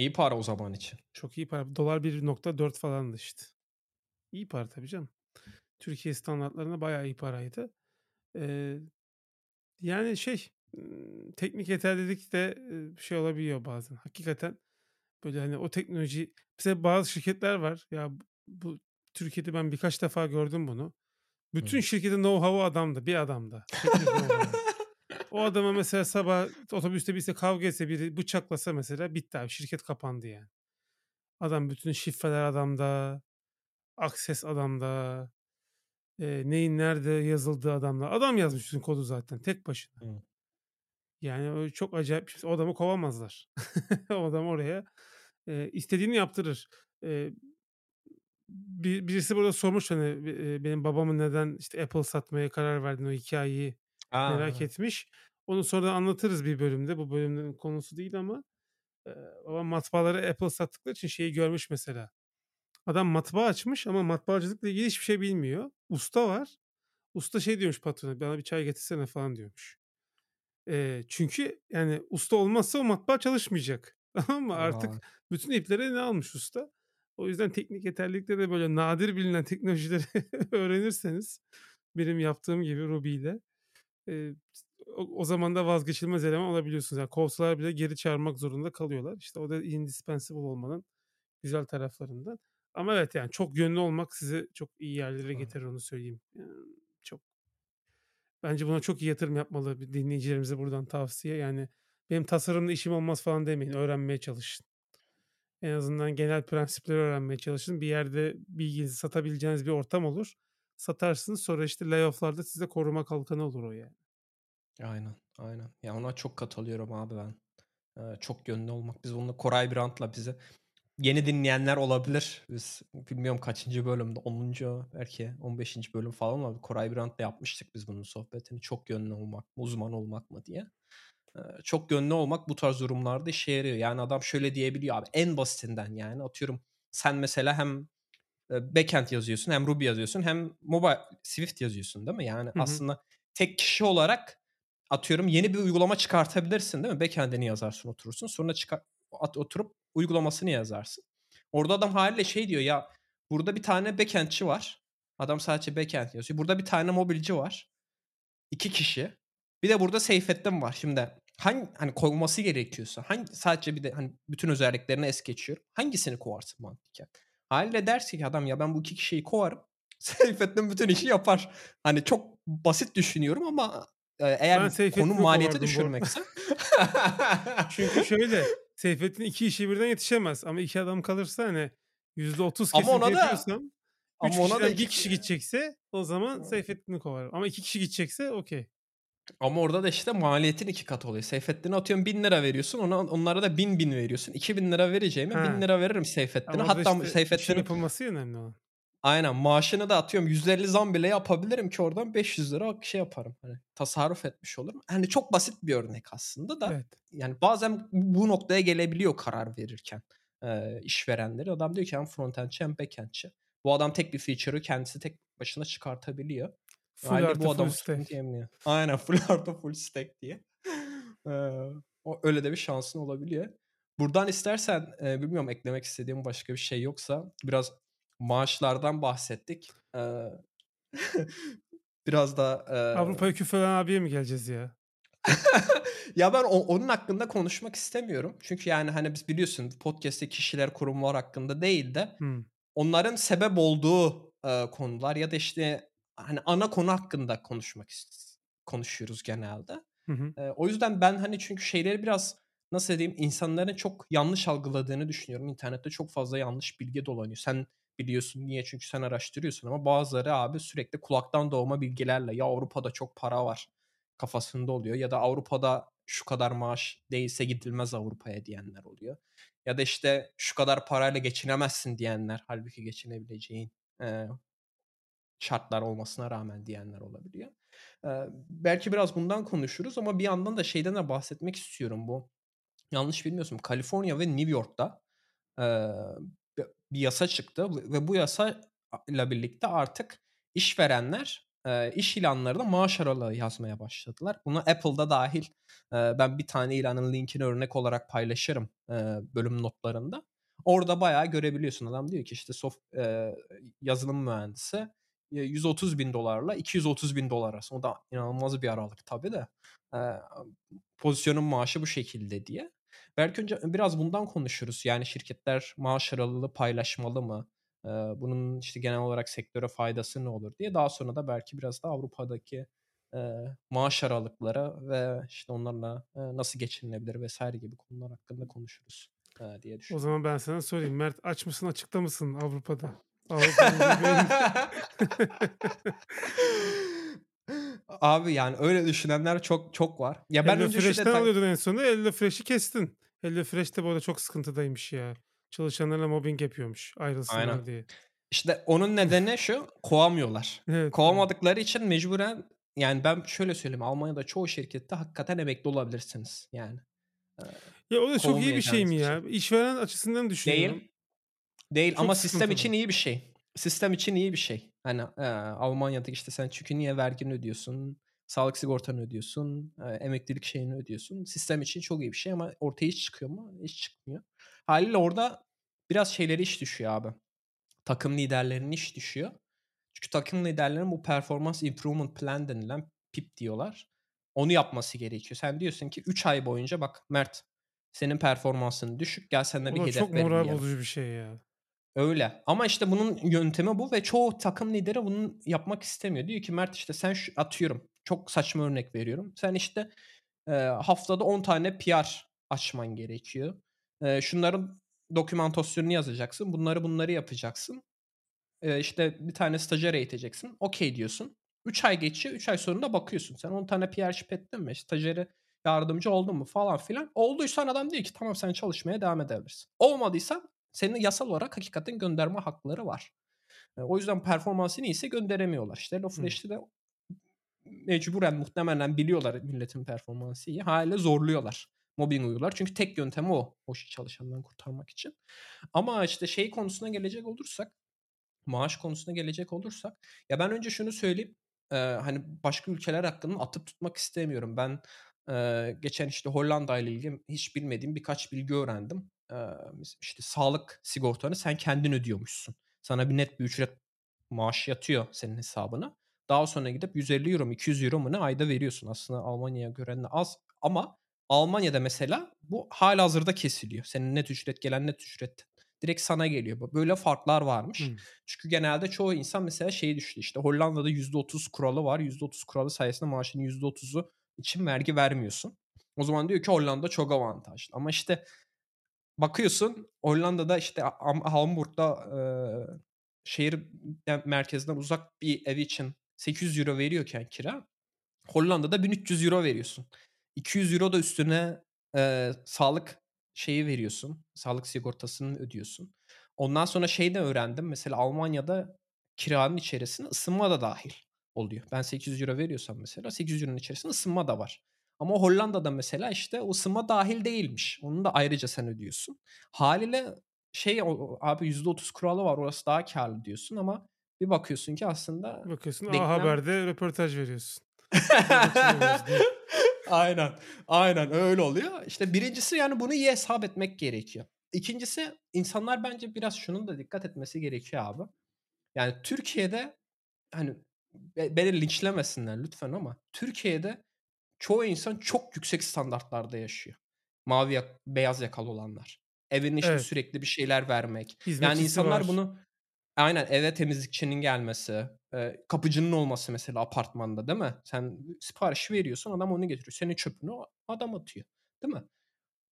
iyi para o zaman için. Çok iyi para. Dolar 1.4 falandı işte. İyi para tabii canım. Türkiye standartlarına bayağı iyi paraydı. Ee, yani şey teknik yeterlilik de şey olabiliyor bazen. Hakikaten böyle hani o teknoloji mesela bazı şirketler var ya bu Türkiye'de ben birkaç defa gördüm bunu. Bütün hmm. şirketin know-how'u adamdı. Bir adamda. O adama mesela sabah otobüste birisi kavga etse biri bıçaklasa mesela bitti abi. Şirket kapandı yani. Adam bütün şifreler adamda. Akses adamda. E, neyin nerede yazıldığı adamla. Adam yazmış bütün kodu zaten tek başına. Hı. Yani çok acayip bir şey. O adamı kovamazlar. O adam oraya, eee, istediğini yaptırır. Eee, bi birisi burada sormuş, hani, eee, benim babamın neden, işte, Apple satmaya karar verdiğini, o hikâyeyi A! merak etmiş. Onu sonra anlatırız bir bölümde. Bu bölümün konusu değil ama, eee, babam matbaalara Apple sattıkları için şeyi görmüş mesela. Adam matbaa açmış ama matbaacılıkla ilgili hiçbir şey bilmiyor. Usta var. Usta şey diyormuş patrona, "Bana bir çay getirsene." falan diyormuş. Eee, çünkü yani usta olmazsa o matbaa çalışmayacak. Tamam mı? Artık bütün ipleri eline almış usta. O yüzden teknik yeterlilikte de böyle nadir bilinen teknolojileri öğrenirseniz benim yaptığım gibi Ruby ile, eee, o o zaman da vazgeçilmez eleman olabiliyorsunuz. Yani kovsalar bile geri çağırmak zorunda kalıyorlar. İşte o da indispensable olmanın güzel taraflarından. Ama evet, yani çok yönlü olmak sizi çok iyi yerlere Evet. getirir, onu söyleyeyim. Yani çok Bence buna çok iyi yatırım yapmalı bir dinleyicilerimize buradan tavsiye. Yani benim tasarımla işim olmaz falan demeyin. Öğrenmeye çalışın. En azından genel prensipleri öğrenmeye çalışın. Bir yerde bilginizi satabileceğiniz bir ortam olur. Satarsınız sonra işte layoff'larda size koruma kalkanı olur o yani. Aynen, aynen. Ya, ona çok katılıyorum abi ben. Eee, çok yönlü olmak. Biz bunu Koray Birant'la bizi yeni dinleyenler olabilir. Biz bilmiyorum kaçıncı bölümde, 10'uncu belki 15'inci bölüm falan ama Koray Birant'la yapmıştık biz bunun sohbetini. Çok yönlü olmak mı, uzman olmak mı diye. Eee, çok yönlü olmak bu tarz durumlarda işe yarıyor. Yani adam şöyle diyebiliyor abi en basitinden yani atıyorum sen mesela hem, backend yazıyorsun hem Ruby yazıyorsun hem mobile Swift yazıyorsun değil mi? Yani Hı hı. aslında tek kişi olarak atıyorum yeni bir uygulama çıkartabilirsin değil mi? Backend'ini yazarsın oturursun. Sonra çıkar at oturup uygulamasını yazarsın. Orada adam hâliyle şey diyor ya burada bir tane backend'çi var. Adam sadece backend yazıyor. Burada bir tane mobilci var. 2 kişi. Bir de burada Seyfettin var. Şimdi hangi hani kovması gerekiyorsa hangi sadece bir de hani bütün özelliklerini es geçiyorum. Hangisini kovarsın mantıken? Hâliyle derse ki adam ya ben bu 2 kişiyi kovarım. Seyfettin bütün işi yapar. Hani çok basit düşünüyorum ama, Ben eğer konu maliyeti düşürmekse Çünkü şöyle, Seyfettin 2 işi birden yetişemez ama 2 adam kalırsa hani %30 ama kesinti ona da yapıyorsam 3 ama ona da kişiden 1 2 kişi gidecekse o zaman Seyfettin'i kovarım ama 2 kişi gidecekse okay. Ama orada da işte maliyetin 2 katı oluyor. Seyfettin'e atıyorum £1000 veriyorsun. Ona onlara da 1000 1000 veriyorsun. £2000 vereceğime He. £1000 veririm Seyfettin'e. Ama orada Hatta işte işin Seyfettin'in yapılması ya önemli olan. Aynen maaşını da atıyorum %50 zam bile yapabilirim ki oradan £500 şey yaparım. Hani tasarruf etmiş olurum. Hani çok basit bir örnek aslında da Evet. yani bazen bu noktaya gelebiliyor karar verirken, eee, işverenleri. Adam diyor ki hem frontend'çi hem backend'çi. Bu adam tek bir feature'ı kendisi tek başına çıkartabiliyor. Full bu full stack. Aynen full artı full stack diye. O öyle de bir şansın olabiliyor. Buradan istersen, bilmiyorum eklemek istediğin başka bir şey yoksa biraz maaşlardan bahsettik. Biraz da, eee Avrupa'ya küfreden abiye mi geleceğiz ya? Ya, ben o onun hakkında konuşmak istemiyorum. Çünkü, yani, hani, biz biliyorsun podcast'te kişiler, kurumlar hakkında değil de Hımm. onların sebep olduğu, eee, konular ya da, işte, hani, ana konu hakkında konuşmak konuşuyoruz genelde. Hı hı. Eee, o yüzden ben, hani, çünkü şeyleri biraz, nasıl diyeyim, insanların çok yanlış algıladığını düşünüyorum. İnternette çok fazla yanlış bilgi dolanıyor. Sen biliyorsun. Niye? Çünkü sen araştırıyorsun ama bazıları abi sürekli kulaktan doğma bilgilerle "Ya, Avrupa'da çok para var." kafasında oluyor ya da "Avrupa'da şu kadar maaş değilse gidilmez Avrupa'ya." diyenler oluyor. Ya da, işte, "Şu kadar parayla geçinemezsin." diyenler hâlbuki geçinebileceğin, eee, şartlar olmasına rağmen diyenler olabiliyor. Eee, belki biraz bundan konuşuruz ama bir yandan da şeyden de bahsetmek istiyorum. Bu yanlış bilmiyorsam Kaliforniya ve New York'ta, b bir yasa çıktı ve bu yasa ile birlikte artık işverenler, eee, iş ilanlarına maaş aralığı yazmaya başladılar. Buna Apple da dâhil. Eee, ben bir tane ilanın linkini örnek olarak paylaşırım, eee, bölüm notlarında. Orada bayağı görebiliyorsun. Adam diyor ki, işte, sof eee, yazılım mühendisi, eee, $130.000'la $230.000 arası. O da inanılmaz bir aralık tabii de. Eee, pozisyonun maaşı bu şekilde diye. Belki önce biraz bundan konuşuruz. Yani şirketler maaş aralığını paylaşmalı mı? Eee, bunun, işte, genel olarak sektöre faydası ne olur diye. Daha sonra da belki biraz da Avrupa'daki, eee, maaş aralıkları ve, işte, onlarla, eee, nasıl geçinilebilir vs. gibi konular hakkında konuşuruz, eee, diye O düşünüyorum. zaman ben sana sorayım. Mert aç mısın, açıkta mısın Avrupa'da? Abi, yani, öyle düşünenler çok çok var. Ya, ben önce şu HelloFresh'ten detay alıyordun en sonunda. HelloFresh'i kestin. HelloFresh de bu arada çok sıkıntıdaymış ya. Çalışanlarına mobbing yapıyormuş Aynen. ayrılsınlar diye. İşte, onun nedeni şu, kovamıyorlar. Evet, evet. Kovamadıkları için mecburen yani, ben şöyle söyleyeyim, Almanya'da çoğu şirkette hakikaten emekli olabilirsiniz, yani. Ya, o da çok iyi bir şey mi ya? İşveren açısından düşünüyorum. Değil. Değil ama Çok sistem için iyi bir şey. Sistem için iyi bir şey. Hani, eee, Almanya'da, işte, sen çünkü niye vergini ödüyorsun, sağlık sigortanı ödüyorsun, emeklilik şeyini ödüyorsun. Sistem için çok iyi bir şey ama ortaya iş çıkıyor mu? İş çıkmıyor. Hâliyle orada biraz şeylere iş düşüyor abi. Takım liderlerine iş düşüyor. Çünkü takım liderlerinin bu performance improvement plan denilen PIP diyorlar. Onu yapması gerekiyor. Sen diyorsun ki 3 ay boyunca bak Mert senin performansın düşük gel seninle O bir da çok hedef moral belirleyelim. bozucu bir şey ya. Öyle. Ama işte bunun yöntemi bu ve çoğu takım lideri bunu yapmak istemiyor. Diyor ki Mert işte sen şu atıyorum. Çok saçma örnek veriyorum. Sen işte eee, haftada 10 tane PR açman gerekiyor. Eee, şunların dokümantasyonunu yazacaksın. Bunları bunları yapacaksın. Eee, işte bir tane stajyer eğiteceksin. Okay diyorsun. 3 ay geçiyor. 3 ay sonunda bakıyorsun. Sen 10 tane PR'şip ettin mi? Stajyere yardımcı oldun mu falan filan. Olduysan adam diyor ki tamam sen çalışmaya devam edebilirsin. Olmadıysa senin yasal olarak hakikaten gönderme hakları var. O yüzden performansın iyiyse gönderemiyorlar. İşte Hımm. HelloFresh'te de mecburen muhtemelen biliyorlar milletin performansı iyi. Hâliyle zorluyorlar. Mobbing uyguluyorlar. Çünkü tek yöntemi o. O çalışandan kurtarmak için. Ama işte şey konusuna gelecek olursak Maaş konusuna gelecek olursak, ya, ben önce şunu söyleyeyim, eee, hani, başka ülkeler hakkında atıp tutmak istemiyorum. Ben, eee, geçen, işte, Hollanda ile ilgili hiç bilmediğim birkaç bilgi öğrendim. İşte, sağlık sigortanı sen kendin ödüyormuşsun. Sana bir net bir ücret maaş yatıyor senin hesabına. Daha sonra gidip €150 mu €200 mu ne ayda veriyorsun. Aslında Almanya'ya göre de az ama Almanya'da mesela bu hâlihazırda kesiliyor. Senin net ücret gelen net ücret direkt sana geliyor. Böyle farklar varmış. Hımm. Çünkü genelde çoğu insan mesela şeyi düştü işte Hollanda'da %30 kuralı var. %30 kuralı sayesinde maaşının %30'u için vergi vermiyorsun. O zaman diyor ki Hollanda çok avantajlı. Ama işte bakıyorsun Hollanda'da işte Am Hamburg'da, eee, şehir merkezinden uzak bir ev için €800 veriyorken kira, Hollanda'da €1300 veriyorsun. €200 da üstüne, eee, sağlık şeyi veriyorsun, sağlık sigortasını ödüyorsun. Ondan sonra şey de öğrendim, mesela Almanya'da kiranın içerisine ısınma da dâhil oluyor. Ben €800 veriyorsam mesela €800'nun içerisinde ısınma da var. Ama Hollanda'da mesela, işte, o dâhil değilmiş. Onu da ayrıca sen ödüyorsun. Hâliyle şey, abi %30 kuralı var, orası daha kârlı diyorsun ama bir bakıyorsun ki aslında Bakıyorsun A denklem Haber'de röportaj veriyorsun. Diye. Aynen, aynen öyle oluyor. İşte birincisi yani bunu iyi hesap etmek gerekiyor. İkincisi insanlar bence biraz şunun da dikkat etmesi gerekiyor abi. Yani Türkiye'de, hani, be beni linçlemesinler lütfen ama Türkiye'de çoğu insan çok yüksek standartlarda yaşıyor. Mavi yak beyaz yakalı olanlar. Evine, işte, Evet. sürekli bir şeyler vermek. Yani Hizmetçisi insanlar var. bunu Aynen, eve temizlikçinin gelmesi, eee, kapıcının olması mesela apartmanda, değil mi? Sen sipariş veriyorsun, adam onu getiriyor. Senin çöpünü adam atıyor, değil mi?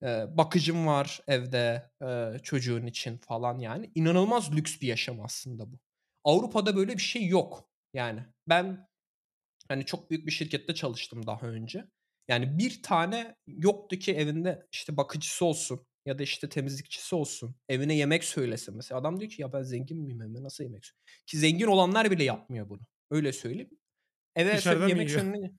Eee, bakıcın var evde, eee, çocuğun için falan yani. İnanılmaz lüks bir yaşam aslında bu. Avrupa'da böyle bir şey yok. Yani ben Hani, çok büyük bir şirkette çalıştım daha önce. Yani bir tane yoktu ki evinde, işte, bakıcısı olsun ya da, işte, temizlikçisi olsun, evine yemek söylesin mesela. Adam diyor ki, "Ya, ben zengin miyim evime nasıl yemek söyleyeyim?" Ki zengin olanlar bile yapmıyor bunu. Öyle söyleyeyim. Eve Dışarıda mı yemek söylemeye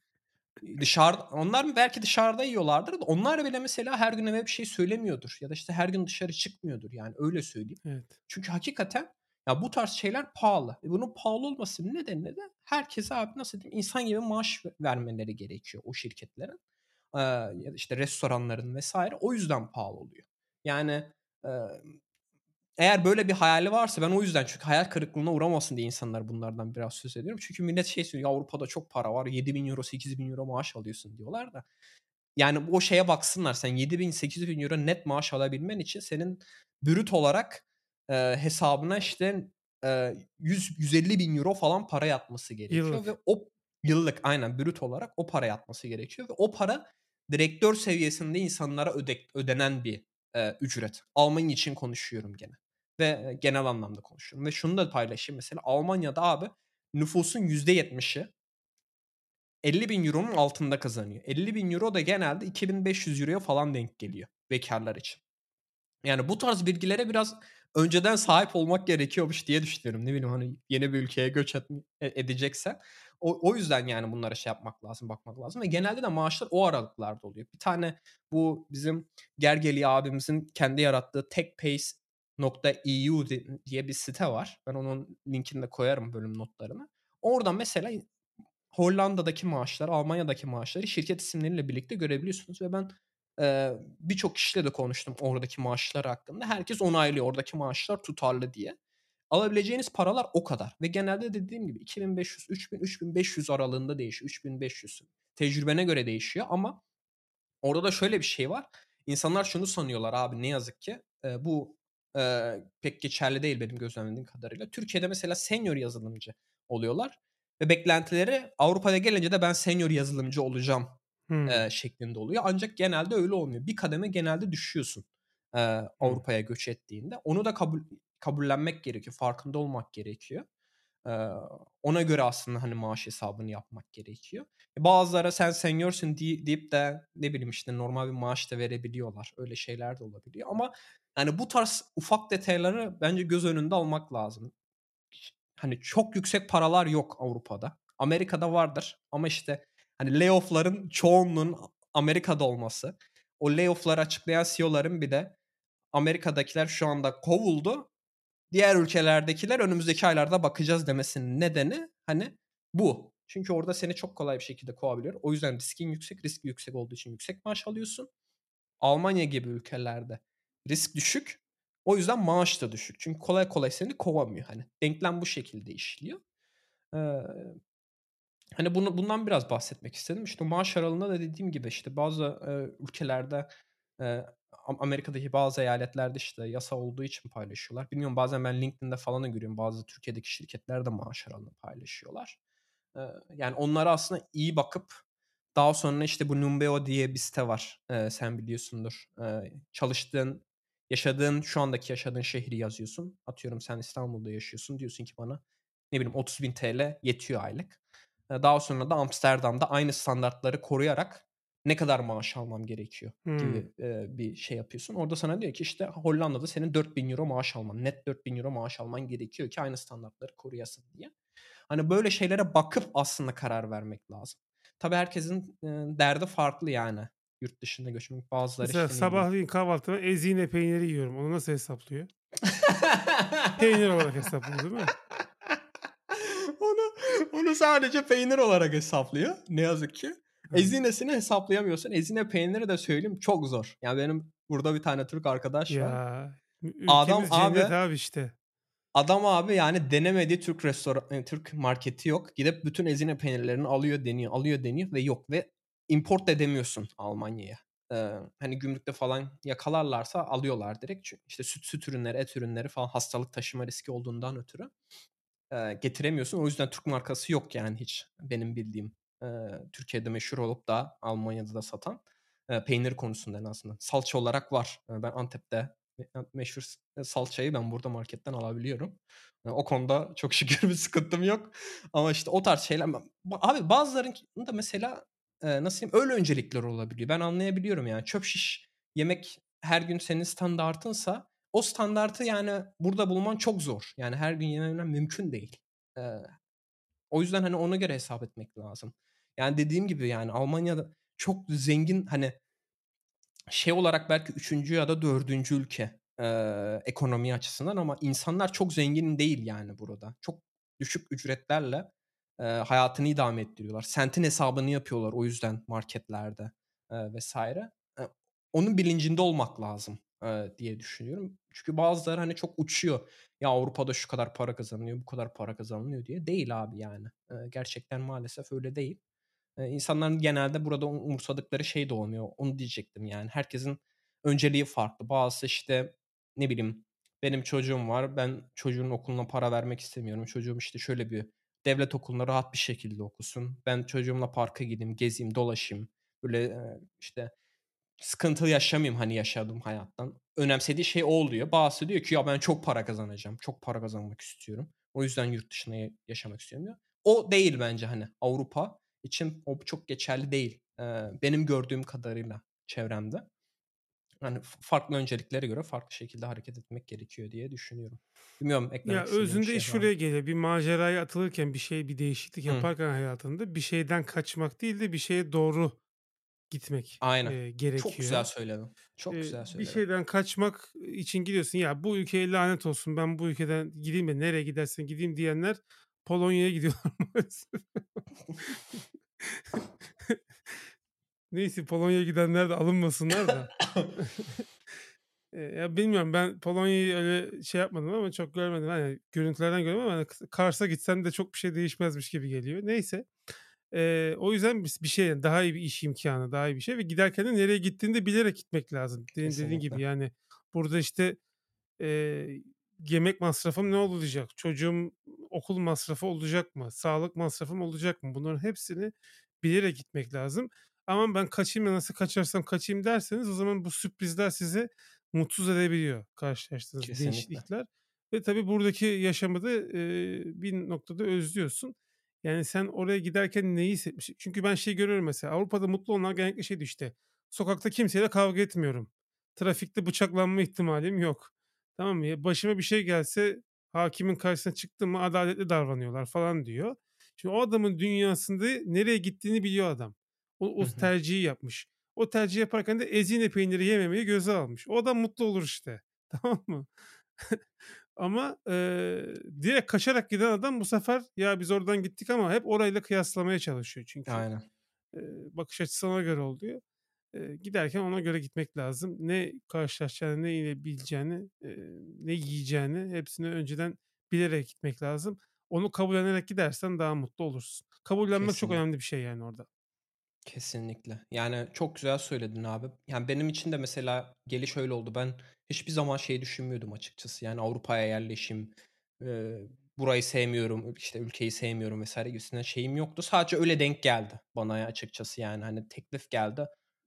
Dışarıda onlar belki dışarıda yiyorlardır da onlar bile mesela her gün eve bir şey söylemiyordur ya da, işte, her gün dışarı çıkmıyordur, yani, öyle söyleyeyim. Evet. Çünkü hakikaten ya, bu tarz şeyler pahalı. E, bunun pahalı olmasının nedeni de herkese abi, nasıl diyeyim, insan gibi maaş ve vermeleri gerekiyor o şirketlerin. Da, işte, restoranların vs. O yüzden pahalı oluyor. Yani, eğer böyle bir hayali varsa ben o yüzden çünkü hayal kırıklığına uğramasın diye insanlar bunlardan biraz söz ediyorum. Çünkü millet şey söylüyor, "Ya, Avrupa'da çok para var, €7.000 €8.000 maaş alıyorsun." diyorlar da. Yani o şeye baksınlar, sen €7.000 net maaş alabilmen için senin brüt olarak, eee, hesabına işte, eee, yüz €150.000 falan para yatması gerekiyor ve Yıllık. o Yıllık, aynen brüt olarak o para yatması gerekiyor ve o para direktör seviyesinde insanlara ödek ödenen bir, eee, ücret. Almanya için konuşuyorum gene ve, genel anlamda konuşuyorum ve şunu da paylaşayım mesela Almanya'da abi nüfusun %70'i €50.000'nun altında kazanıyor. €50.000 da genelde €2.500'ya falan denk geliyor bekârlar için. Yani bu tarz bilgilere biraz önceden sahip olmak gerekiyormuş diye düşünüyorum. Ne bileyim, hani, yeni bir ülkeye göç etm e edeceksen. O o yüzden yani bunlara şey yapmak lazım, bakmak lazım ve genelde de maaşlar o aralıklarda oluyor. Bir tane bu bizim Gergely abimizin kendi yarattığı techpace.eu di diye bir site var. Ben onun linkini de koyarım bölüm notlarına. Oradan mesela Hollanda'daki maaşları, Almanya'daki maaşları şirket isimleriyle birlikte görebiliyorsunuz ve ben, eee, birçok kişiyle de konuştum oradaki maaşlar hakkında. Herkes onaylıyor oradaki maaşlar tutarlı diye. Alabileceğiniz paralar o kadar ve genelde dediğim gibi 2.500, 3.000, 3.500 aralığında değişiyor. 3.500 tecrübene göre değişiyor ama orada da şöyle bir şey var. İnsanlar şunu sanıyorlar abi ne yazık ki, eee, bu, eee, pek geçerli değil benim gözlemlediğim kadarıyla. Türkiye'de mesela senior yazılımcı oluyorlar ve beklentileri Avrupa'ya gelince de ben senior yazılımcı olacağım, Hımm. eee, şeklinde oluyor. Ancak genelde öyle olmuyor. Bir kademe genelde düşüyorsun, Hımm. Avrupa'ya göç ettiğinde. Onu da kabul kabullenmek gerekiyor, farkında olmak gerekiyor. Eee, ona göre aslında, hani, maaş hesabını yapmak gerekiyor. E, bazıları sen senior'sun di deyip de ne bileyim, işte, normal bir maaş da verebiliyorlar. Öyle şeyler de olabiliyor ama, hani, bu tarz ufak detayları bence göz önünde almak lazım. Hani, çok yüksek paralar yok Avrupa'da. Amerika'da vardır ama, işte, hani, layoff'ların çoğunluğunun Amerika'da olması, o layoff'ları açıklayan CEO'ların bir de Amerika'dakiler şu anda kovuldu, diğer ülkelerdekiler önümüzdeki aylarda bakacağız demesinin nedeni, hani, bu. Çünkü orada seni çok kolay bir şekilde kovabilir. O yüzden riskin yüksek. Risk yüksek olduğu için yüksek maaş alıyorsun. Almanya gibi ülkelerde risk düşük. O yüzden maaş da düşük. Çünkü kolay kolay seni kovamıyor, hani. Denklem bu şekilde işliyor. Eee, hani, bunu bundan biraz bahsetmek istedim. İşte, maaş aralığında da dediğim gibi, işte, bazı, eee, ülkelerde, Am Amerika'daki bazı eyaletlerde, işte, yasa olduğu için paylaşıyorlar. Bilmiyorum bazen ben LinkedIn'de falan da görüyorum. Bazı Türkiye'deki şirketler de maaş aralığını paylaşıyorlar. Eee, yani onlara aslında iyi bakıp daha sonra, işte, bu Numbeo diye bir site var. Eee, sen biliyorsundur. Eee, çalıştığın, yaşadığın, şu andaki yaşadığın şehri yazıyorsun. Atıyorum sen İstanbul'da yaşıyorsun. Diyorsun ki bana, ne bileyim, €30.000 yetiyor aylık. Daha sonra da Amsterdam'da aynı standartları koruyarak ne kadar maaş almam gerekiyor gibi, eee, bir şey yapıyorsun. Orada sana diyor ki, işte, Hollanda'da senin €4.000 maaş alman, net €4.000 maaş alman gerekiyor ki aynı standartları koruyasın diye. Hani, böyle şeylere bakıp aslında karar vermek lazım. Tabii herkesin, eee, derdi farklı yani yurt dışına göçmek. Bazıları, Mesela işte, sabahleyin kahvaltıma Ezine peyniri yiyorum. Onu nasıl hesaplıyor? Peynir olarak hesaplıyor, değil mi? Onu onu sadece peynir olarak hesaplıyor ne yazık ki. Ezinesini hesaplayamıyorsun. Ezine peyniri de söyleyeyim çok zor. Ya, benim burada bir tane Türk arkadaş var. Ya, ü Adam abi abi işte. adam abi, yani, denemediği Türk restora eee, Türk marketi yok. Gidip bütün Ezine peynirlerini alıyor, deniyor, alıyor, deniyor ve yok ve import edemiyorsun Almanya'ya. Eee, hani, gümrükte falan yakalarlarsa alıyorlar direkt. Çün işte, süt süt ürünleri, et ürünleri falan hastalık taşıma riski olduğundan ötürü. Eee, getiremiyorsun. O yüzden Türk markası yok yani hiç benim bildiğim. Eee, Türkiye'de meşhur olup da Almanya'da da satan, eee, peynir konusunda en azından. Salça olarak var. Eee, ben Antep'te me meşhur salçayı ben burada marketten alabiliyorum. Eee, o konuda çok şükür bir sıkıntım yok. Ama, işte, o tarz şeyler abi bazılarında mesela, eee, nasıl diyeyim, öyle öncelikler olabiliyor. Ben anlayabiliyorum yani. Çöp şiş yemek her gün senin standardınsa o standardı, yani, burada bulman çok zor. Yani, her gün yememen mümkün değil. Eee, o yüzden, hani, ona göre hesap etmek lazım. Yani, dediğim gibi, yani, Almanya'da çok zengin, hani, şey olarak belki 3'üncü ya da 4'üncü ülke, eee, ekonomi açısından ama insanlar çok zengin değil, yani, burada. Çok düşük ücretlerle, eee, hayatını idame ettiriyorlar. Sentin hesabını yapıyorlar o yüzden marketlerde, eee, vs. Eee, onun bilincinde olmak lazım, eee, diye düşünüyorum. Çünkü bazıları, hani, çok uçuyor. Ya, Avrupa'da şu kadar para kazanılıyor, bu kadar para kazanılıyor diye. Değil abi, yani. Eee, gerçekten maalesef öyle değil. Eee, insanların genelde burada um umursadıkları şey de olmuyor. Onu diyecektim, yani. Herkesin önceliği farklı. Bazısı, işte, ne bileyim, benim çocuğum var, ben çocuğun okuluna para vermek istemiyorum. Çocuğum, işte, şöyle bir devlet okulunda rahat bir şekilde okusun. Ben çocuğumla parka gideyim, gezeyim, dolaşayım. Böyle, işte, sıkıntı yaşamayayım, hani, yaşadığım hayattan. Önemsediği şey o oluyor. Bazısı diyor ki, "Ya, ben çok para kazanacağım, çok para kazanmak istiyorum. O yüzden yurt dışında ya yaşamak istiyorum." diyor. O değil bence, hani, Avrupa için o çok geçerli değil. Eee, benim gördüğüm kadarıyla çevremde. Hani f farklı önceliklere göre farklı şekilde hareket etmek gerekiyor diye düşünüyorum. Bilmiyorum eklemek Ya, özünde şey iş şuraya geliyor. Bir maceraya atılırken, bir şey, bir değişiklik Hı. yaparken hayatında bir şeyden kaçmak değil de bir şeye doğru gitmek, Aynen. eee, Çok güzel gerekiyor. söyledin. Çok Eee, güzel bir söyledin. şeyden kaçmak için gidiyorsun. "Ya, bu ülkeye lanet olsun, ben bu ülkeden gideyim de nereye gidersen gideyim." diyenler Polonya'ya gidiyorlar. Neyse, Polonya'ya gidenler de alınmasınlar da. Ya, bilmiyorum ben Polonya'yı öyle şey yapmadım ama çok görmedim. Hani, görüntülerden görüyorum ama hani Kars'a gitsem de çok bir şey değişmezmiş gibi geliyor. Neyse. Eee, o yüzden bir şey daha iyi bir iş imkânı, daha iyi bir şey ve giderken de nereye gittiğini de bilerek gitmek lazım. Senin dediğin gibi, yani, burada, işte, eee, yemek masrafım ne olacak? Çocuğum okul masrafı olacak mı? Sağlık masrafım olacak mı? Bunların hepsini bilerek gitmek lazım. Ama ben kaçayım da nasıl kaçarsam kaçayım derseniz o zaman bu sürprizler sizi mutsuz edebiliyor karşılaştığınız Kesinlikle. değişiklikler ve tabii buradaki yaşamı da, eee, bir noktada özlüyorsun. Yani, sen oraya giderken neyi hissetmişsin? Çünkü ben şeyi görüyorum mesela Avrupa'da mutlu olanlar genellikle şey işte, "Sokakta kimseyle kavga etmiyorum. Trafikte bıçaklanma ihtimalim yok." Tamam mı? Başıma bir şey gelse hakimin karşısına çıktım mı adaletli davranıyorlar falan diyor. Şimdi o adamın dünyasında nereye gittiğini biliyor adam. O o hı. tercihi yapmış. O tercihi yaparken de ezine peyniri yememeyi göze almış. O adam mutlu olur işte. Tamam mı? Ama, eee, direkt kaçarak giden adam bu sefer, "Ya, biz oradan gittik ama" hep orayla kıyaslamaya çalışıyor çünkü. Aynen. Eee, bakış açısı ona göre oluyor. Eee, giderken ona göre gitmek lazım. Ne karşılaşacağını, ne yiyebileceğini, eee, ne yiyeceğini hepsini önceden bilerek gitmek lazım. Onu kabullenerek gidersen daha mutlu olursun. Kabullenmek çok Kesinlikle. önemli bir şey yani orada. Kesinlikle. Yani, çok güzel söyledin abi. Yani, benim için de mesela geliş öyle oldu. Ben hiçbir zaman şey düşünmüyordum açıkçası, yani, Avrupa'ya yerleşim, eee, burayı sevmiyorum, işte, ülkeyi sevmiyorum vs. gibisinden şeyim yoktu. Sadece öyle denk geldi bana açıkçası, yani, hani, teklif geldi.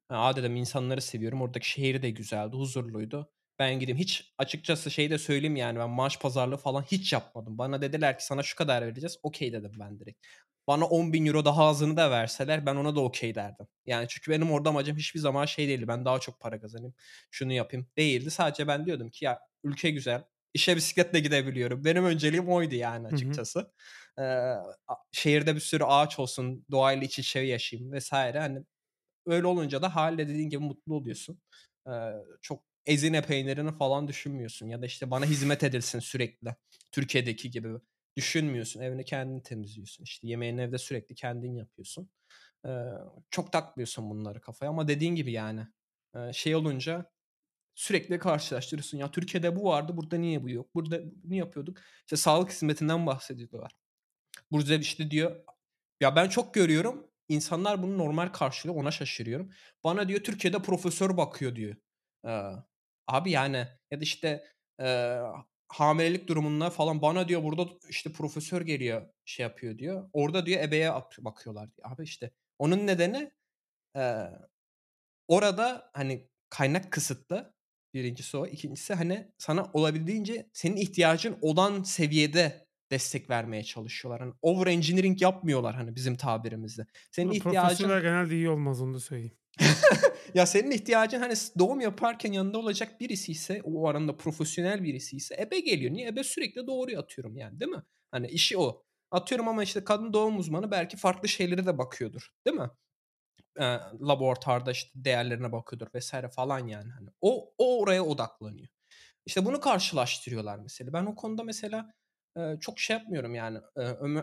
"A," dedim, "insanları seviyorum, oradaki şehir de güzeldi, huzurluydu. Ben gideyim." Hiç açıkçası şeyi de söyleyeyim, yani, ben maaş pazarlığı falan hiç yapmadım. Bana dediler ki, "Sana şu kadar vereceğiz." "Okay." dedim ben direkt. Bana €10.000 daha azını da verseler ben ona da okay derdim. Yani, çünkü benim orada amacım hiçbir zaman şey değildi, ben daha çok para kazanayım, şunu yapayım değildi. Sadece ben diyordum ki, "Ya, ülke güzel, işe bisikletle gidebiliyorum." Benim önceliğim oydu yani Hı hı. açıkçası. Eee, a şehirde bir sürü ağaç olsun, doğayla iç içe yaşayayım vs. Hani, öyle olunca da hâliyle dediğin gibi mutlu oluyorsun. Eee, çok ezine peynirini falan düşünmüyorsun ya da, işte, bana hizmet edilsin sürekli Türkiye'deki gibi düşünmüyorsun. Evini kendin temizliyorsun. İşte, yemeğini evde sürekli kendin yapıyorsun. Eee, çok takmıyorsun bunları kafaya ama dediğin gibi, yani, eee, şey olunca sürekli karşılaştırıyorsun. "Ya, Türkiye'de bu vardı, burada niye bu yok? Burada bunu yapıyorduk." İşte, sağlık hizmetinden bahsediyorlar. Burada, işte, diyor ya, ben çok görüyorum, insanlar bunu normal karşılıyor, ona şaşırıyorum. Bana diyor, "Türkiye'de profesör bakıyor." diyor. Eee, abi, yani, ya da, işte, eee, hamilelik durumunda falan bana diyor, "Burada, işte, profesör geliyor, şey yapıyor." diyor. "Orada" diyor, "ebeye ak bakıyorlar." diyor. Abi, işte, onun nedeni, eee, orada, hani, kaynak kısıtlı. 1'incisi o. 2'ncisi, hani, sana olabildiğince senin ihtiyacın olan seviyede destek vermeye çalışıyorlar. Hani, over engineering yapmıyorlar, hani, bizim tabirimizle. Senin Ama ihtiyacın genelde iyi olmaz, onu da söyleyeyim. Ya, senin ihtiyacın, hani, doğum yaparken yanında olacak birisiyse, o aranda profesyonel birisiyse ebe geliyor. Niye? Ebe sürekli doğuruyor atıyorum, yani, değil mi? Hani, işi o. Atıyorum ama, işte, kadın doğum uzmanı belki farklı şeylere de bakıyordur, değil mi? Eee, laboratuvarda, işte, değerlerine bakıyordur vs. falan, yani, hani. O o oraya odaklanıyor. İşte, bunu karşılaştırıyorlar mesela. Ben o konuda mesela, çok şey yapmıyorum, yani,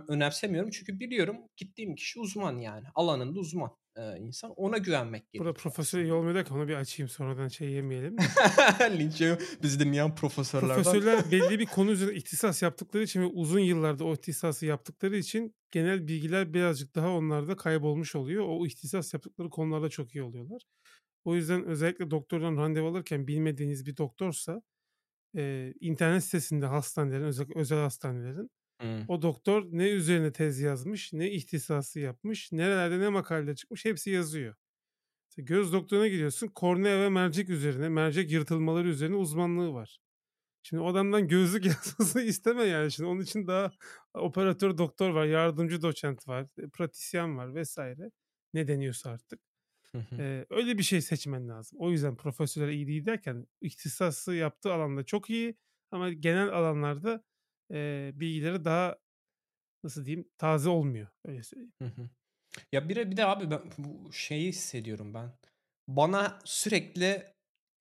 önemsemiyorum çünkü biliyorum gittiğim kişi uzman, yani. Alanında uzman, insan. Ona güvenmek Burada gerekiyor profesör iyi olmuyor derken onu bir açayım sonradan şey yemeyelim. Linç bizi dinleyen profesörlerden. Profesörler belli bir konu üzerine ihtisas yaptıkları için ve uzun yıllardır o ihtisası yaptıkları için genel bilgiler birazcık daha onlarda kaybolmuş oluyor. O ihtisas yaptıkları konularda çok iyi oluyorlar. O yüzden özellikle doktordan randevu alırken bilmediğiniz bir doktorsa, eee, internet sitesinde hastanelerin, özellikle özel hastanelerin Hıı. o doktor ne üzerine tez yazmış, ne ihtisası yapmış, nerelerde ne makale çıkmış hepsi yazıyor. Mesela göz doktoruna gidiyorsun, kornea ve mercek üzerine, mercek yırtılmaları üzerine uzmanlığı var. Şimdi o adamdan gözlük yazmasını isteme yani. Şimdi onun için daha operatör doktor var, yardımcı doçent var, e, pratisyen var vesaire. Ne deniyorsa artık. Eee, öyle bir şey seçmen lazım. O yüzden profesyonel iyi değil derken ihtisası yaptığı alanda çok iyi ama genel alanlarda eee, bilgileri daha nasıl diyeyim taze olmuyor. Öyle söyleyeyim. Hı hı. Ya bir bir de abi ben bu şeyi hissediyorum ben. Bana sürekli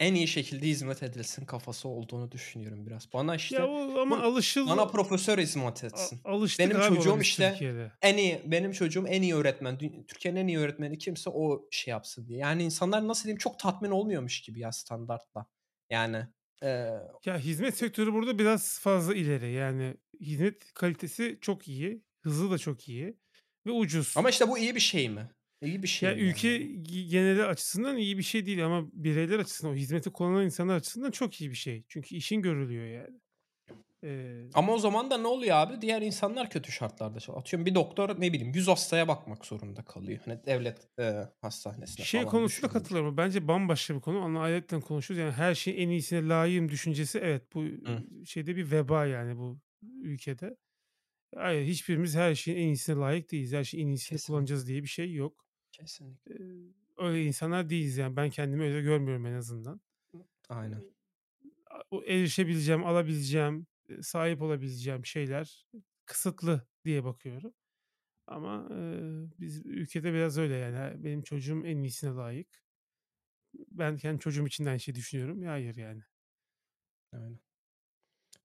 en iyi şekilde hizmet edilsin kafası olduğunu düşünüyorum biraz. Bana Ya işte o ama bu alışıldı. bana profesör hizmet A- etsin. alıştık Benim çocuğum işte Türkiye'de. en iyi benim çocuğum en iyi öğretmen. Türkiye'nin en iyi öğretmeni kimse o şey yapsın diye. Yani insanlar nasıl diyeyim çok tatmin olmuyormuş gibi ya standartla. Yani eee, Ya hizmet sektörü burada biraz fazla ileri. Yani hizmet kalitesi çok iyi, hızı da çok iyi ve ucuz. ama işte bu iyi bir şey mi? İyi bir şey Ya ülke yani? gi- geneli açısından iyi bir şey değil ama bireyler açısından, o hizmeti kullanan insanlar açısından çok iyi bir şey. Çünkü işin görülüyor yani. Ee, Ama o zaman da ne oluyor abi? Diğer insanlar kötü şartlarda çalışıyor. Atıyorum bir doktor ne bileyim 100 hastaya bakmak zorunda kalıyor. Hani devlet e, hastanesine şey konusunda katılıyorum. Bence bambaşka bir konu. Onu ayetten konuşuyoruz. Yani her şeyin en iyisine layığım düşüncesi evet bu Hı. şeyde bir veba yani bu ülkede. Hayır hiçbirimiz her şeyin en iyisine layık değiliz. Her şeyin en iyisini Kesinlikle. kullanacağız diye bir şey yok. Kesinlikle. Öyle insanlar değiliz yani. Ben kendimi öyle görmüyorum en azından. Aynen. O erişebileceğim, alabileceğim, sahip olabileceğim şeyler kısıtlı diye bakıyorum. Ama e, biz ülkede biraz öyle yani. Benim çocuğum en iyisine layık. Ben kendi çocuğum için de aynı şeyi düşünüyorum. Ya hayır yani. Aynen.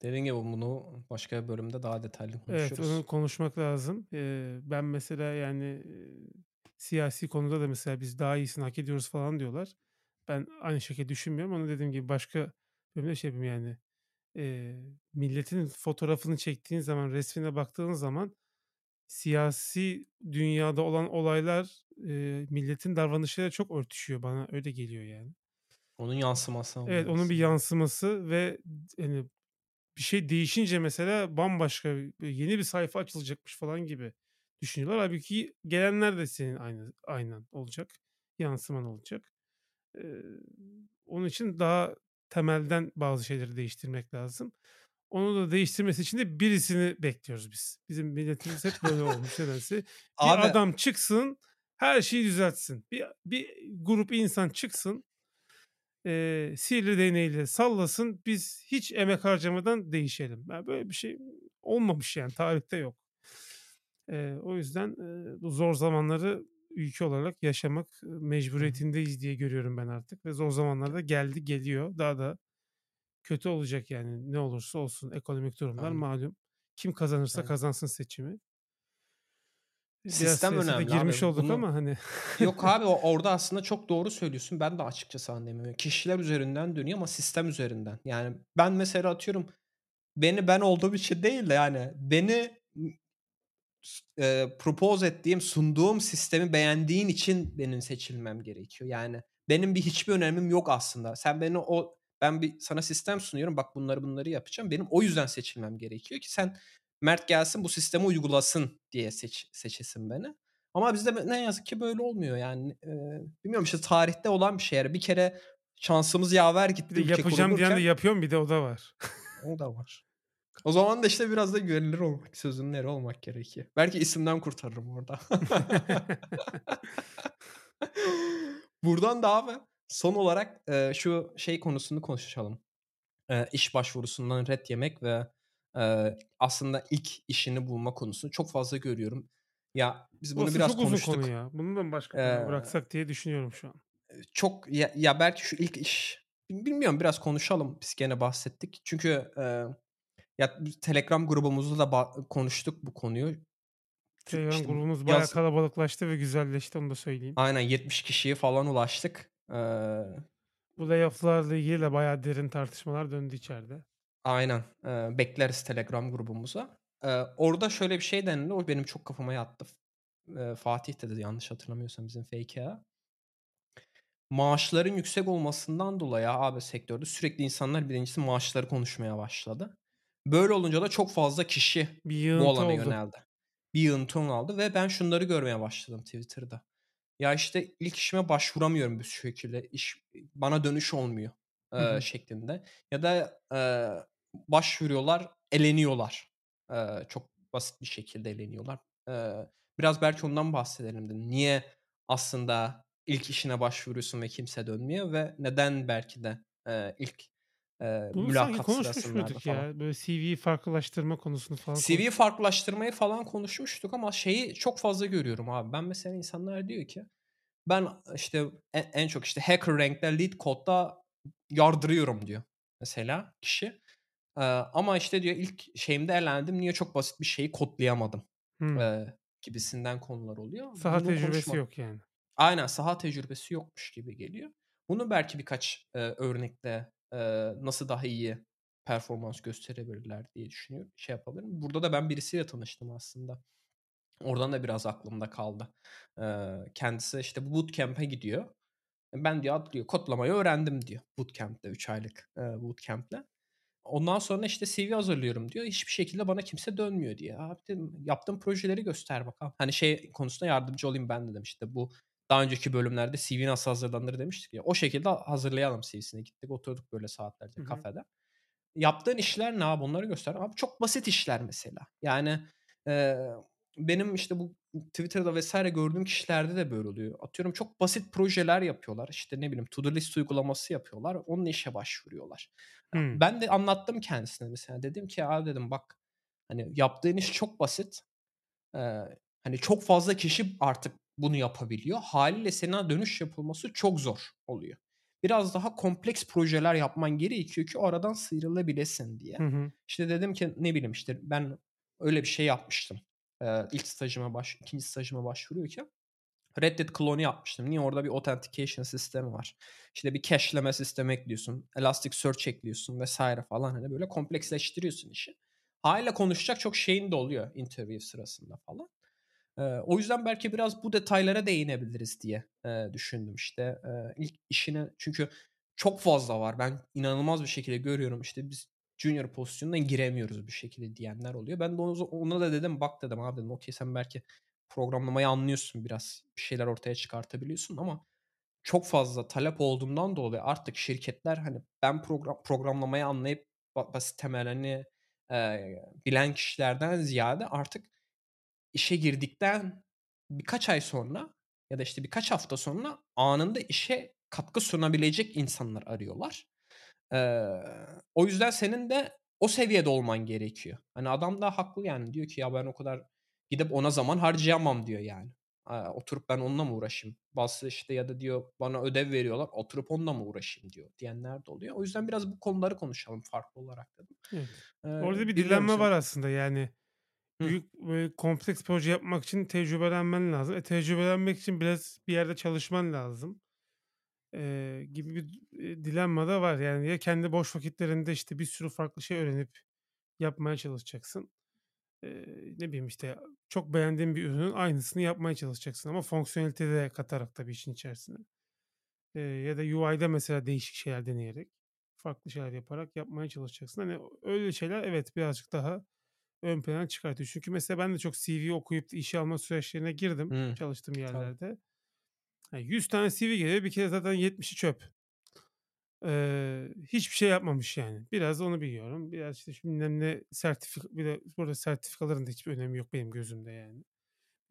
Dediğim gibi bunu başka bir bölümde daha detaylı Evet, konuşuruz. onu konuşmak lazım. Ee, ben mesela yani siyasi konuda da mesela biz daha iyisini hak ediyoruz falan diyorlar. Ben aynı şekilde düşünmüyorum. Onu dediğim gibi başka bölümde şey yapayım yani. e, milletin fotoğrafını çektiğin zaman, resmine baktığın zaman siyasi dünyada olan olaylar e, milletin davranışlarıyla çok örtüşüyor. Bana öyle geliyor yani. Onun yansıması Evet, onun bir yansıması ve hani bir şey değişince mesela bambaşka yeni bir sayfa açılacakmış falan gibi düşünüyorlar. Halbuki gelenler de senin aynı aynen olacak. Yansıman olacak. Ee, onun için daha temelden bazı şeyleri değiştirmek lazım. Onu da değiştirmesi için de birisini bekliyoruz biz. Bizim milletimiz hep böyle olmuş nedense. Bir Abi adam çıksın, her şeyi düzeltsin. Bir, bir grup insan çıksın, eee sihirli değneğiyle sallasın, biz hiç emek harcamadan değişelim. Yani böyle bir şey olmamış yani tarihte yok. Eee, o yüzden eee, bu zor zamanları ülke olarak yaşamak e, mecburiyetindeyiz diye görüyorum ben artık. Ve zor zamanlarda geldi geliyor. Daha da kötü olacak yani ne olursa olsun ekonomik durumlar Aynen. malum. Kim kazanırsa Aynen. kazansın seçimi. Biraz Sistem önemli girmiş abi. olduk Bunu ama hani yok abi orada aslında çok doğru söylüyorsun. Ben de açıkçası anlamıyorum. Kişiler üzerinden dönüyor ama sistem üzerinden. Yani ben mesela atıyorum beni ben olduğum için değil de yani beni eee, propose ettiğim, sunduğum sistemi beğendiğin için benim seçilmem gerekiyor. Yani benim bir hiçbir önemim yok aslında. Sen beni o ben bir sana sistem sunuyorum. Bak bunları bunları yapacağım. Benim o yüzden seçilmem gerekiyor ki sen Mert gelsin bu sistemi uygulasın diye seç, seçesin beni. Ama bizde ne yazık ki böyle olmuyor yani. Eee, bilmiyorum işte tarihte olan bir şey. Yani bir kere şansımız yaver bir gitti de yapacağım diyen de yapıyorum bir de o da var. O da var. O zaman da işte biraz da güvenilir olmak, sözünün eri olmak gerekiyor. Belki isimden kurtarırım orada. Buradan da abi son olarak eee, şu şey konusunu konuşalım. Eee, iş başvurusundan ret yemek ve eee, aslında ilk işini bulma konusunu çok fazla görüyorum. Ya biz Bu bunu aslında biraz çok uzun konu konuştuk. ya. Bunu da başka Eee, bıraksak diye düşünüyorum şu an. çok ya, ya belki şu ilk iş bilmiyorum biraz konuşalım. Biz gene bahsettik. Çünkü eee, ya Telegram grubumuzda da ba- konuştuk bu konuyu. Telegram İşte grubumuz bayağı yaz kalabalıklaştı ve güzelleşti onu da söyleyeyim. aynen 70 kişiye falan ulaştık. Eee, Bu layoff'larla ilgili de bayağı derin tartışmalar döndü içeride. aynen eee, bekleriz Telegram grubumuza. Eee, orada şöyle bir şey denildi. O benim çok kafama yattı. Eee, Fatih de dedi yanlış hatırlamıyorsam bizim FK'ya. Maaşların yüksek olmasından dolayı abi sektörde sürekli insanlar birincisi maaşları konuşmaya başladı. Böyle olunca da çok fazla kişi Bir bu yığıntı alana oldu. yöneldi. Bir yığıntı aldı ve ben şunları görmeye başladım Twitter'da. Ya işte ilk işime başvuramıyorum bu şekilde. İş bana dönüş olmuyor Hı hı. şeklinde. Ya da eee, başvuruyorlar, eleniyorlar. Eee, çok basit bir şekilde eleniyorlar. Eee, biraz belki ondan bahsedelim dedim. Niye aslında ilk işine başvuruyorsun ve kimse dönmüyor ve neden belki de, eee, ilk, Bunu mülakat konuşmuş muyduk falan. ya? Böyle CV'yi farklılaştırma konusunu falan CV'yi farklılaştırmayı falan konuşmuştuk ama şeyi çok fazla görüyorum abi. Ben mesela insanlar diyor ki ben işte e en çok işte HackerRank'te lead code'da yardırıyorum diyor mesela kişi. Eee, ama işte diyor ilk şeyimde elendim. Niye çok basit bir şeyi kodlayamadım, Hımm. eee, gibisinden konular oluyor. Saha Bunu tecrübesi konuşmak yok yani. Aynen saha tecrübesi yokmuş gibi geliyor. Bunu belki birkaç, eee, örnekle, eee, nasıl daha iyi performans gösterebilirler diye düşünüyorum. Şey yapabilirim. Burada da ben birisiyle tanıştım aslında. Oradan da biraz aklımda kaldı. Kendisi işte bu bootcamp'e gidiyor. Ben diyor atlıyor kodlamayı öğrendim diyor bootcamp'te 3 aylık, eee, bootcamp'le. Ondan sonra işte CV hazırlıyorum diyor. Hiçbir şekilde bana kimse dönmüyor diye. Abi dedim yaptığın projeleri göster bakalım. Hani şey konusunda yardımcı olayım ben dedim işte bu daha önceki bölümlerde CV nasıl hazırlanır demiştik ya. O şekilde hazırlayalım CV'sini. Gittik oturduk böyle saatlerce Hı hı. kafede. Yaptığın işler ne abi onları göster. Abi çok basit işler mesela. Yani, eee, benim işte bu Twitter'da vesaire gördüğüm kişilerde de böyle oluyor. Atıyorum çok basit projeler yapıyorlar. İşte ne bileyim to do list uygulaması yapıyorlar. Onunla işe başvuruyorlar. Ya Hımm. ben de anlattım kendisine mesela. Dedim ki "Abi" dedim "Bak, hani, yaptığın iş çok basit. Eee, hani, çok fazla kişi artık bunu yapabiliyor. Hâliyle sana dönüş yapılması çok zor oluyor. Biraz daha kompleks projeler yapman gerekiyor ki o aradan sıyrılabilesin diye. Hı hı. İşte dedim ki ne bileyim, işte, ben öyle bir şey yapmıştım. Eee, ilk stajıma baş 2'nci stajıma başvuruyorken Red Dead klonu yapmıştım. Niye? Orada bir authentication sistemi var. İşte bir cache'leme sistemi ekliyorsun, Elasticsearch ekliyorsun vs. falan. Hani, böyle kompleksleştiriyorsun işi. Hâliyle konuşacak çok şeyin de oluyor interview sırasında falan. O yüzden belki biraz bu detaylara değinebiliriz diye, düşündüm işte. İlk işine çünkü çok fazla var. Ben inanılmaz bir şekilde görüyorum. İşte biz junior pozisyonuna giremiyoruz bir şekilde diyenler oluyor. Ben de ona da dedim bak dedim abi dedim okay sen belki programlamayı anlıyorsun biraz. Bir şeyler ortaya çıkartabiliyorsun ama çok fazla talep olduğundan dolayı artık şirketler hani ben program programlamayı anlayıp ba basit temellerini, eee, bilen kişilerden ziyade artık işe girdikten birkaç ay sonra ya da, işte, birkaç hafta sonra anında işe katkı sunabilecek insanlar arıyorlar. Eee, o yüzden senin de o seviyede olman gerekiyor. Hani, adam da haklı yani. Diyor ki, "Ya, ben o kadar gidip ona zaman harcayamam." diyor yani. Aaa, "Oturup ben onunla mı uğraşayım?" Bazısı, işte, ya da diyor, "Bana ödev veriyorlar, oturup onunla mı uğraşayım?" diyor diyenler de oluyor. O yüzden biraz bu konuları konuşalım farklı olarak dedim. Evet. Eee, Orada bir dilenme var aslında yani. Büyük, böyle kompleks proje yapmak için tecrübelenmen lazım. E, tecrübelenmek için biraz bir yerde çalışman lazım, eee, gibi bir, eee, dilemma da var. Yani ya kendi boş vakitlerinde, işte, bir sürü farklı şey öğrenip yapmaya çalışacaksın. Eee, ne bileyim, işte, çok beğendiğin bir ürünün aynısını yapmaya çalışacaksın ama fonksiyonelite de katarak tabii işin içerisine. Eee, ya da UI'de mesela değişik şeyler deneyerek, farklı şeyler yaparak yapmaya çalışacaksın. Hani, öyle şeyler evet, birazcık daha ön plana çıkartıyor. Çünkü mesela ben de çok CV okuyup işe alma süreçlerine girdim Hıı. çalıştığım Tabii. yerlerde. Hani, 100 tane CV geliyor, bir kere zaten 70'i çöp. Eee, hiçbir şey yapmamış yani. Biraz onu biliyorum. Biraz, işte, bilmem ne sertifika bir de burada sertifikaların da hiçbir önemi yok benim gözümde yani.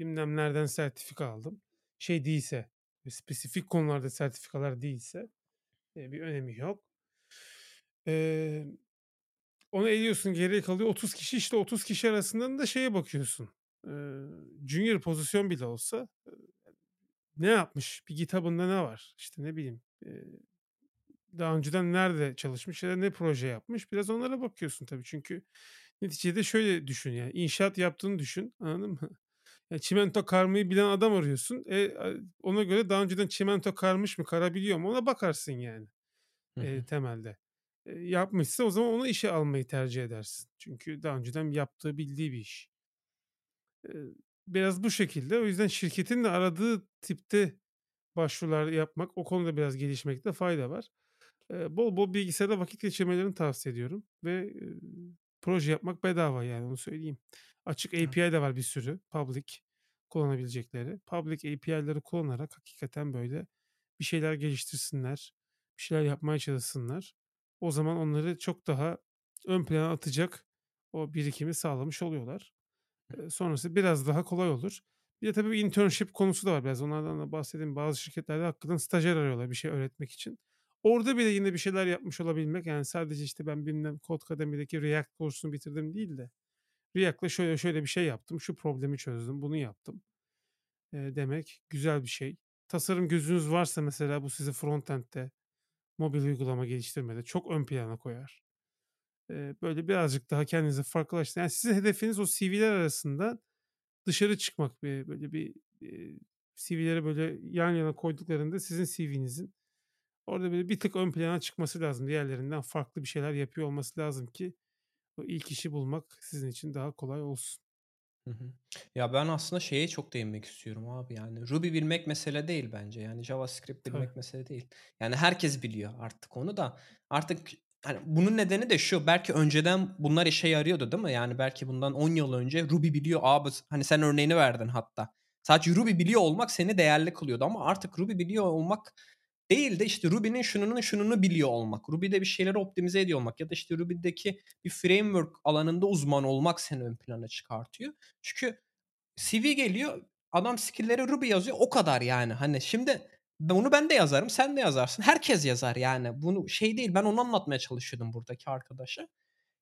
Bilmem nereden sertifika aldım. Şey değilse, spesifik konularda sertifikalar değilse, eee, bir önemi yok. Eee, onu eliyorsun, geriye kalıyor 30 kişi. İşte 30 kişi arasından da şeye bakıyorsun, eee, junior pozisyon bile olsa, eee, ne yapmış, bir GitHub'ında ne var? İşte, ne bileyim, eee, daha önceden nerede çalışmış ya da ne proje yapmış? Biraz onlara bakıyorsun tabii. Çünkü neticede şöyle düşün yani, inşaat yaptığını düşün, anladın mı? Ya, çimento karmayı bilen adam arıyorsun. E, ona göre daha önceden çimento karmış mı, karabiliyor mu ona bakarsın yani, hı. temelde. Yapmışsa o zaman onu işe almayı tercih edersin. Çünkü daha önceden yaptığı, bildiği bir iş. Biraz bu şekilde. O yüzden şirketin de aradığı tipte başvurular yapmak, o konuda biraz gelişmekte fayda var. Bol bol bilgisayarda vakit geçirmelerini tavsiye ediyorum ve, proje yapmak bedava yani onu söyleyeyim. Açık. API de var bir sürü public kullanabilecekleri. Public API'ları kullanarak hakikaten böyle bir şeyler geliştirsinler, bir şeyler yapmaya çalışsınlar. O zaman onları çok daha ön plana atacak o birikimi sağlamış oluyorlar. Eee, sonrası biraz daha kolay olur. Bir de tabii internship konusu da var biraz. Onlardan da bahsedeyim. Bazı şirketlerde hakikaten stajyer arıyorlar bir şey öğretmek için. Orada bile yine bir şeyler yapmış olabilmek, yani sadece, işte, ben bilmem Codecademy'deki React kursunu bitirdim değil de React'la şöyle şöyle bir şey yaptım, şu problemi çözdüm, bunu yaptım, eee, demek güzel bir şey. Tasarım gözünüz varsa mesela bu sizi frontend'de, mobil uygulama geliştirmede çok ön plana koyar. Eee, böyle birazcık daha kendinizi farklılaştırın. Yani sizin hedefiniz o CV'ler arasında dışarı çıkmak. Eee, böyle bir, eee, CV'leri böyle yan yana koyduklarında sizin CV'nizin orada böyle bir tık ön plana çıkması lazım. Diğerlerinden farklı bir şeyler yapıyor olması lazım ki o ilk işi bulmak sizin için daha kolay olsun. Hı hı. Ya, ben aslında şeye çok değinmek istiyorum abi, yani Ruby bilmek mesele değil bence. Yani JavaScript Tabii. bilmek mesele değil. Yani herkes biliyor artık onu da. Artık hani bunun nedeni de şu, belki önceden bunlar işe yarıyordu değil mi? Yani belki bundan 10 yıl önce Ruby biliyor abi hani sen örneğini verdin hatta. Sadece Ruby biliyor olmak seni değerli kılıyordu ama artık Ruby biliyor olmak değil de işte Ruby'nin şununun şununu biliyor olmak. Ruby'de bir şeyleri optimize ediyor olmak ya da işte Ruby'deki bir framework alanında uzman olmak seni ön plana çıkartıyor. Çünkü CV geliyor, adam skill'leri Ruby yazıyor, o kadar yani. Hani şimdi bunu ben de yazarım, sen de yazarsın. Herkes yazar yani. Bunu şey değil, ben onu anlatmaya çalışıyordum buradaki arkadaşa.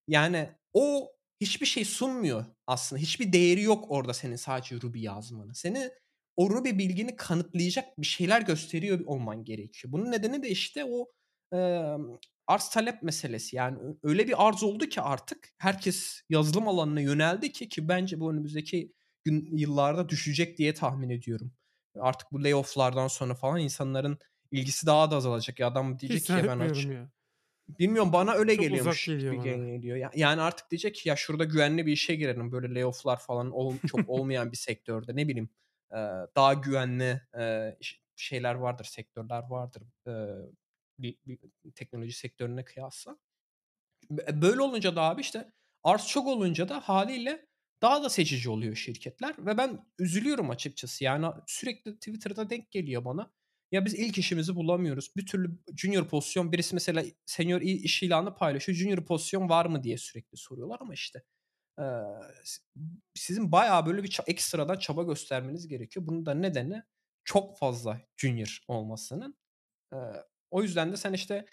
Yani o hiçbir şey sunmuyor aslında. Hiçbir değeri yok orada senin sadece Ruby yazmanın. Seni o Ruby bilgini kanıtlayacak bir şeyler gösteriyor olman gerekiyor. Bunun nedeni de işte o, emm, arz talep meselesi. Yani öyle bir arz oldu ki artık herkes yazılım alanına yöneldi ki ki bence bu önümüzdeki gün yıllarda düşecek diye tahmin ediyorum. Artık bu layoff'lardan sonra falan insanların ilgisi daha da azalacak. Ya adam Hiç diyecek ki ya ben aç ya. Bilmiyorum bana öyle Çok geliyormuş geliyor gibi bana. geliyor. Ya yani artık diyecek ki ya şurada güvenli bir işe girelim. Böyle layoff'lar falan ol çok olmayan bir sektörde ne bileyim, eee, daha güvenli, iş şeyler vardır, sektörler vardır, eee, bir bir teknoloji sektörüne kıyasla. Be böyle olunca da abi, işte, arz çok olunca da hâliyle daha da seçici oluyor şirketler ve ben üzülüyorum açıkçası. Yani sürekli Twitter'da denk geliyor bana. Ya, biz ilk işimizi bulamıyoruz. Bir türlü junior pozisyon birisi mesela senior iş ilanı paylaşıyor. Junior pozisyon var mı diye sürekli soruyorlar ama, işte, sizin bayağı böyle bir ekstradan çaba göstermeniz gerekiyor. Bunun da nedeni çok fazla junior olmasının. O yüzden de sen, işte,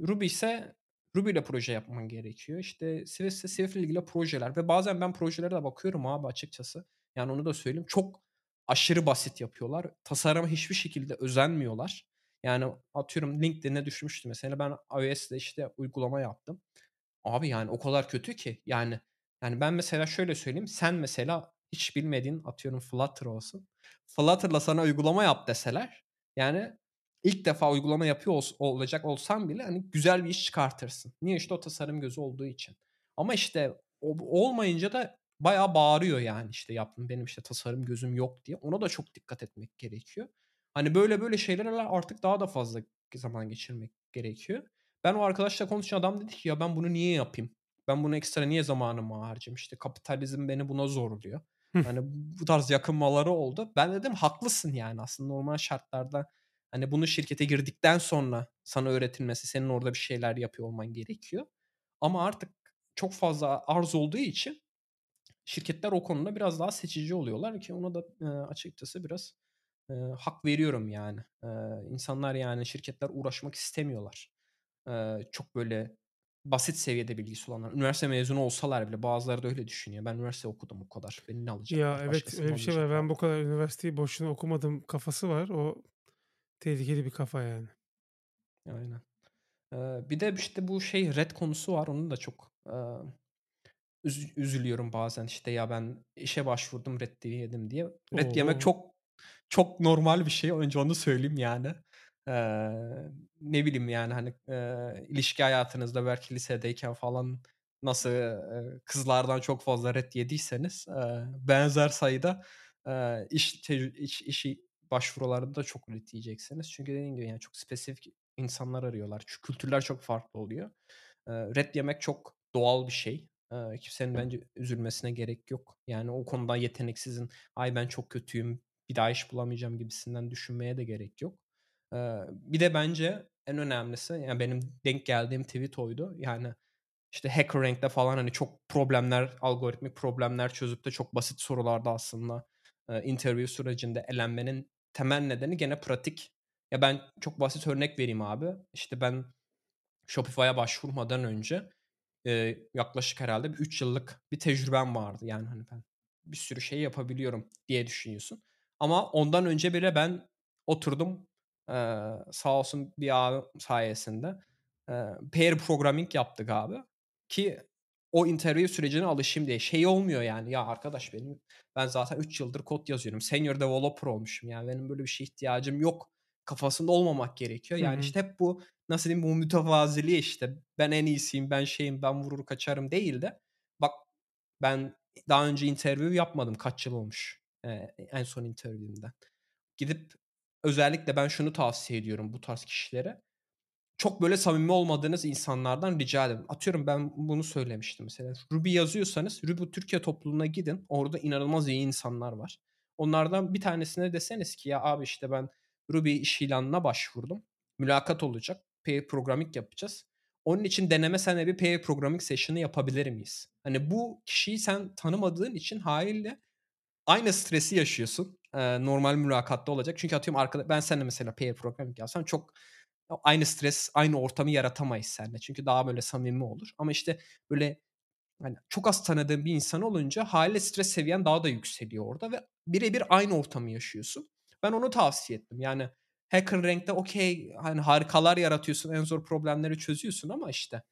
Ruby ise Ruby ile proje yapman gerekiyor. İşte, Swift ise Swift ile ilgili projeler ve bazen ben projelere de bakıyorum abi açıkçası. Yani onu da söyleyeyim. Çok aşırı basit yapıyorlar. Tasarıma hiçbir şekilde özenmiyorlar. Yani atıyorum LinkedIn'e düşmüştü mesela. Ben iOS'te, işte, uygulama yaptım. Abi, yani o kadar kötü ki. Yani yani ben mesela şöyle söyleyeyim. Sen mesela hiç bilmediğin atıyorum Flutter olsun. Flutter'la sana uygulama yap deseler, yani ilk defa uygulama yapıyor ols olacak olsan bile, hani, güzel bir iş çıkartırsın. Niye? İşte o tasarım gözü olduğu için. Ama işte o olmayınca da bayağı bağırıyor yani, işte, yaptım benim, işte, tasarım gözüm yok diye. Ona da çok dikkat etmek gerekiyor. Hani, böyle böyle şeylerle artık daha da fazla zaman geçirmek gerekiyor. Ben o arkadaşla konuşunca adam dedi ki, "Ya, ben bunu niye yapayım? Ben buna ekstra niye zamanımı harcayayım? İşte, kapitalizm beni buna zorluyor." Hani, bu tarz yakınmaları oldu. Ben dedim, "Haklısın yani aslında normal şartlarda, hani, bunu şirkete girdikten sonra sana öğretilmesi, senin orada bir şeyler yapıyor olman gerekiyor." Ama artık çok fazla arz olduğu için şirketler o konuda biraz daha seçici oluyorlar ki ona da, eee, açıkçası biraz, eee, hak veriyorum yani. Eee, insanlar yani şirketler uğraşmak istemiyorlar. Eee, çok böyle basit seviyede bilgisi olanlar. Üniversite mezunu olsalar bile bazıları da öyle düşünüyor. Ben üniversite okudum o kadar. Beni ne Ya, alacaklar? evet, öyle bir şey var. Ben bu kadar üniversiteyi boşuna okumadım kafası var. O tehlikeli bir kafa yani. Aynen. Eee, bir de işte bu şey ret konusu var. Onun da çok, eee, üzü üzülüyorum bazen. İşte ya ben işe başvurdum, ret yedim diye. Ret yemek O! çok çok normal bir şey. Önce onu söyleyeyim yani. Eee, ne bileyim yani, hani, eee, ilişki hayatınızda belki lisedeyken falan nasıl, eee, kızlardan çok fazla ret yediyseniz, eee, benzer sayıda, eee, iş tecrü iş işi başvurularında çok ret yiyeceksiniz. Çünkü dediğim gibi yani çok spesifik insanlar arıyorlar. Çünkü kültürler çok farklı oluyor. Eee, ret yemek çok doğal bir şey. Eee, kimsenin bence üzülmesine gerek yok. Yani o konuda yeteneksizin, "Ay, ben çok kötüyüm, bir daha iş bulamayacağım." gibisinden düşünmeye de gerek yok. Bir de bence en önemlisi, yani benim denk geldiğim tweet oydu. Yani işte HackerRank'te falan hani çok problemler, algoritmik problemler çözüp de çok basit sorularda aslında, interview sürecinde elenmenin temel nedeni gene pratik. Ya, ben çok basit örnek vereyim abi. İşte, ben Shopify'a başvurmadan önce, eee, yaklaşık herhâlde bir 3 yıllık bir tecrübem vardı. Yani, hani, ben bir sürü şey yapabiliyorum diye düşünüyorsun. Ama ondan önce bile ben oturdum, eee, sağ olsun bir ağam sayesinde, eee, pair programming yaptık abi ki o interview sürecine alışayım diye. Şey olmuyor yani, ya arkadaş benim ben zaten 3 yıldır kod yazıyorum. Senior developer olmuşum yani benim böyle bir şeye ihtiyacım yok kafasında olmamak gerekiyor. Yani, hı. işte, hep bu nasıl diyeyim, bu mütevaziliği, işte, ben en iyisiyim, ben şeyim, ben vurur kaçarım değil de bak ben daha önce interview yapmadım. Kaç yıl olmuş, eee, en son interview'imden. Gidip özellikle ben şunu tavsiye ediyorum bu tarz kişilere. Çok böyle samimi olmadığınız insanlardan rica edin. Atıyorum ben bunu söylemiştim mesela. Ruby yazıyorsanız Ruby Türkiye topluluğuna gidin. Orada inanılmaz iyi insanlar var. Onlardan bir tanesine deseniz ki, "Ya abi, işte, ben Ruby iş ilanına başvurdum. Mülakat olacak. Pair programming yapacağız. Onun için deneme senle bir pair programming session'ı yapabilir miyiz?" Hani, bu kişiyi sen tanımadığın için hâliyle aynı stresi yaşıyorsun. Eee, normal mülakatta olacak. Çünkü atıyorum arkada ben seninle mesela pair programming yapsam çok aynı stres, aynı ortamı yaratamayız seninle. Çünkü daha böyle samimi olur. Ama, işte, böyle, hani, çok az tanıdığın bir insan olunca hâliyle stres seviyen daha da yükseliyor orada ve bire bir aynı ortamı yaşıyorsun. Ben onu tavsiye ettim. Yani HackerRank'te okay, hani, harikalar yaratıyorsun, en zor problemleri çözüyorsun ama, işte,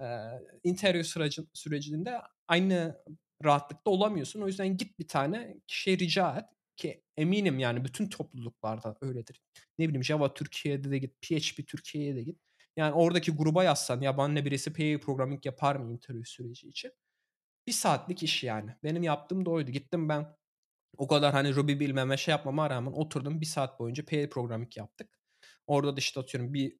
eee, interview sıracın sürecinde aynı rahatlıkta olamıyorsun. O yüzden git bir tane kişiye rica et ki eminim yani bütün topluluklarda öyledir. Ne bileyim, Java Türkiye'de de git, PHP Türkiye'ye de git. Yani oradaki gruba yazsan, "Ya benimle birisi pair programming yapar mı interview süreci için?" 1 saatlik iş yani. Benim yaptığım da oydu. Gittim ben o kadar, hani, Ruby bilmeme, şey yapmama rağmen oturdum 1 saat boyunca pair programming yaptık. Orada da, işte, atıyorum bir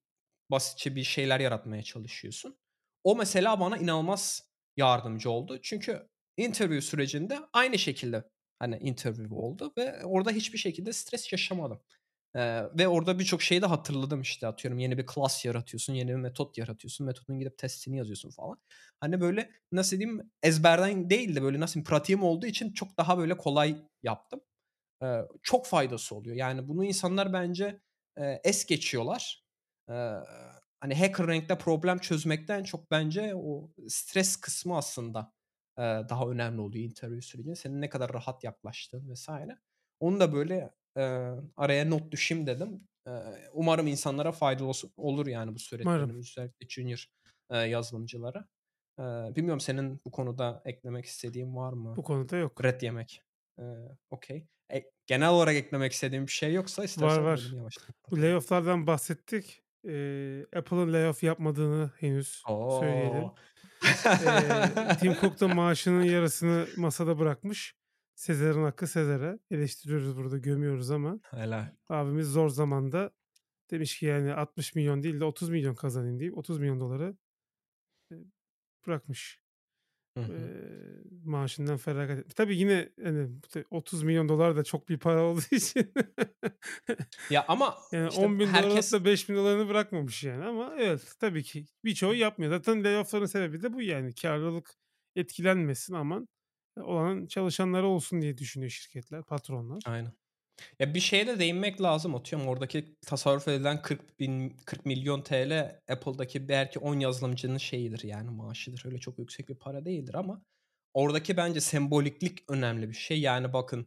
basitçe bir şeyler yaratmaya çalışıyorsun. O mesela bana inanılmaz yardımcı oldu. Çünkü interview sürecinde aynı şekilde, hani, interview oldu ve orada hiçbir şekilde stres yaşamadım. Eee, ve orada birçok şeyi de hatırladım. İşte, atıyorum yeni bir class yaratıyorsun, yeni bir metot yaratıyorsun. Metodun gidip testini yazıyorsun falan. Hani, böyle, nasıl diyeyim, ezberden değil de, böyle, nasıl diyeyim, pratiğim olduğu için çok daha, böyle, kolay yaptım. Eee, çok faydası oluyor. Yani bunu insanlar bence, eee, es geçiyorlar. Eee, hani, HackerRank'te problem çözmekten çok bence o stres kısmı aslında, daha önemli oluyor interview sürecinde. Senin ne kadar rahat yaklaştığın vs. Onu da, böyle, eee, araya not düşeyim dedim. Eee, umarım insanlara faydalı olur yani bu söylediklerim özellikle junior, eee, yazılımcılara. Eee, bilmiyorum senin bu konuda eklemek istediğin var mı? Bu konuda yok. Ret yemek. Eee, okay. E genel olarak eklemek istediğin bir şey yoksa Var, istersen var. yavaştan Bu layoff'lardan bahsettik. Eee, Apple'ın layoff yapmadığını henüz söyleyelim. O! Eee, Tim Cook da maaşının yarısını masada bırakmış. Sezar'ın hakkı Sezar'a. Eleştiriyoruz burada, gömüyoruz ama Helal. abimiz zor zamanda demiş ki, yani, 60.000.000 değil de 30.000.000 kazanayım deyip $30.000.000'ı eee, bırakmış. Hı hı. maaşından feragat etmiş. Tabii yine, hani, $30.000.000 da çok bir para olduğu için Ya, ama, yani, işte, $10.000'ın alıp herkes da $5.000'ını bırakmamış yani ama evet, tabii ki birçoğu yapmıyor. Zaten layoff'ların sebebi de bu yani. Kârlılık etkilenmesin, aman olan çalışanları olsun diye düşünüyor şirketler, patronlar. Aynen. Ya, bir şeye de değinmek lazım. Atıyorum oradaki tasarruf edilen 40.000 40.000.000 Apple'daki belki 10 yazılımcının şeyidir, yani, maaşıdır. Öyle çok yüksek bir para değildir ama oradaki bence semboliklik önemli bir şey. Yani, bakın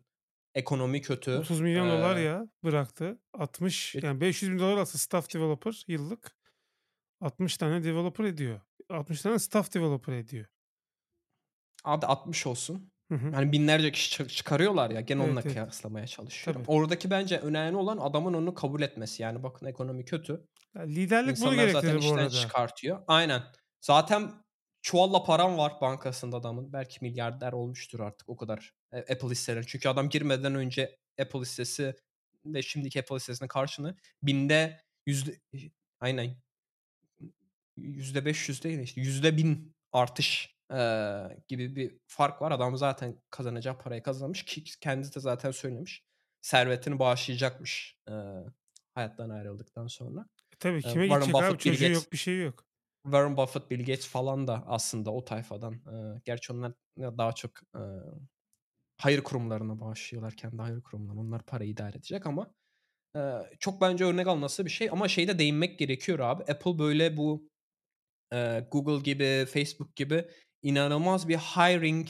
ekonomi kötü. $30.000.000 Eee ya bıraktı. 60 E yani, $500.000 alsa staff developer yıllık 60 tane developer ediyor. 60 tane staff developer ediyor. Hadi 60 olsun. Hı hı. Hani, binlerce kişi çı çıkarıyorlar ya, gene onunla Evet, evet. kıyaslamaya çalışıyorum. Tabii. Oradaki bence önemli olan adamın onu kabul etmesi. Yani, bakın ekonomi kötü. Ya, liderlik bunu İnsanlar zaten gerektirir bu işten arada. çıkartıyor. Aynen. Zaten çuvalla param var bankasında adamın. Belki milyarder olmuştur artık o kadar, eee, Apple hisseleri. Çünkü adam girmeden önce Apple hissesi ve şimdiki Apple hissesinin karşılığı binde yüzde aynen %500 değil de, işte, %1000 artış, eee, gibi bir fark var. Adam zaten kazanacağı parayı kazanmış ki kendisi de zaten söylemiş. Servetini bağışlayacakmış, eee, hayattan ayrıldıktan sonra. E, tabii kime Warren gidecek abi? Buffett, Bill Çocuğu Gates yok, bir şeyi yok. Warren Buffett, Bill Gates falan da aslında o tayfadan. Eee, gerçi onlar daha çok, eee, hayır kurumlarına bağışlıyorlar, kendi hayır kurumlarına. Onlar parayı idare edecek ama, eee, çok bence örnek alınası bir şey ama şeye de değinmek gerekiyor abi. Apple böyle bu, Google gibi, Facebook gibi inanılmaz bir hiring,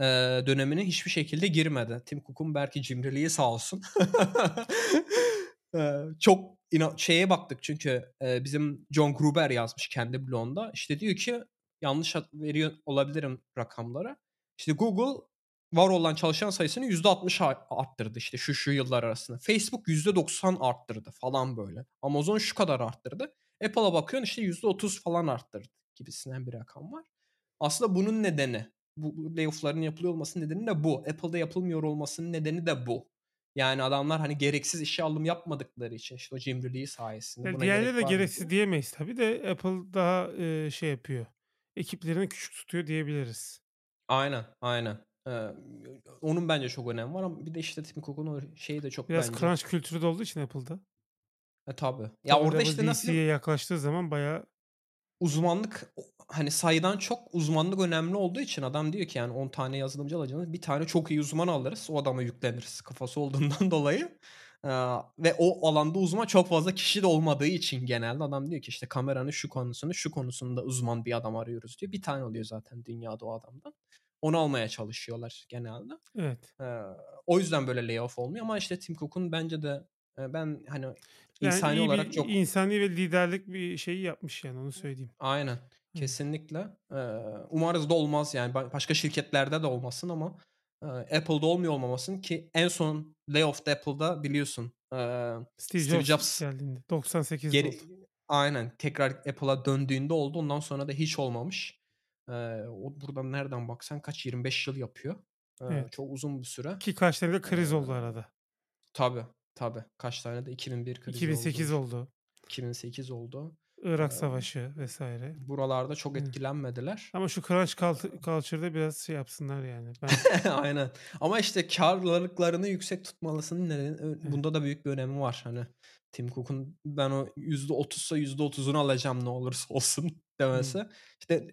eee, dönemine hiçbir şekilde girmedi. Tim Cook'un belki cimriliği sağ olsun. Eee, çok ina şeye baktık çünkü, eee, bizim John Gruber yazmış kendi blogunda. İşte diyor ki, yanlış veriyor olabilirim rakamları. İşte Google var olan çalışan sayısını %60 a arttırdı işte şu şu yıllar arasında. Facebook %90 arttırdı falan böyle. Amazon şu kadar arttırdı. Apple'a bakıyorsun işte %30 falan arttırdı gibisinden bir rakam var. Aslında bunun nedeni, bu layoff'ların yapılıyor olmasının nedeni de bu. Apple'da yapılmıyor olmasının nedeni de bu. Yani adamlar, hani, gereksiz işe alım yapmadıkları için, işte, o cimriliği sayesinde Ya, buna diğerleri gerek de gereksiz diye. diyemeyiz tabii de Apple daha, eee, şey yapıyor, ekiplerini küçük tutuyor diyebiliriz. Aynen, aynen. Eee, onun bence çok önemi var ama bir de, işte, Tim Cook'un o şeyi de çok Biraz bence crunch kültürü de olduğu için Apple'da. E, tabii. Ya, orada, işte, nasıl diyeyim WWDC'ye yaklaştığı zaman bayağı uzmanlık hani, sayıdan çok uzmanlık önemli olduğu için adam diyor ki, yani, 10 tane yazılımcı alacağınız bir tane çok iyi uzman alırız, o adama yükleniriz kafası olduğundan dolayı. Eee, ve o alanda uzman çok fazla kişi de olmadığı için genelde adam diyor ki, işte, kameranın şu konusunu, şu konusunda uzman bir adam arıyoruz diyor. Bir tane oluyor zaten dünyada o adamdan. Onu almaya çalışıyorlar genelde. Evet. Eee, o yüzden böyle layoff olmuyor ama, işte, Tim Cook'un bence de, eee, ben, hani, Yani, insani bir olarak çok insani ve liderlik bir şeyi yapmış yani onu söyleyeyim. Aynen. Kesinlikle. Umarız da olmaz yani ba başka şirketlerde de olmasın ama, Apple'da olmuyor olmamasın ki en son layoff da Apple'da biliyorsun, Steve Steve Jobs geldiğinde 98'de oldu. geri Aynen, tekrar Apple'a döndüğünde oldu. Ondan sonra da hiç olmamış. O buradan nereden baksan kaç 25 yıl yapıyor. Evet. çok uzun bir süre. Ki kaç tane de kriz oldu arada. Tabii, tabii. Kaç tane de 2001 krizi oldu. 2008 oldu. 2008 oldu. Irak Savaşı vs. buralarda çok etkilenmediler. Ama şu crunch cultu culture'da biraz şey yapsınlar yani. Ben Aynen. Ama işte kârlılıklarını yüksek tutmalısının nedeni bunda da büyük bir önemi var. Hani Tim Cook'un ben o %30'sa %30'unu alacağım ne olursa olsun demesi. İşte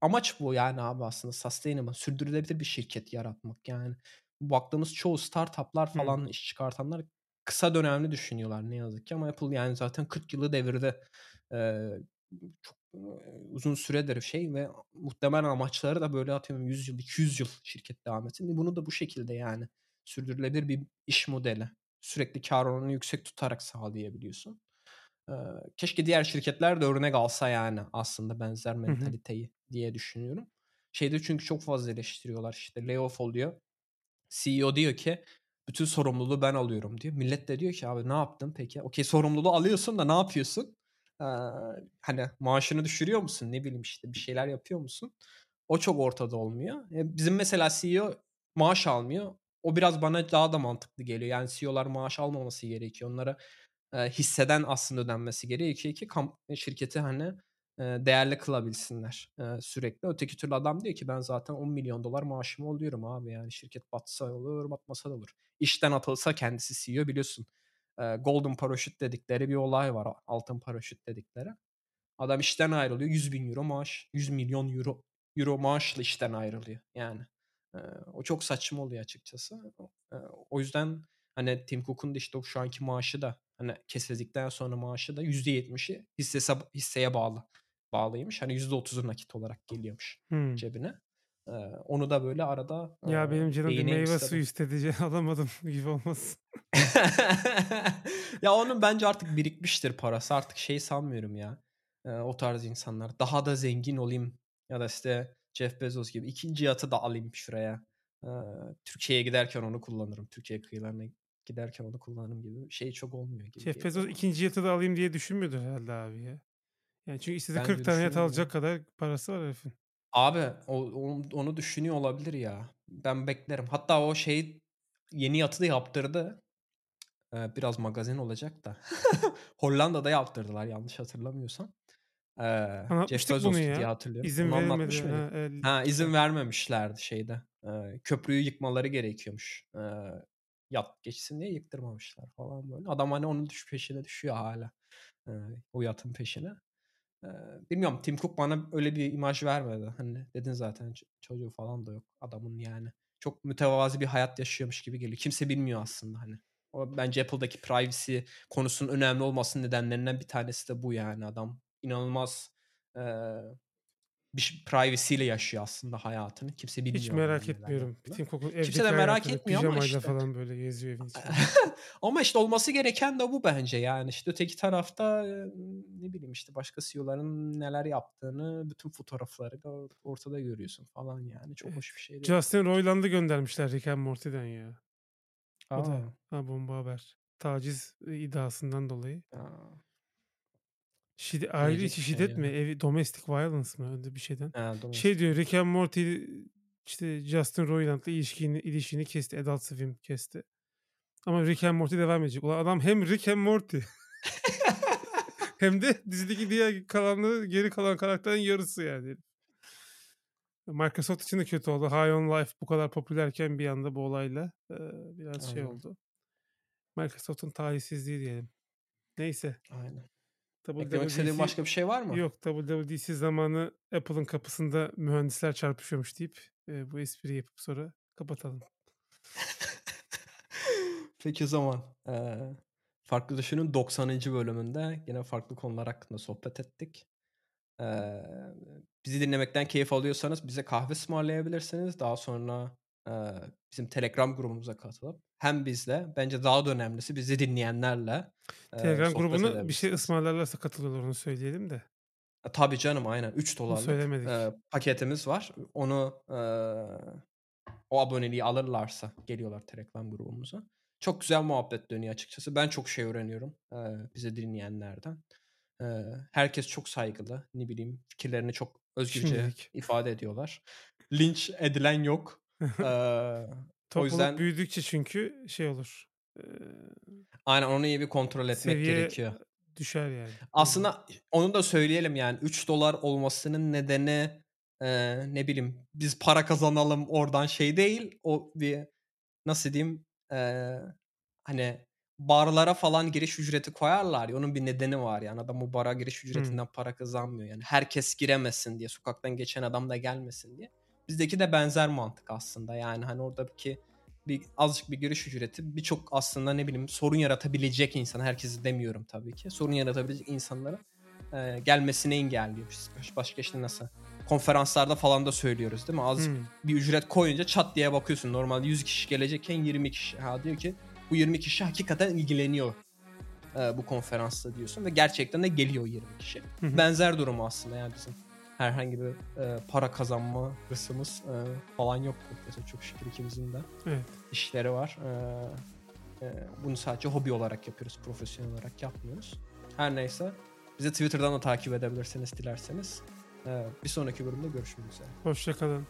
amaç bu yani abi aslında sustainable, sürdürülebilir bir şirket yaratmak yani. Baktığımız çoğu startup'lar falan iş çıkartanlar kısa dönemli düşünüyorlar ne yazık ki ama Apple yani zaten 40 yılı devirdi. Çok, uzun süredir şey ve muhtemelen amaçları da böyle atıyorum 100 yıl, 200 yıl şirket devam etsin. Bunu da bu şekilde yani sürdürülebilir bir iş modeli. Sürekli kâr oranını yüksek tutarak sağlayabiliyorsun. Keşke diğer şirketler de örnek alsa yani aslında benzer Hı hı. mentaliteyi diye düşünüyorum. Şeyde çünkü çok fazla eleştiriyorlar işte layoff oluyor. CEO diyor ki bütün sorumluluğu ben alıyorum diyor. Millet de diyor ki abi ne yaptın peki? Okay, sorumluluğu alıyorsun da ne yapıyorsun? Eee, hani maaşını düşürüyor musun? Ne bileyim işte bir şeyler yapıyor musun? O çok ortada olmuyor. E, bizim mesela CEO maaş almıyor. O biraz bana daha da mantıklı geliyor. Yani CEO'lar maaş almaması gerekiyor. Onlara, eee, hisseden aslında ödenmesi gerekiyor ki kam şirketi, hani, eee, değerli kılabilsinler, eee, sürekli. Öteki türlü adam diyor ki ben zaten $10.000.000 maaşımı alıyorum abi yani şirket batsa olur, batmasa da olur. İşten atılsa kendisi CEO biliyorsun. Golden parachute dedikleri bir olay var. Altın paraşüt dedikleri. Adam işten ayrılıyor. €100.000 maaş, €100.000.000 euro maaşla işten ayrılıyor yani. O çok saçma oluyor açıkçası. O yüzden, hani, Tim Cook'un da işte o şu anki maaşı da, hani, kesildikten sonra maaşı da %70'i hissese hisseye bağlı bağlıymış. Hani, %30'u nakit olarak geliyormuş Hımm. cebine. Eee, onu da böyle arada, Ya, benim canım bir meyve istedim. suyu istedi. Alamadım gibi olmasın. Ya, onun bence artık birikmiştir parası. Artık şey sanmıyorum ya, eee, o tarz insanlar. Daha da zengin olayım ya da, işte, Jeff Bezos gibi 2'nci yatı da alayım şuraya. Eee, Türkiye'ye giderken onu kullanırım. Türkiye kıyılarına giderken onu kullanırım gibi şey çok olmuyor gibi Jeff Bezos. 2'nci yatı da alayım diye düşünmüyordur herhâlde abi ya. Yani çünkü istese 40 Bence tane yat alacak kadar parası var herifin. Abi o onu onu düşünüyor olabilir ya. Ben beklerim. Hatta o şey yeni yatı da yaptırdı. Eee, biraz magazin olacak da. Hollanda'da yaptırdılar yanlış hatırlamıyorsam. Eee, Jeff Bezos'tu diye hatırlıyorum. İzin Bunu anlatmış? Ha, el Ha, izin vermemişlerdi şeyde, eee, köprüyü yıkmaları gerekiyormuş. Eee, yat geçsin diye yıktırmamışlar falan böyle. Adam, hani, onun düş peşine düşüyor hâlâ. Eee, o yatın peşine. Bilmiyorum Tim Cook bana öyle bir imaj vermedi. Hani dedin zaten çocuğu falan da yok adamın yani. Çok mütevazi bir hayat yaşıyormuş gibi geliyor. Kimse bilmiyor aslında hani. O bence Apple'daki privacy konusunun önemli olmasının nedenlerinden bir tanesi de bu yani. Adam inanılmaz, eee, bir ş privacy ile yaşıyor aslında hayatını. Kimse bilmiyor Hiç merak etmiyorum. yaptığını. Tim Cook'un Kimse de merak etmiyor ama işte. falan böyle geziyor evin. Ama işte olması gereken de bu bence yani. İşte öteki tarafta, ne bileyim işte başka CEO'ların neler yaptığını bütün fotoğraflarıyla or ortada görüyorsun falan yani. Çok hoş bir şey değil. Justin Roiland'ı göndermişler Rick and Morty'den ya. O da ha, bomba haber. Taciz, iddiasından dolayı. A! Şidde aile içi şey şiddet mi? Evi domestic violence mı? Öyle bir şeyden. Ha, Şey diyor Rick and Morty işte Justin Roiland'la ilişkini ilişkini kesti. Adult Swim kesti. Ama Rick and Morty devam edecek. Ulan adam hem Rick hem Morty. hem de dizideki diğer kalanları geri kalan karakterin yarısı yani. Microsoft için de kötü oldu. High on Life bu kadar popülerken bir anda bu olayla biraz şey Aynen. oldu. Microsoft'un talihsizliği diyelim. Neyse. Aynen. Eklemek istediğin başka bir şey var mı? yok WWDC zamanı Apple'ın kapısında mühendisler çarpışıyormuş deyip eee, bu espriyi yapıp sonra kapatalım. Peki o zaman, eee, Farklı Düşün'ün 90. bölümünde yine farklı konular hakkında sohbet ettik. Eee, bizi dinlemekten keyif alıyorsanız bize kahve ısmarlayabilirsiniz. Daha sonra, bizim Telegram grubumuza katılıp hem bizle bence daha da önemlisi bizi dinleyenlerle, Telegram grubuna bir şey ısmarlarlarsa katılıyorlar onu söyleyelim de. E, tabii canım aynen Onu $3'lık, söylemedik. eee, paketimiz var. Onu, eee, o aboneliği alırlarsa geliyorlar Telegram grubumuza. Çok güzel muhabbet dönüyor açıkçası. Ben çok şey öğreniyorum, eee, bizi dinleyenlerden. Eee, herkes çok saygılı. Ne bileyim fikirlerini çok özgürce Şimdilik. ifade ediyorlar. Linç edilen yok. Eee, o yüzden büyüdükçe çünkü şey olur. Eee Aynen onu iyi bir kontrol etmek seviye gerekiyor. düşer yani. Aslında onu da söyleyelim yani $3 olmasının nedeni, eee, ne bileyim biz para kazanalım oradan şey değil. O bir nasıl diyeyim, eee, hani barlara falan giriş ücreti koyarlar ya onun bir nedeni var yani. Adam o bara giriş ücretinden para kazanmıyor yani. Herkes giremesin diye, sokaktan geçen adam da gelmesin diye. Bizdeki de benzer mantık aslında. Yani hani oradaki bir azıcık bir giriş ücreti birçok aslında ne bileyim sorun yaratabilecek insan, herkesi demiyorum tabii ki. Sorun yaratabilecek insanlara, eee, gelmesini engelliyor. Baş başka işte nasıl konferanslarda falan da söylüyoruz değil mi? Azıcık Hımm. bir ücret koyunca çat diye bakıyorsun. Normalde 100 kişi gelecekken 20 kişi. Ha diyor ki bu 20 kişi hakikaten ilgileniyor, eee, bu konferansla diyorsun ve gerçekten de geliyor 20 kişi. Hı hı. Benzer durum aslında yani bizim herhangi bir, eee, para kazanma hırsımız, eee, falan yok açıkçası. Çok şükür ikimizin de Evet. işleri var. Eee, eee, bunu sadece hobi olarak yapıyoruz, profesyonel olarak yapmıyoruz. Her neyse bizi Twitter'dan da takip edebilirsiniz dilerseniz. Eee, bir sonraki bölümde görüşmek üzere. Hoşça kalın.